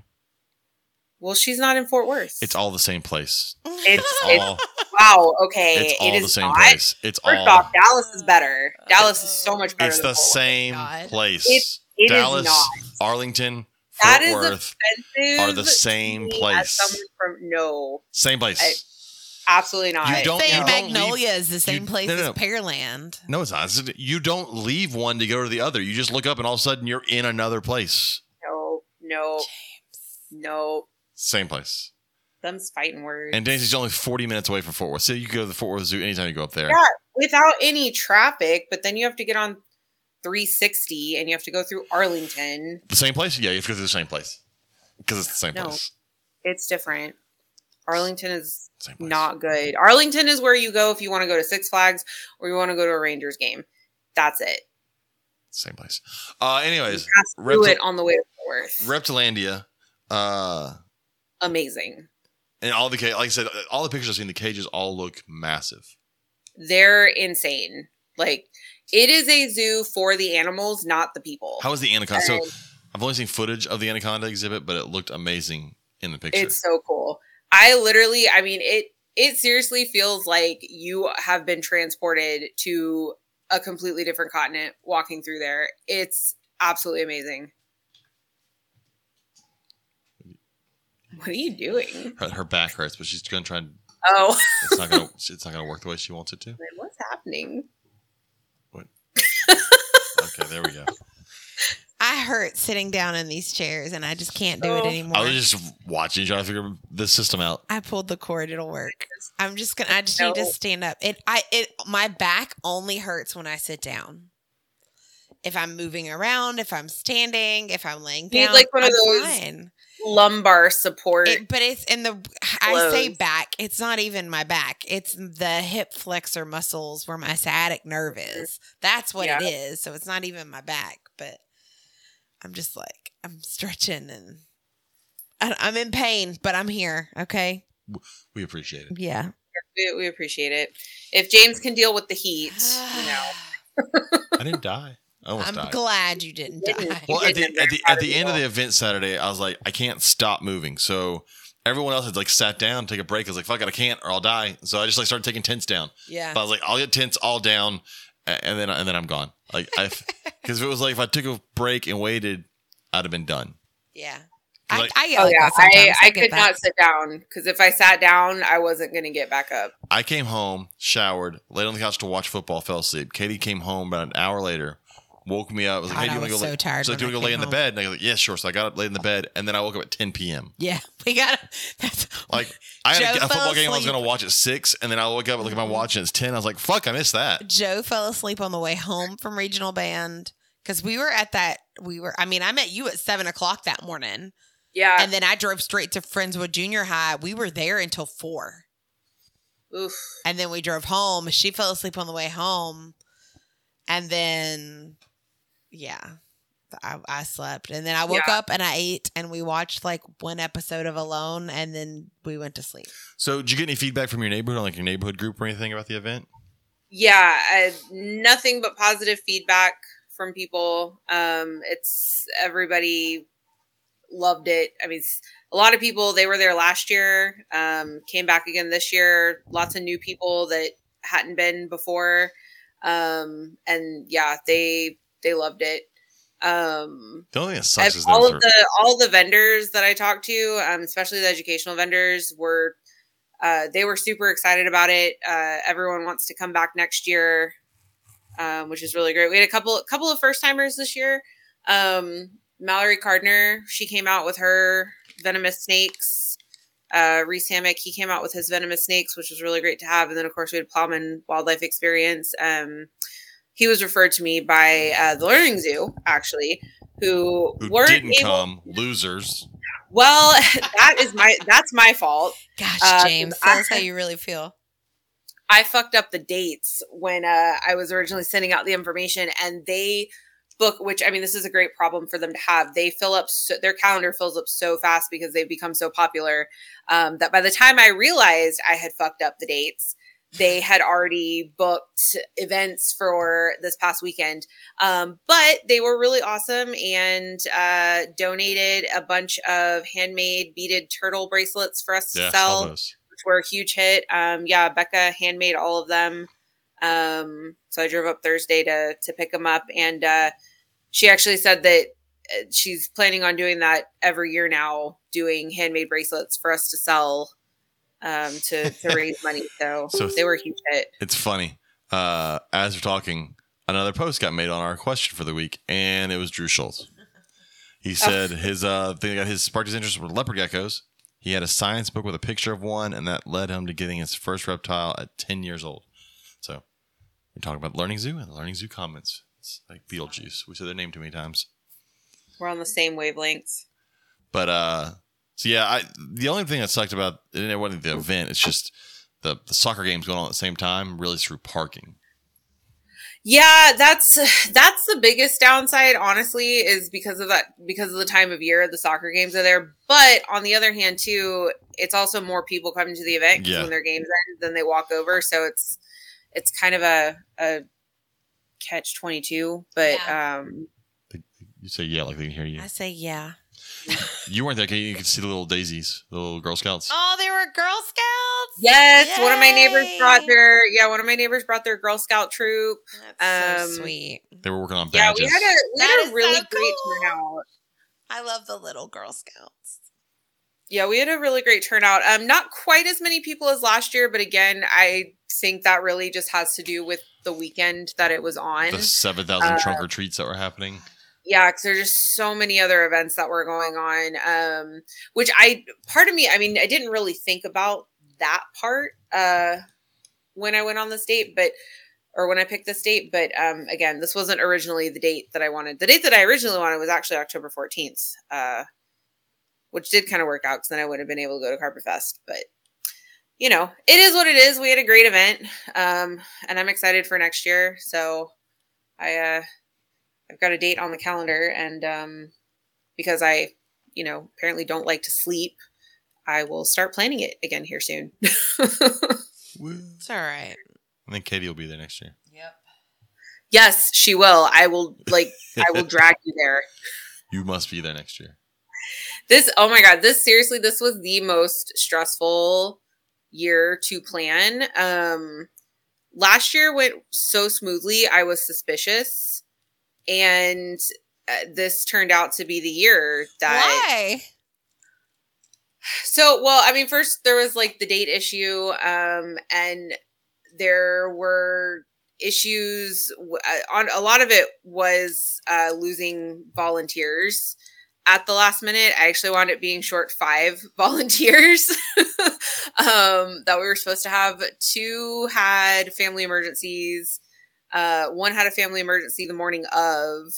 Speaker 3: well, she's not in Fort Worth.
Speaker 1: It's all the same place.
Speaker 3: It's,
Speaker 1: It's
Speaker 3: it's
Speaker 1: all
Speaker 3: wow. Okay,
Speaker 1: it's all
Speaker 3: it
Speaker 1: the same
Speaker 3: not.
Speaker 1: place. It's
Speaker 3: First
Speaker 1: all.
Speaker 3: off, Dallas is better. Dallas is so much better.
Speaker 1: it's
Speaker 3: than
Speaker 1: the
Speaker 3: Fort
Speaker 1: same
Speaker 2: God.
Speaker 1: place.
Speaker 3: It- it is
Speaker 1: Dallas,
Speaker 3: not.
Speaker 1: Arlington, Fort
Speaker 3: is
Speaker 1: Worth,
Speaker 3: Offensive
Speaker 1: are the same place.
Speaker 3: As someone from no,
Speaker 1: same place.
Speaker 3: Absolutely not.
Speaker 1: You don't-
Speaker 2: Saying
Speaker 1: you don't
Speaker 2: Magnolia
Speaker 1: leave-
Speaker 2: is the same
Speaker 1: you-
Speaker 2: place
Speaker 1: no, no,
Speaker 2: as. Pearland.
Speaker 1: no, it's not. It's- You don't leave one to go to the other. You just look up and all of a sudden you're in another place.
Speaker 3: no, no, no.
Speaker 1: Same place.
Speaker 3: Them's fighting words.
Speaker 1: And Daisy's only 40 minutes away from Fort Worth. So you can go to the Fort Worth Zoo anytime you go up there.
Speaker 3: yeah, without any traffic, but then you have to get on 360 and you have to go through Arlington.
Speaker 1: The same place? Yeah, you have to go to the same place. Because it's the same
Speaker 3: No.
Speaker 1: place.
Speaker 3: It's different. Arlington is not good. Arlington is where you go if you want to go to Six Flags or you want to go to a Rangers game. That's it.
Speaker 1: Same place. Uh, anyways, Reptil-
Speaker 3: it on the way to Fort Worth.
Speaker 1: Reptilandia. Uh,
Speaker 3: Amazing.
Speaker 1: and all the like I said, all the pictures I've seen, the cages all look massive.
Speaker 3: They're insane. Like it is a zoo for the animals, not the people.
Speaker 1: How is the anaconda? So I've only seen footage of the anaconda exhibit, but it looked amazing in the picture.
Speaker 3: it's so cool. I literally, I mean, it it seriously feels like you have been transported to a completely different continent walking through there. It's absolutely amazing. What are you doing?
Speaker 1: her, her back hurts, but she's gonna try. and-
Speaker 3: Oh,
Speaker 1: It's not gonna. it's not gonna work the way she wants it to.
Speaker 3: What's happening? What?
Speaker 1: okay, there we go.
Speaker 2: I hurt sitting down in these chairs and I just can't do it
Speaker 3: Oh.
Speaker 2: anymore.
Speaker 1: I was just watching, trying to figure the system out.
Speaker 2: I pulled the cord. It'll work. I'm just gonna. I just need to stand up. It. I. It. My back only hurts when I sit down. If I'm moving around, if I'm standing, if I'm laying
Speaker 3: You need,
Speaker 2: down,
Speaker 3: like, one of
Speaker 2: I'm
Speaker 3: those
Speaker 2: fine.
Speaker 3: Lumbar support.
Speaker 2: It, but it's in the. I say back. It's not even my back. It's the hip flexor muscles where my sciatic nerve is. That's what it
Speaker 3: Yeah.
Speaker 2: is. So it's not even my back. But I'm just like I'm stretching and I- I'm in pain, but I'm here. Okay.
Speaker 1: We appreciate it.
Speaker 2: Yeah.
Speaker 3: we, we appreciate it. If James can deal with the heat, you know.
Speaker 1: I didn't die. I almost
Speaker 2: I'm
Speaker 1: died.
Speaker 2: glad you didn't
Speaker 3: Didn't.
Speaker 2: die.
Speaker 1: Well, at the, at the at the end
Speaker 3: of
Speaker 1: of the event Saturday, I was like, I can't stop moving. So everyone else had like sat down, take a break. I was like, fuck it, I can't, or I'll die. So I just like started taking tents down.
Speaker 2: yeah.
Speaker 1: But I was like, I'll get tents all down, a- and then and then I'm gone. Like I, because if it was like if I took a break and waited, I'd have been done.
Speaker 2: Yeah. I,
Speaker 1: like-
Speaker 2: I yell
Speaker 3: Oh
Speaker 2: like
Speaker 3: yeah,
Speaker 2: that sometimes.
Speaker 3: I, I could
Speaker 2: that.
Speaker 3: not sit down because if I sat down, I wasn't going to get back up.
Speaker 1: I came home, showered, laid on the couch to watch football, fell asleep. Katie came home about an hour later, woke me up. I Was like,
Speaker 2: God,
Speaker 1: "Hey, do you want to
Speaker 2: was
Speaker 1: go?"
Speaker 2: so
Speaker 1: lay-"
Speaker 2: tired
Speaker 1: She's like, "Do you want to go lay
Speaker 2: came
Speaker 1: in the bed?" And I was like, "Yeah, sure." So I got up, laid in the bed, and then I woke up at 10 p.m.
Speaker 2: Yeah. We got that's
Speaker 1: Like I had a, a
Speaker 2: fell
Speaker 1: football game I was going to watch at six, and then I woke up and look at my mm-hmm. watch and it's ten. I was like, "Fuck, I missed that."
Speaker 2: Joe fell asleep on the way home from regional band because we were at that. We were. I mean, I met you at seven o'clock that morning,
Speaker 3: Yeah.
Speaker 2: and then I drove straight to Friendswood Junior High. We were there until four,
Speaker 3: Oof.
Speaker 2: and then we drove home. She fell asleep on the way home. and then yeah, I, I slept, and then I woke
Speaker 3: Yeah.
Speaker 2: up and I ate, and we watched like one episode of Alone, and then we went to sleep.
Speaker 1: So, did you get any feedback from your neighborhood, on like your neighborhood group or anything about the event?
Speaker 3: yeah uh, nothing but positive feedback from people um it's everybody loved it i mean a lot of people they were there last year um came back again this year lots of new people that hadn't been before um and yeah they they loved it um
Speaker 1: The only thing that sucks is
Speaker 3: all of the all the vendors that I talked to, um, especially the educational vendors, were uh, they were super excited about it. Uh, everyone wants to come back next year, um, which is really great. We had a couple couple of first timers this year. Um, Mallory Cardner, she came out with her venomous snakes. Uh, Reese Hammock, he came out with his venomous snakes, which was really great to have. And then, of course, we had Plowman Wildlife Experience. Um, he was referred to me by uh, the Learning Zoo, actually, who,
Speaker 1: who
Speaker 3: weren't
Speaker 1: didn't
Speaker 3: able.
Speaker 1: come, losers.
Speaker 3: Well, that is my that's my fault.
Speaker 2: Gosh,
Speaker 3: Uh,
Speaker 2: James,
Speaker 3: I-
Speaker 2: tell us how you really feel.
Speaker 3: I fucked up the dates when uh, I was originally sending out the information, and they book. Which I mean, this is a great problem for them to have. They fill up so, their calendar fills up so fast because they've become so popular um, that by the time I realized I had fucked up the dates, they had already booked events for this past weekend. Um, but they were really awesome and uh, donated a bunch of handmade beaded turtle bracelets for us to
Speaker 1: Yeah,
Speaker 3: sell which were a huge hit. Um, yeah, Becca handmade all of them. Um, so I drove up Thursday to to pick them up, and uh, she actually said that uh, she's planning on doing that every year now, doing handmade bracelets for us to sell um, to to raise money. So,
Speaker 1: So-
Speaker 3: they were a huge hit.
Speaker 1: It's funny. Uh, as we're talking, another post got made on our question for the week, and it was Drew Schultz. He said his uh thing that got his sparked his interest were leopard geckos. He had a science book with a picture of one, and that led him to getting his first reptile at ten years old. So we're talking about Learning Zoo and the Learning Zoo comments. It's like Beetlejuice. We said their name too many times.
Speaker 3: We're on the same wavelengths.
Speaker 1: But uh so yeah, I the only thing that sucked about it it wasn't the event, it's just the, the soccer games going on at the same time really through parking.
Speaker 3: Yeah, that's that's the biggest downside, honestly, is because of that because of the time of year the soccer games are there. But on the other hand, too, it's also more people coming to the event 'cause
Speaker 1: Yeah.
Speaker 3: when their games end, then they walk over. So it's it's kind of a a catch twenty two. But um
Speaker 1: You say yeah, like they can hear you.
Speaker 2: I say yeah.
Speaker 1: You weren't there. You could see the little daisies, the little Girl Scouts.
Speaker 2: Oh, they were Girl Scouts.
Speaker 3: yes, one of my neighbors brought their yeah, one of my neighbors brought their Girl Scout troop.
Speaker 2: That's
Speaker 3: Um,
Speaker 2: so sweet.
Speaker 1: They were working on badges.
Speaker 3: Yeah, we had a we
Speaker 2: That
Speaker 3: had a really
Speaker 2: so
Speaker 3: great
Speaker 2: cool.
Speaker 3: turnout.
Speaker 2: I love the little Girl Scouts.
Speaker 3: Yeah, we had a really great turnout. Um, not quite as many people as last year, but again, I think that really just has to do with the weekend that it was on.
Speaker 1: the seven thousand
Speaker 3: Uh,
Speaker 1: trunk or treats that were happening.
Speaker 3: Yeah, because there's just so many other events that were going on. Um, which I part of me, I mean, I didn't really think about that part uh when I went on this date, but or when I picked this date, but um again, this wasn't originally the date that I wanted. The date that I originally wanted was actually October 14th. Uh which did kind of work out because then I would have been able to go to Carpet Fest. But you know, it is what it is. We had a great event. Um, and I'm excited for next year. So I uh I've got a date on the calendar and um because I, you know, apparently don't like to sleep, I will start planning it again here soon.
Speaker 2: It's all right.
Speaker 1: I think Katie will be there next year.
Speaker 2: Yep.
Speaker 3: yes, she will. I will like I will drag you there.
Speaker 1: you must be there next year.
Speaker 3: This oh my god, this seriously this was the most stressful year to plan. Um last year went so smoothly, I was suspicious and uh, this turned out to be the year that
Speaker 2: Why?
Speaker 3: So, well, I mean, first there was like the date issue, um, and there were issues uh, on a lot of it was uh, losing volunteers at the last minute. I actually wound up being short five volunteers um, that we were supposed to have. Two had family emergencies. Uh, one had a family emergency the morning of.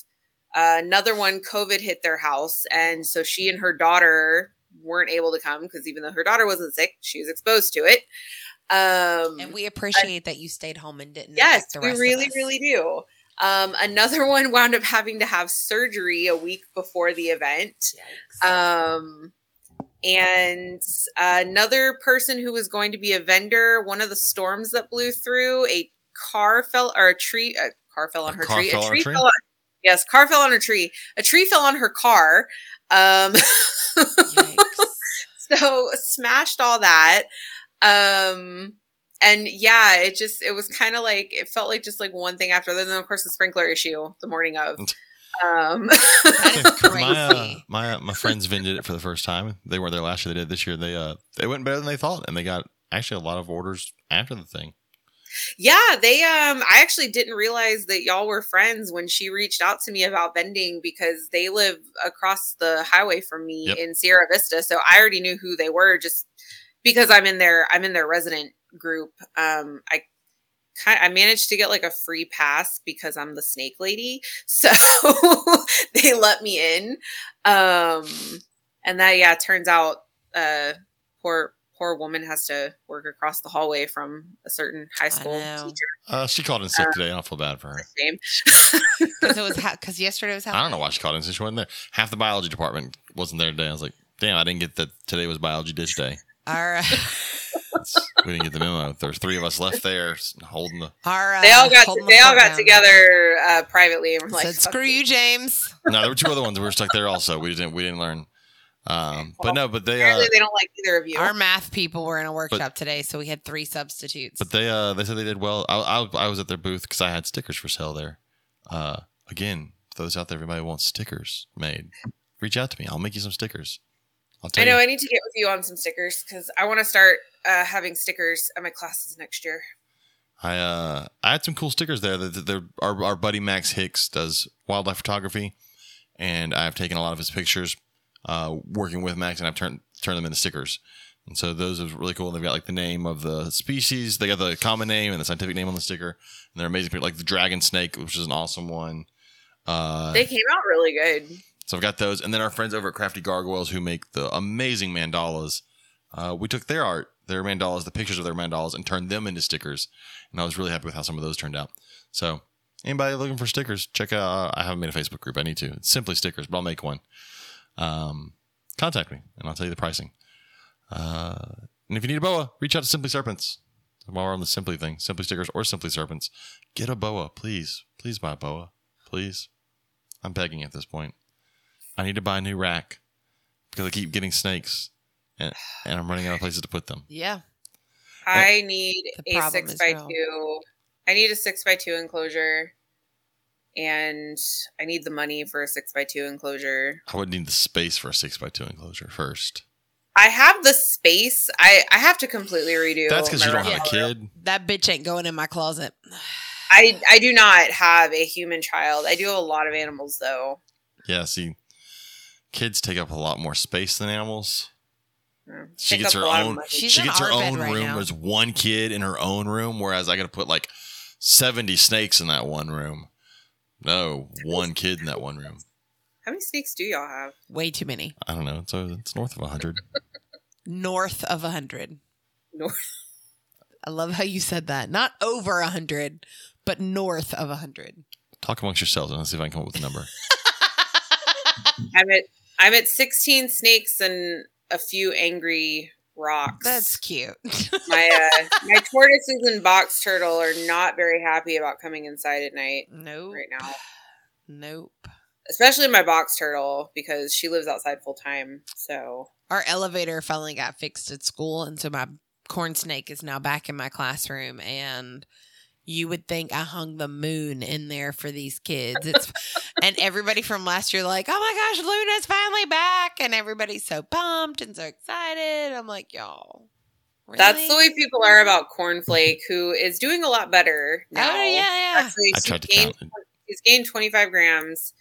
Speaker 3: Uh, another one, COVID hit their house, and so she and her daughter weren't able to come because even though her daughter wasn't sick, she was exposed to it. Um,
Speaker 2: And we appreciate that you stayed home and didn't.
Speaker 3: yes, we really, really do. Um, another one wound up having to have surgery a week before the event. Um, and another person who was going to be a vendor, one of the storms that blew through, a car fell or a tree, a car fell on
Speaker 1: A
Speaker 3: her
Speaker 1: car
Speaker 3: tree.
Speaker 1: fell
Speaker 3: a
Speaker 1: on a
Speaker 3: tree
Speaker 1: tree?
Speaker 3: fell on, yes, car fell on a tree. A tree fell on her car. Um,
Speaker 2: Yikes.
Speaker 3: so smashed all that. Um, and yeah, it just it was kind of like it felt like just like one thing after. Then of course the sprinkler issue the morning of. Um,
Speaker 1: my uh, my uh, my friends vended it for the first time. They weren't there last year. They did this year. They uh they went better than they thought, and they got actually a lot of orders after the thing.
Speaker 3: Yeah, they um I actually didn't realize that y'all were friends when she reached out to me about vending because they live across the highway from me
Speaker 1: Yep.
Speaker 3: in Sierra Vista. So I already knew who they were just because I'm in their I'm in their resident group. Um I I managed to get like a free pass because I'm the snake lady. So they let me in. Um and that yeah, turns out uh poor poor woman has to work across the hallway from a certain high school teacher.
Speaker 1: Uh, she called in sick today. I don't feel bad for her.
Speaker 3: Same.
Speaker 2: Because it was because yesterday was
Speaker 1: I don't know why she called in sick. She wasn't there. Half the biology department wasn't there today. I was like, damn, I didn't get that today was biology dish day.
Speaker 2: All
Speaker 1: right. We didn't get the memo. There's three of us left there holding the.
Speaker 2: our uh,
Speaker 3: They all got
Speaker 2: holding
Speaker 3: they all got
Speaker 2: down.
Speaker 3: together uh, privately and were like,
Speaker 2: Said, "Screw you, James."
Speaker 1: No, there were two other ones We were stuck there also. We didn't we didn't learn. Um, but no, but they uh,
Speaker 3: they don't like either of you.
Speaker 2: Our math people were in a workshop today, so we had three substitutes.
Speaker 1: But they uh they said they did well. I I, I was at their booth because I had stickers for sale there. Uh, again, for those out there, everybody wants stickers made. Reach out to me. I'll make you some stickers. I'll tell
Speaker 3: I know
Speaker 1: you.
Speaker 3: I need to get with you on some stickers because I want to start uh, having stickers at my classes next year.
Speaker 1: I uh I had some cool stickers there. That that- they're- our our buddy Max Hicks does wildlife photography, and I've taken a lot of his pictures, uh, working with Max, and I've turned turned them into stickers. And so those are really cool. They've got like the name of the species, they got the common name and the scientific name on the sticker, and they're amazing. Like the dragon snake, which is an awesome one. Uh,
Speaker 3: They came out really good.
Speaker 1: so I've got those, and then our friends over at Crafty Gargoyles who make the amazing mandalas. Uh, we took their art, their mandalas, the pictures of their mandalas, and turned them into stickers. And I was really happy with how some of those turned out. So anybody looking for stickers, check out. I haven't made a Facebook group. I need to. It's simply stickers, but I'll make one. Um, contact me, and I'll tell you the pricing. Uh, and if you need a boa, reach out to Simply Serpents. While we're on the Simply thing, Simply stickers or Simply Serpents, get a boa, please. Please buy a boa, please. I'm begging at this point. I need to buy a new rack because I keep getting snakes, and, and I'm running out of places to put them.
Speaker 2: yeah,
Speaker 3: I need a six by
Speaker 2: real.
Speaker 3: two. I need a six by two enclosure, and I need the money for a six by two enclosure.
Speaker 1: I would need the space for a six by two enclosure first.
Speaker 3: I have the space. I I have to completely redo.
Speaker 1: That's because you don't have a kid.
Speaker 2: that bitch ain't going in my closet.
Speaker 3: I I do not have a human child. I do have a lot of animals though.
Speaker 1: Yeah, see, kids take up a lot more space than animals.
Speaker 3: Mm.
Speaker 1: She gets her
Speaker 3: a lot of
Speaker 1: own- she gets her own
Speaker 2: right
Speaker 1: room.
Speaker 2: now.
Speaker 1: There's one kid in her own room, whereas I got to put like 70 snakes in that one room. No, one kid in that one room.
Speaker 3: How many snakes do y'all have?
Speaker 2: Way too many.
Speaker 1: I don't know. It's, uh, it's north of 100.
Speaker 2: North of a hundred.
Speaker 3: North.
Speaker 2: I love how you said that. Not over a hundred, but north of a hundred.
Speaker 1: Talk amongst yourselves and let's see if I can come up with a number.
Speaker 3: I'm at I'm at 16 snakes and a few angry rocks.
Speaker 2: That's cute.
Speaker 3: my uh, my tortoises and box turtle are not very happy about coming inside at night
Speaker 2: nope.
Speaker 3: right now.
Speaker 2: Nope.
Speaker 3: Especially my box turtle because she lives outside full time. So
Speaker 2: Our elevator finally got fixed at school, and so my corn snake is now back in my classroom. And you would think I hung the moon in there for these kids. It's and everybody from last year like, oh my gosh, Luna's finally back, and everybody's so pumped and so excited. I'm like, y'all.
Speaker 3: that's the way people are about Cornflake, who is doing a lot better oh, now.
Speaker 2: Oh yeah, yeah.
Speaker 3: Actually,
Speaker 1: I tried to
Speaker 3: gained,
Speaker 1: count.
Speaker 3: she's gained 25 grams.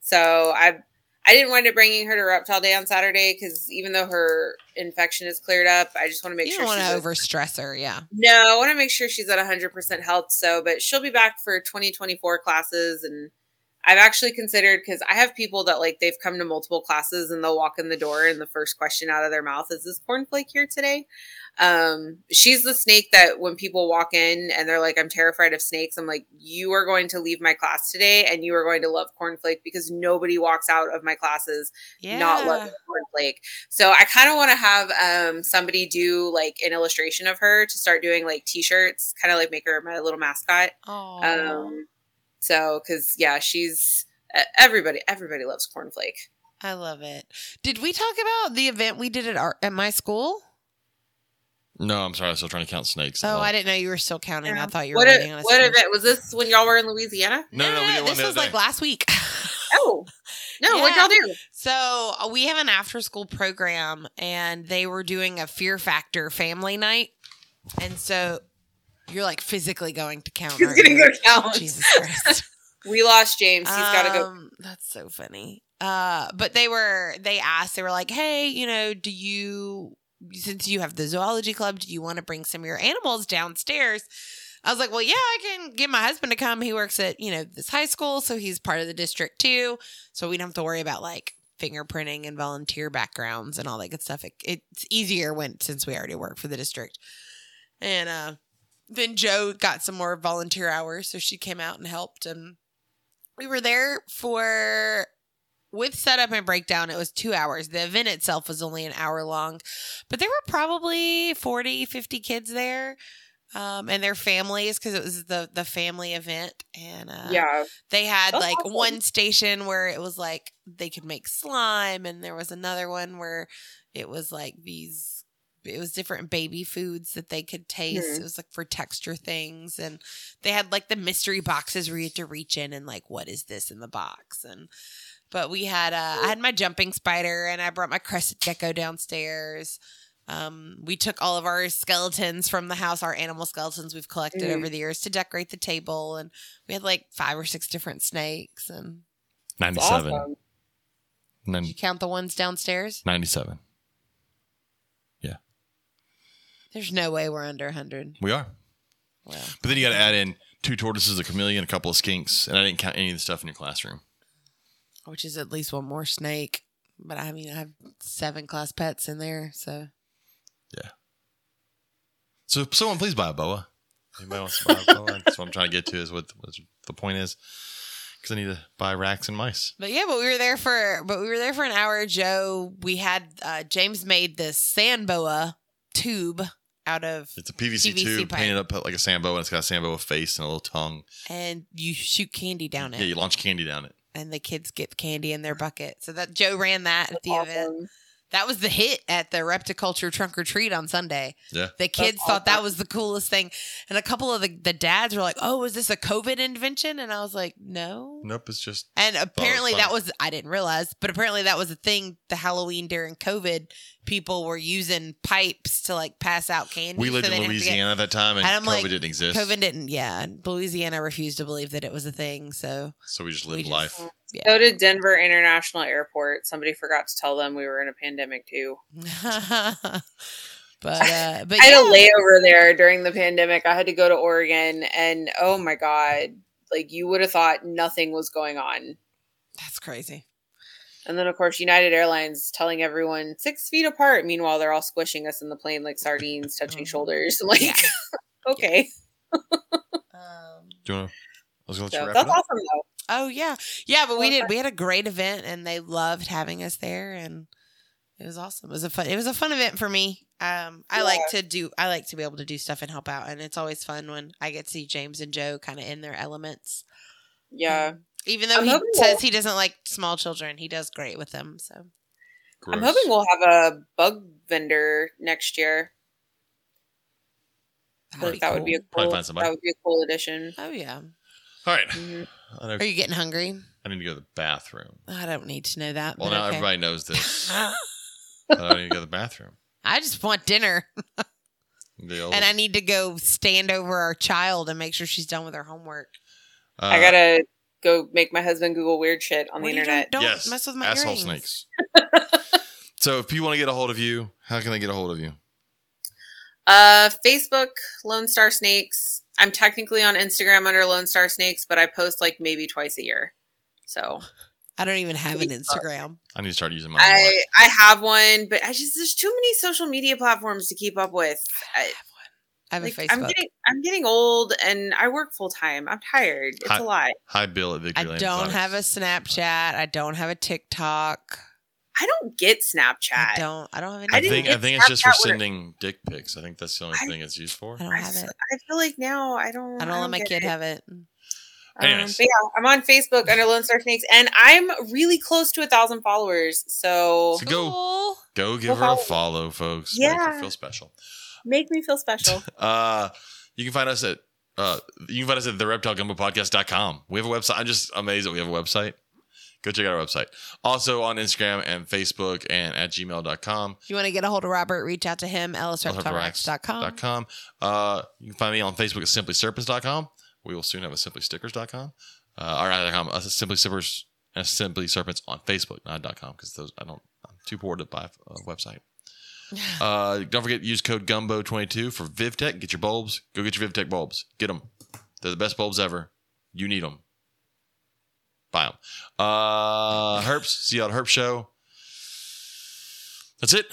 Speaker 3: So I I didn't wind up bringing her to Reptile Day on Saturday because even though her infection is cleared up, I just want to make
Speaker 2: You
Speaker 3: sure
Speaker 2: don't want
Speaker 3: she's
Speaker 2: to overstress her, yeah.
Speaker 3: No, I want to make sure she's at 100% health. So, but she'll be back for 2024 classes and I've actually considered because I have people that like they've come to multiple classes and they'll walk in the door and the first question out of their mouth is this cornflake here today? Um, she's the snake that when people walk in and they're like, I'm terrified of snakes, I'm like, you are going to leave my class today and you are going to love cornflake because nobody walks out of my classes
Speaker 2: Yeah.
Speaker 3: not loving cornflake. So I kind of want to have um somebody do like an illustration of her to start doing like t-shirts, kind of like make her my little mascot. Um, so because yeah, she's everybody. Everybody loves cornflake.
Speaker 2: I love it. Did we talk about the event we did at our at my school?
Speaker 1: No, I'm sorry. I'm still trying to count snakes.
Speaker 2: Oh, I didn't know you were still counting. I thought you were
Speaker 3: What,
Speaker 2: waiting on us.
Speaker 3: what
Speaker 2: to-
Speaker 3: event was this? When y'all were in Louisiana?
Speaker 1: No, no, no, we did one
Speaker 2: this was
Speaker 1: other
Speaker 2: like last week.
Speaker 3: Oh no, what y'all do?
Speaker 2: So uh, we have an after school program, and they were doing a Fear Factor family night, and so you're like physically going to count.
Speaker 3: He's gonna go count.
Speaker 2: Jesus Christ.
Speaker 3: We lost James. He's got to go.
Speaker 2: Um, That's so funny. Uh, but they were they asked, they were like, Hey, you know, do you since you have the zoology club, do you want to bring some of your animals downstairs? I was like, Well, yeah, I can get my husband to come. He works at, you know, this high school, so he's part of the district too. So we don't have to worry about like fingerprinting and volunteer backgrounds and all that good stuff. It, it's easier when since we already work for the district. And uh then Joe got some more volunteer hours, so she came out and helped and we were there for with setup and breakdown it was two hours the event itself was only an hour long but there were probably 40 50 kids there um, and their families because it was the the family event and uh,
Speaker 3: yeah,
Speaker 2: they had
Speaker 3: That's
Speaker 2: like
Speaker 3: awesome.
Speaker 2: one station where it was like they could make slime and there was another one where it was like these it was different baby foods that they could taste
Speaker 3: Mhm.
Speaker 2: it was like for texture things and they had like the mystery boxes where you had to reach in and like what is this in the box and but we had uh i had my jumping spider and i brought my crested gecko downstairs um, we took all of our skeletons from the house, our animal skeletons we've collected
Speaker 3: Mhm.
Speaker 2: over the years to decorate the table, and we had like five or six different snakes. And
Speaker 1: 97.
Speaker 3: awesome.
Speaker 1: Nin-
Speaker 2: did you count the ones downstairs?
Speaker 1: 97. Yeah.
Speaker 2: There's no way we're under 100.
Speaker 1: We are.
Speaker 2: Well,
Speaker 1: But then you got to add in two tortoises, a chameleon, a couple of skinks, and I didn't count any of the stuff in your classroom.
Speaker 2: Which is at least one more snake. But I mean, I have seven class pets in there, so yeah.
Speaker 1: So someone please buy a boa. Anybody wants to buy a boa? That's what I'm trying to get to. Is what, what the point is? Because I need to buy racks and mice.
Speaker 2: But yeah, but we were there for but we were there for an hour. Joe, we had uh, James made this sand boa tube out of
Speaker 1: It's a PVC,
Speaker 2: PVC
Speaker 1: tube
Speaker 2: pipe.
Speaker 1: painted up like a sand boa, and it's got a sand boa face and a little tongue.
Speaker 2: and you shoot candy down it,
Speaker 1: Yeah, you launch candy down it.
Speaker 2: And the kids get candy in their bucket. So that Joe ran that at the
Speaker 3: That's
Speaker 2: event. That was the hit at the Repticulture Trunk or Treat on Sunday.
Speaker 1: Yeah.
Speaker 2: The kids
Speaker 3: That's
Speaker 2: thought that was the coolest thing, and a couple of the, the dads were like, "Oh, is this a COVID invention?" And I was like, "No."
Speaker 1: Nope, it's just
Speaker 2: And apparently
Speaker 1: funny.
Speaker 2: that was I didn't realize, but apparently that was a thing. The Halloween during COVID, people were using pipes to like pass out candy.
Speaker 1: we lived
Speaker 2: so
Speaker 1: in
Speaker 2: didn't have to get-
Speaker 1: Louisiana at that time, and,
Speaker 2: And I'm
Speaker 1: COVID
Speaker 2: like,
Speaker 1: didn't exist.
Speaker 2: COVID didn't. Yeah, Louisiana refused to believe that it was a thing. So
Speaker 1: so we just
Speaker 2: we
Speaker 1: lived
Speaker 2: just-
Speaker 1: life.
Speaker 2: yeah.
Speaker 3: So did Denver International Airport. Somebody forgot to tell them we were in a pandemic too.
Speaker 2: but uh, but
Speaker 3: I had
Speaker 2: yeah.
Speaker 3: a layover there during the pandemic. I had to go to Oregon, and oh my god, like you would have thought nothing was going on.
Speaker 2: That's crazy.
Speaker 3: And then of course United Airlines telling everyone six feet apart. Meanwhile, they're all squishing us in the plane like sardines, touching
Speaker 2: Mhm.
Speaker 3: shoulders. Like,
Speaker 2: Yeah.
Speaker 3: okay,
Speaker 2: Um,
Speaker 1: Do you want to? I was going to
Speaker 3: so
Speaker 1: let you wrap
Speaker 3: that's
Speaker 1: it up.
Speaker 3: awesome though.
Speaker 2: oh yeah, yeah. But we did. We had a great event, and they loved having us there, and it was awesome. It was a fun. It was a fun event for me. Um, I like to do. I like to be able to do stuff and help out, and it's always fun when I get to see James and Joe kind of in their elements.
Speaker 3: Yeah,
Speaker 2: Um, even though
Speaker 3: I'm
Speaker 2: he says
Speaker 3: we'll-
Speaker 2: he doesn't like small children, he does great with them. So
Speaker 3: I'm hoping we'll have a bug vendor next year. I feel
Speaker 2: that'd
Speaker 3: like that would be a
Speaker 2: cool.
Speaker 1: Find.
Speaker 3: That would be a cool addition.
Speaker 2: Oh yeah.
Speaker 1: All right.
Speaker 3: Mhm.
Speaker 2: Are you getting hungry?
Speaker 1: I need to go to the bathroom.
Speaker 2: I don't need to know that.
Speaker 1: Well, now
Speaker 2: okay.
Speaker 1: everybody knows this. I need to go to the bathroom.
Speaker 2: I just want dinner,
Speaker 1: old,
Speaker 2: and I need to go stand over our child and make sure she's done with her homework.
Speaker 1: uh,
Speaker 3: I gotta go make my husband Google weird shit on
Speaker 2: What
Speaker 3: the
Speaker 2: are you
Speaker 3: internet.
Speaker 2: Don't
Speaker 1: yes,
Speaker 2: mess with my
Speaker 1: asshole
Speaker 2: earrings.
Speaker 1: snakes. so if people want to get a hold of you, how can they get a hold of you?
Speaker 3: Uh, Facebook, Lone Star Snakes. I'm technically on Instagram under Lone Star Snakes, but I post like maybe twice a year. So
Speaker 2: I don't even have an Instagram.
Speaker 1: I need to start using my.
Speaker 3: I I have one, but I just there's too many social media platforms to keep up with. I,
Speaker 2: I have
Speaker 3: like,
Speaker 2: a Facebook.
Speaker 3: I'm getting I'm getting old and I work full time. I'm tired. It's
Speaker 1: Hi-
Speaker 3: a lot.
Speaker 1: Hi, Bill at Victory
Speaker 2: I
Speaker 1: Lane
Speaker 2: don't have a Snapchat. I don't have a TikTok.
Speaker 3: I don't get Snapchat.
Speaker 2: I
Speaker 3: Snapchat.
Speaker 2: don't. I don't have any.
Speaker 3: I
Speaker 1: I think I
Speaker 3: get
Speaker 1: think it's just for
Speaker 3: Snapchat when it-
Speaker 1: sending dick pics. I think that's the only
Speaker 3: I-
Speaker 1: thing it's used for.
Speaker 2: I don't have it.
Speaker 3: I feel like now I don't.
Speaker 2: I don't let my kid
Speaker 3: it.
Speaker 2: have it.
Speaker 3: Um, but yeah, I'm on Facebook under Lone Star Snakes, and I'm really close to a thousand followers. So
Speaker 1: So go
Speaker 2: Cool.
Speaker 1: go give
Speaker 3: Go
Speaker 1: her a
Speaker 3: follow.
Speaker 1: follow, folks. Make her
Speaker 3: Yeah.
Speaker 1: feel special.
Speaker 3: Make me feel special.
Speaker 1: Uh, you can find us at uh, you can find us at the reptilegumbopodcast.com. We have a website. I'm just amazed that we have a website. Go check out our website. Also on Instagram and Facebook and at gmail.com.
Speaker 2: If you want to get a hold of Robert, reach out to him,
Speaker 1: com.
Speaker 2: ellisreptilerex.com.
Speaker 1: Uh, you can find me on Facebook at simplyserpents.com. We will soon have a simplystickers.com. Uh, or not .com, uh, simply sippers and simply serpents on Facebook, not .com, because those I don't. I'm too poor to buy a website. Uh, don't forget to use code Gumbo22 for VivTech. Get your bulbs. Go get your VivTech bulbs. Get them. They're the best bulbs ever. You need them. Buy them. Uh, Herps. See you at Herp Show. That's it.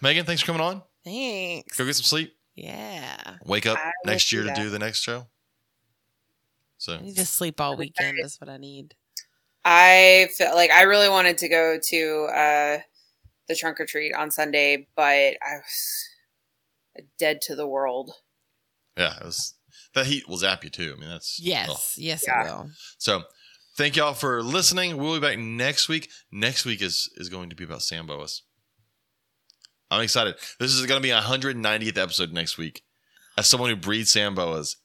Speaker 1: Megan, thanks for coming on.
Speaker 2: Thanks.
Speaker 1: Go get some sleep.
Speaker 2: Yeah.
Speaker 1: Wake up
Speaker 3: I
Speaker 1: next year to do the next show. So
Speaker 2: I need to sleep all weekend. Is what I need.
Speaker 3: I feel like I really wanted to go to uh, the trunk or treat on Sunday, but I was dead to the world.
Speaker 1: yeah, it was that heat will zap you too. I mean that's
Speaker 2: Yes.
Speaker 1: ugh.
Speaker 2: Yes,
Speaker 3: Yeah.
Speaker 2: it will.
Speaker 1: So thank y'all for listening. We'll be back next week. Next week is is going to be about sand boas. I'm excited. This is going to be our 190th episode next week. As someone who breeds sand boas,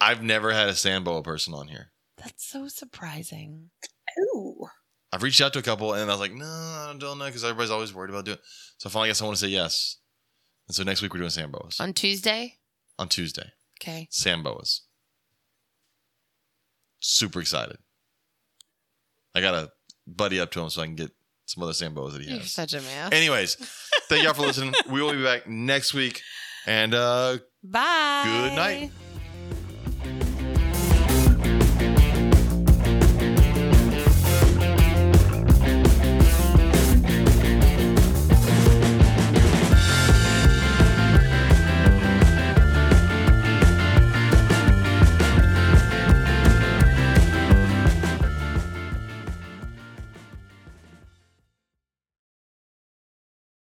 Speaker 1: I've never had a sand boa person on here.
Speaker 2: That's so surprising.
Speaker 3: Ooh.
Speaker 1: I've reached out to a couple and I was like, no, I don't know because everybody's always worried about doing it. So I finally, I want to say yes. And so next week we're doing sand boas
Speaker 2: On Tuesday?
Speaker 1: on Tuesday.
Speaker 2: Okay.
Speaker 1: Sand boas. Super excited. I got to buddy up to him so I can get some other sand boas that he
Speaker 2: You're
Speaker 1: has.
Speaker 2: such a man.
Speaker 1: Anyways, thank y'all for listening. We will be back next week. And uh
Speaker 2: Bye.
Speaker 1: good night.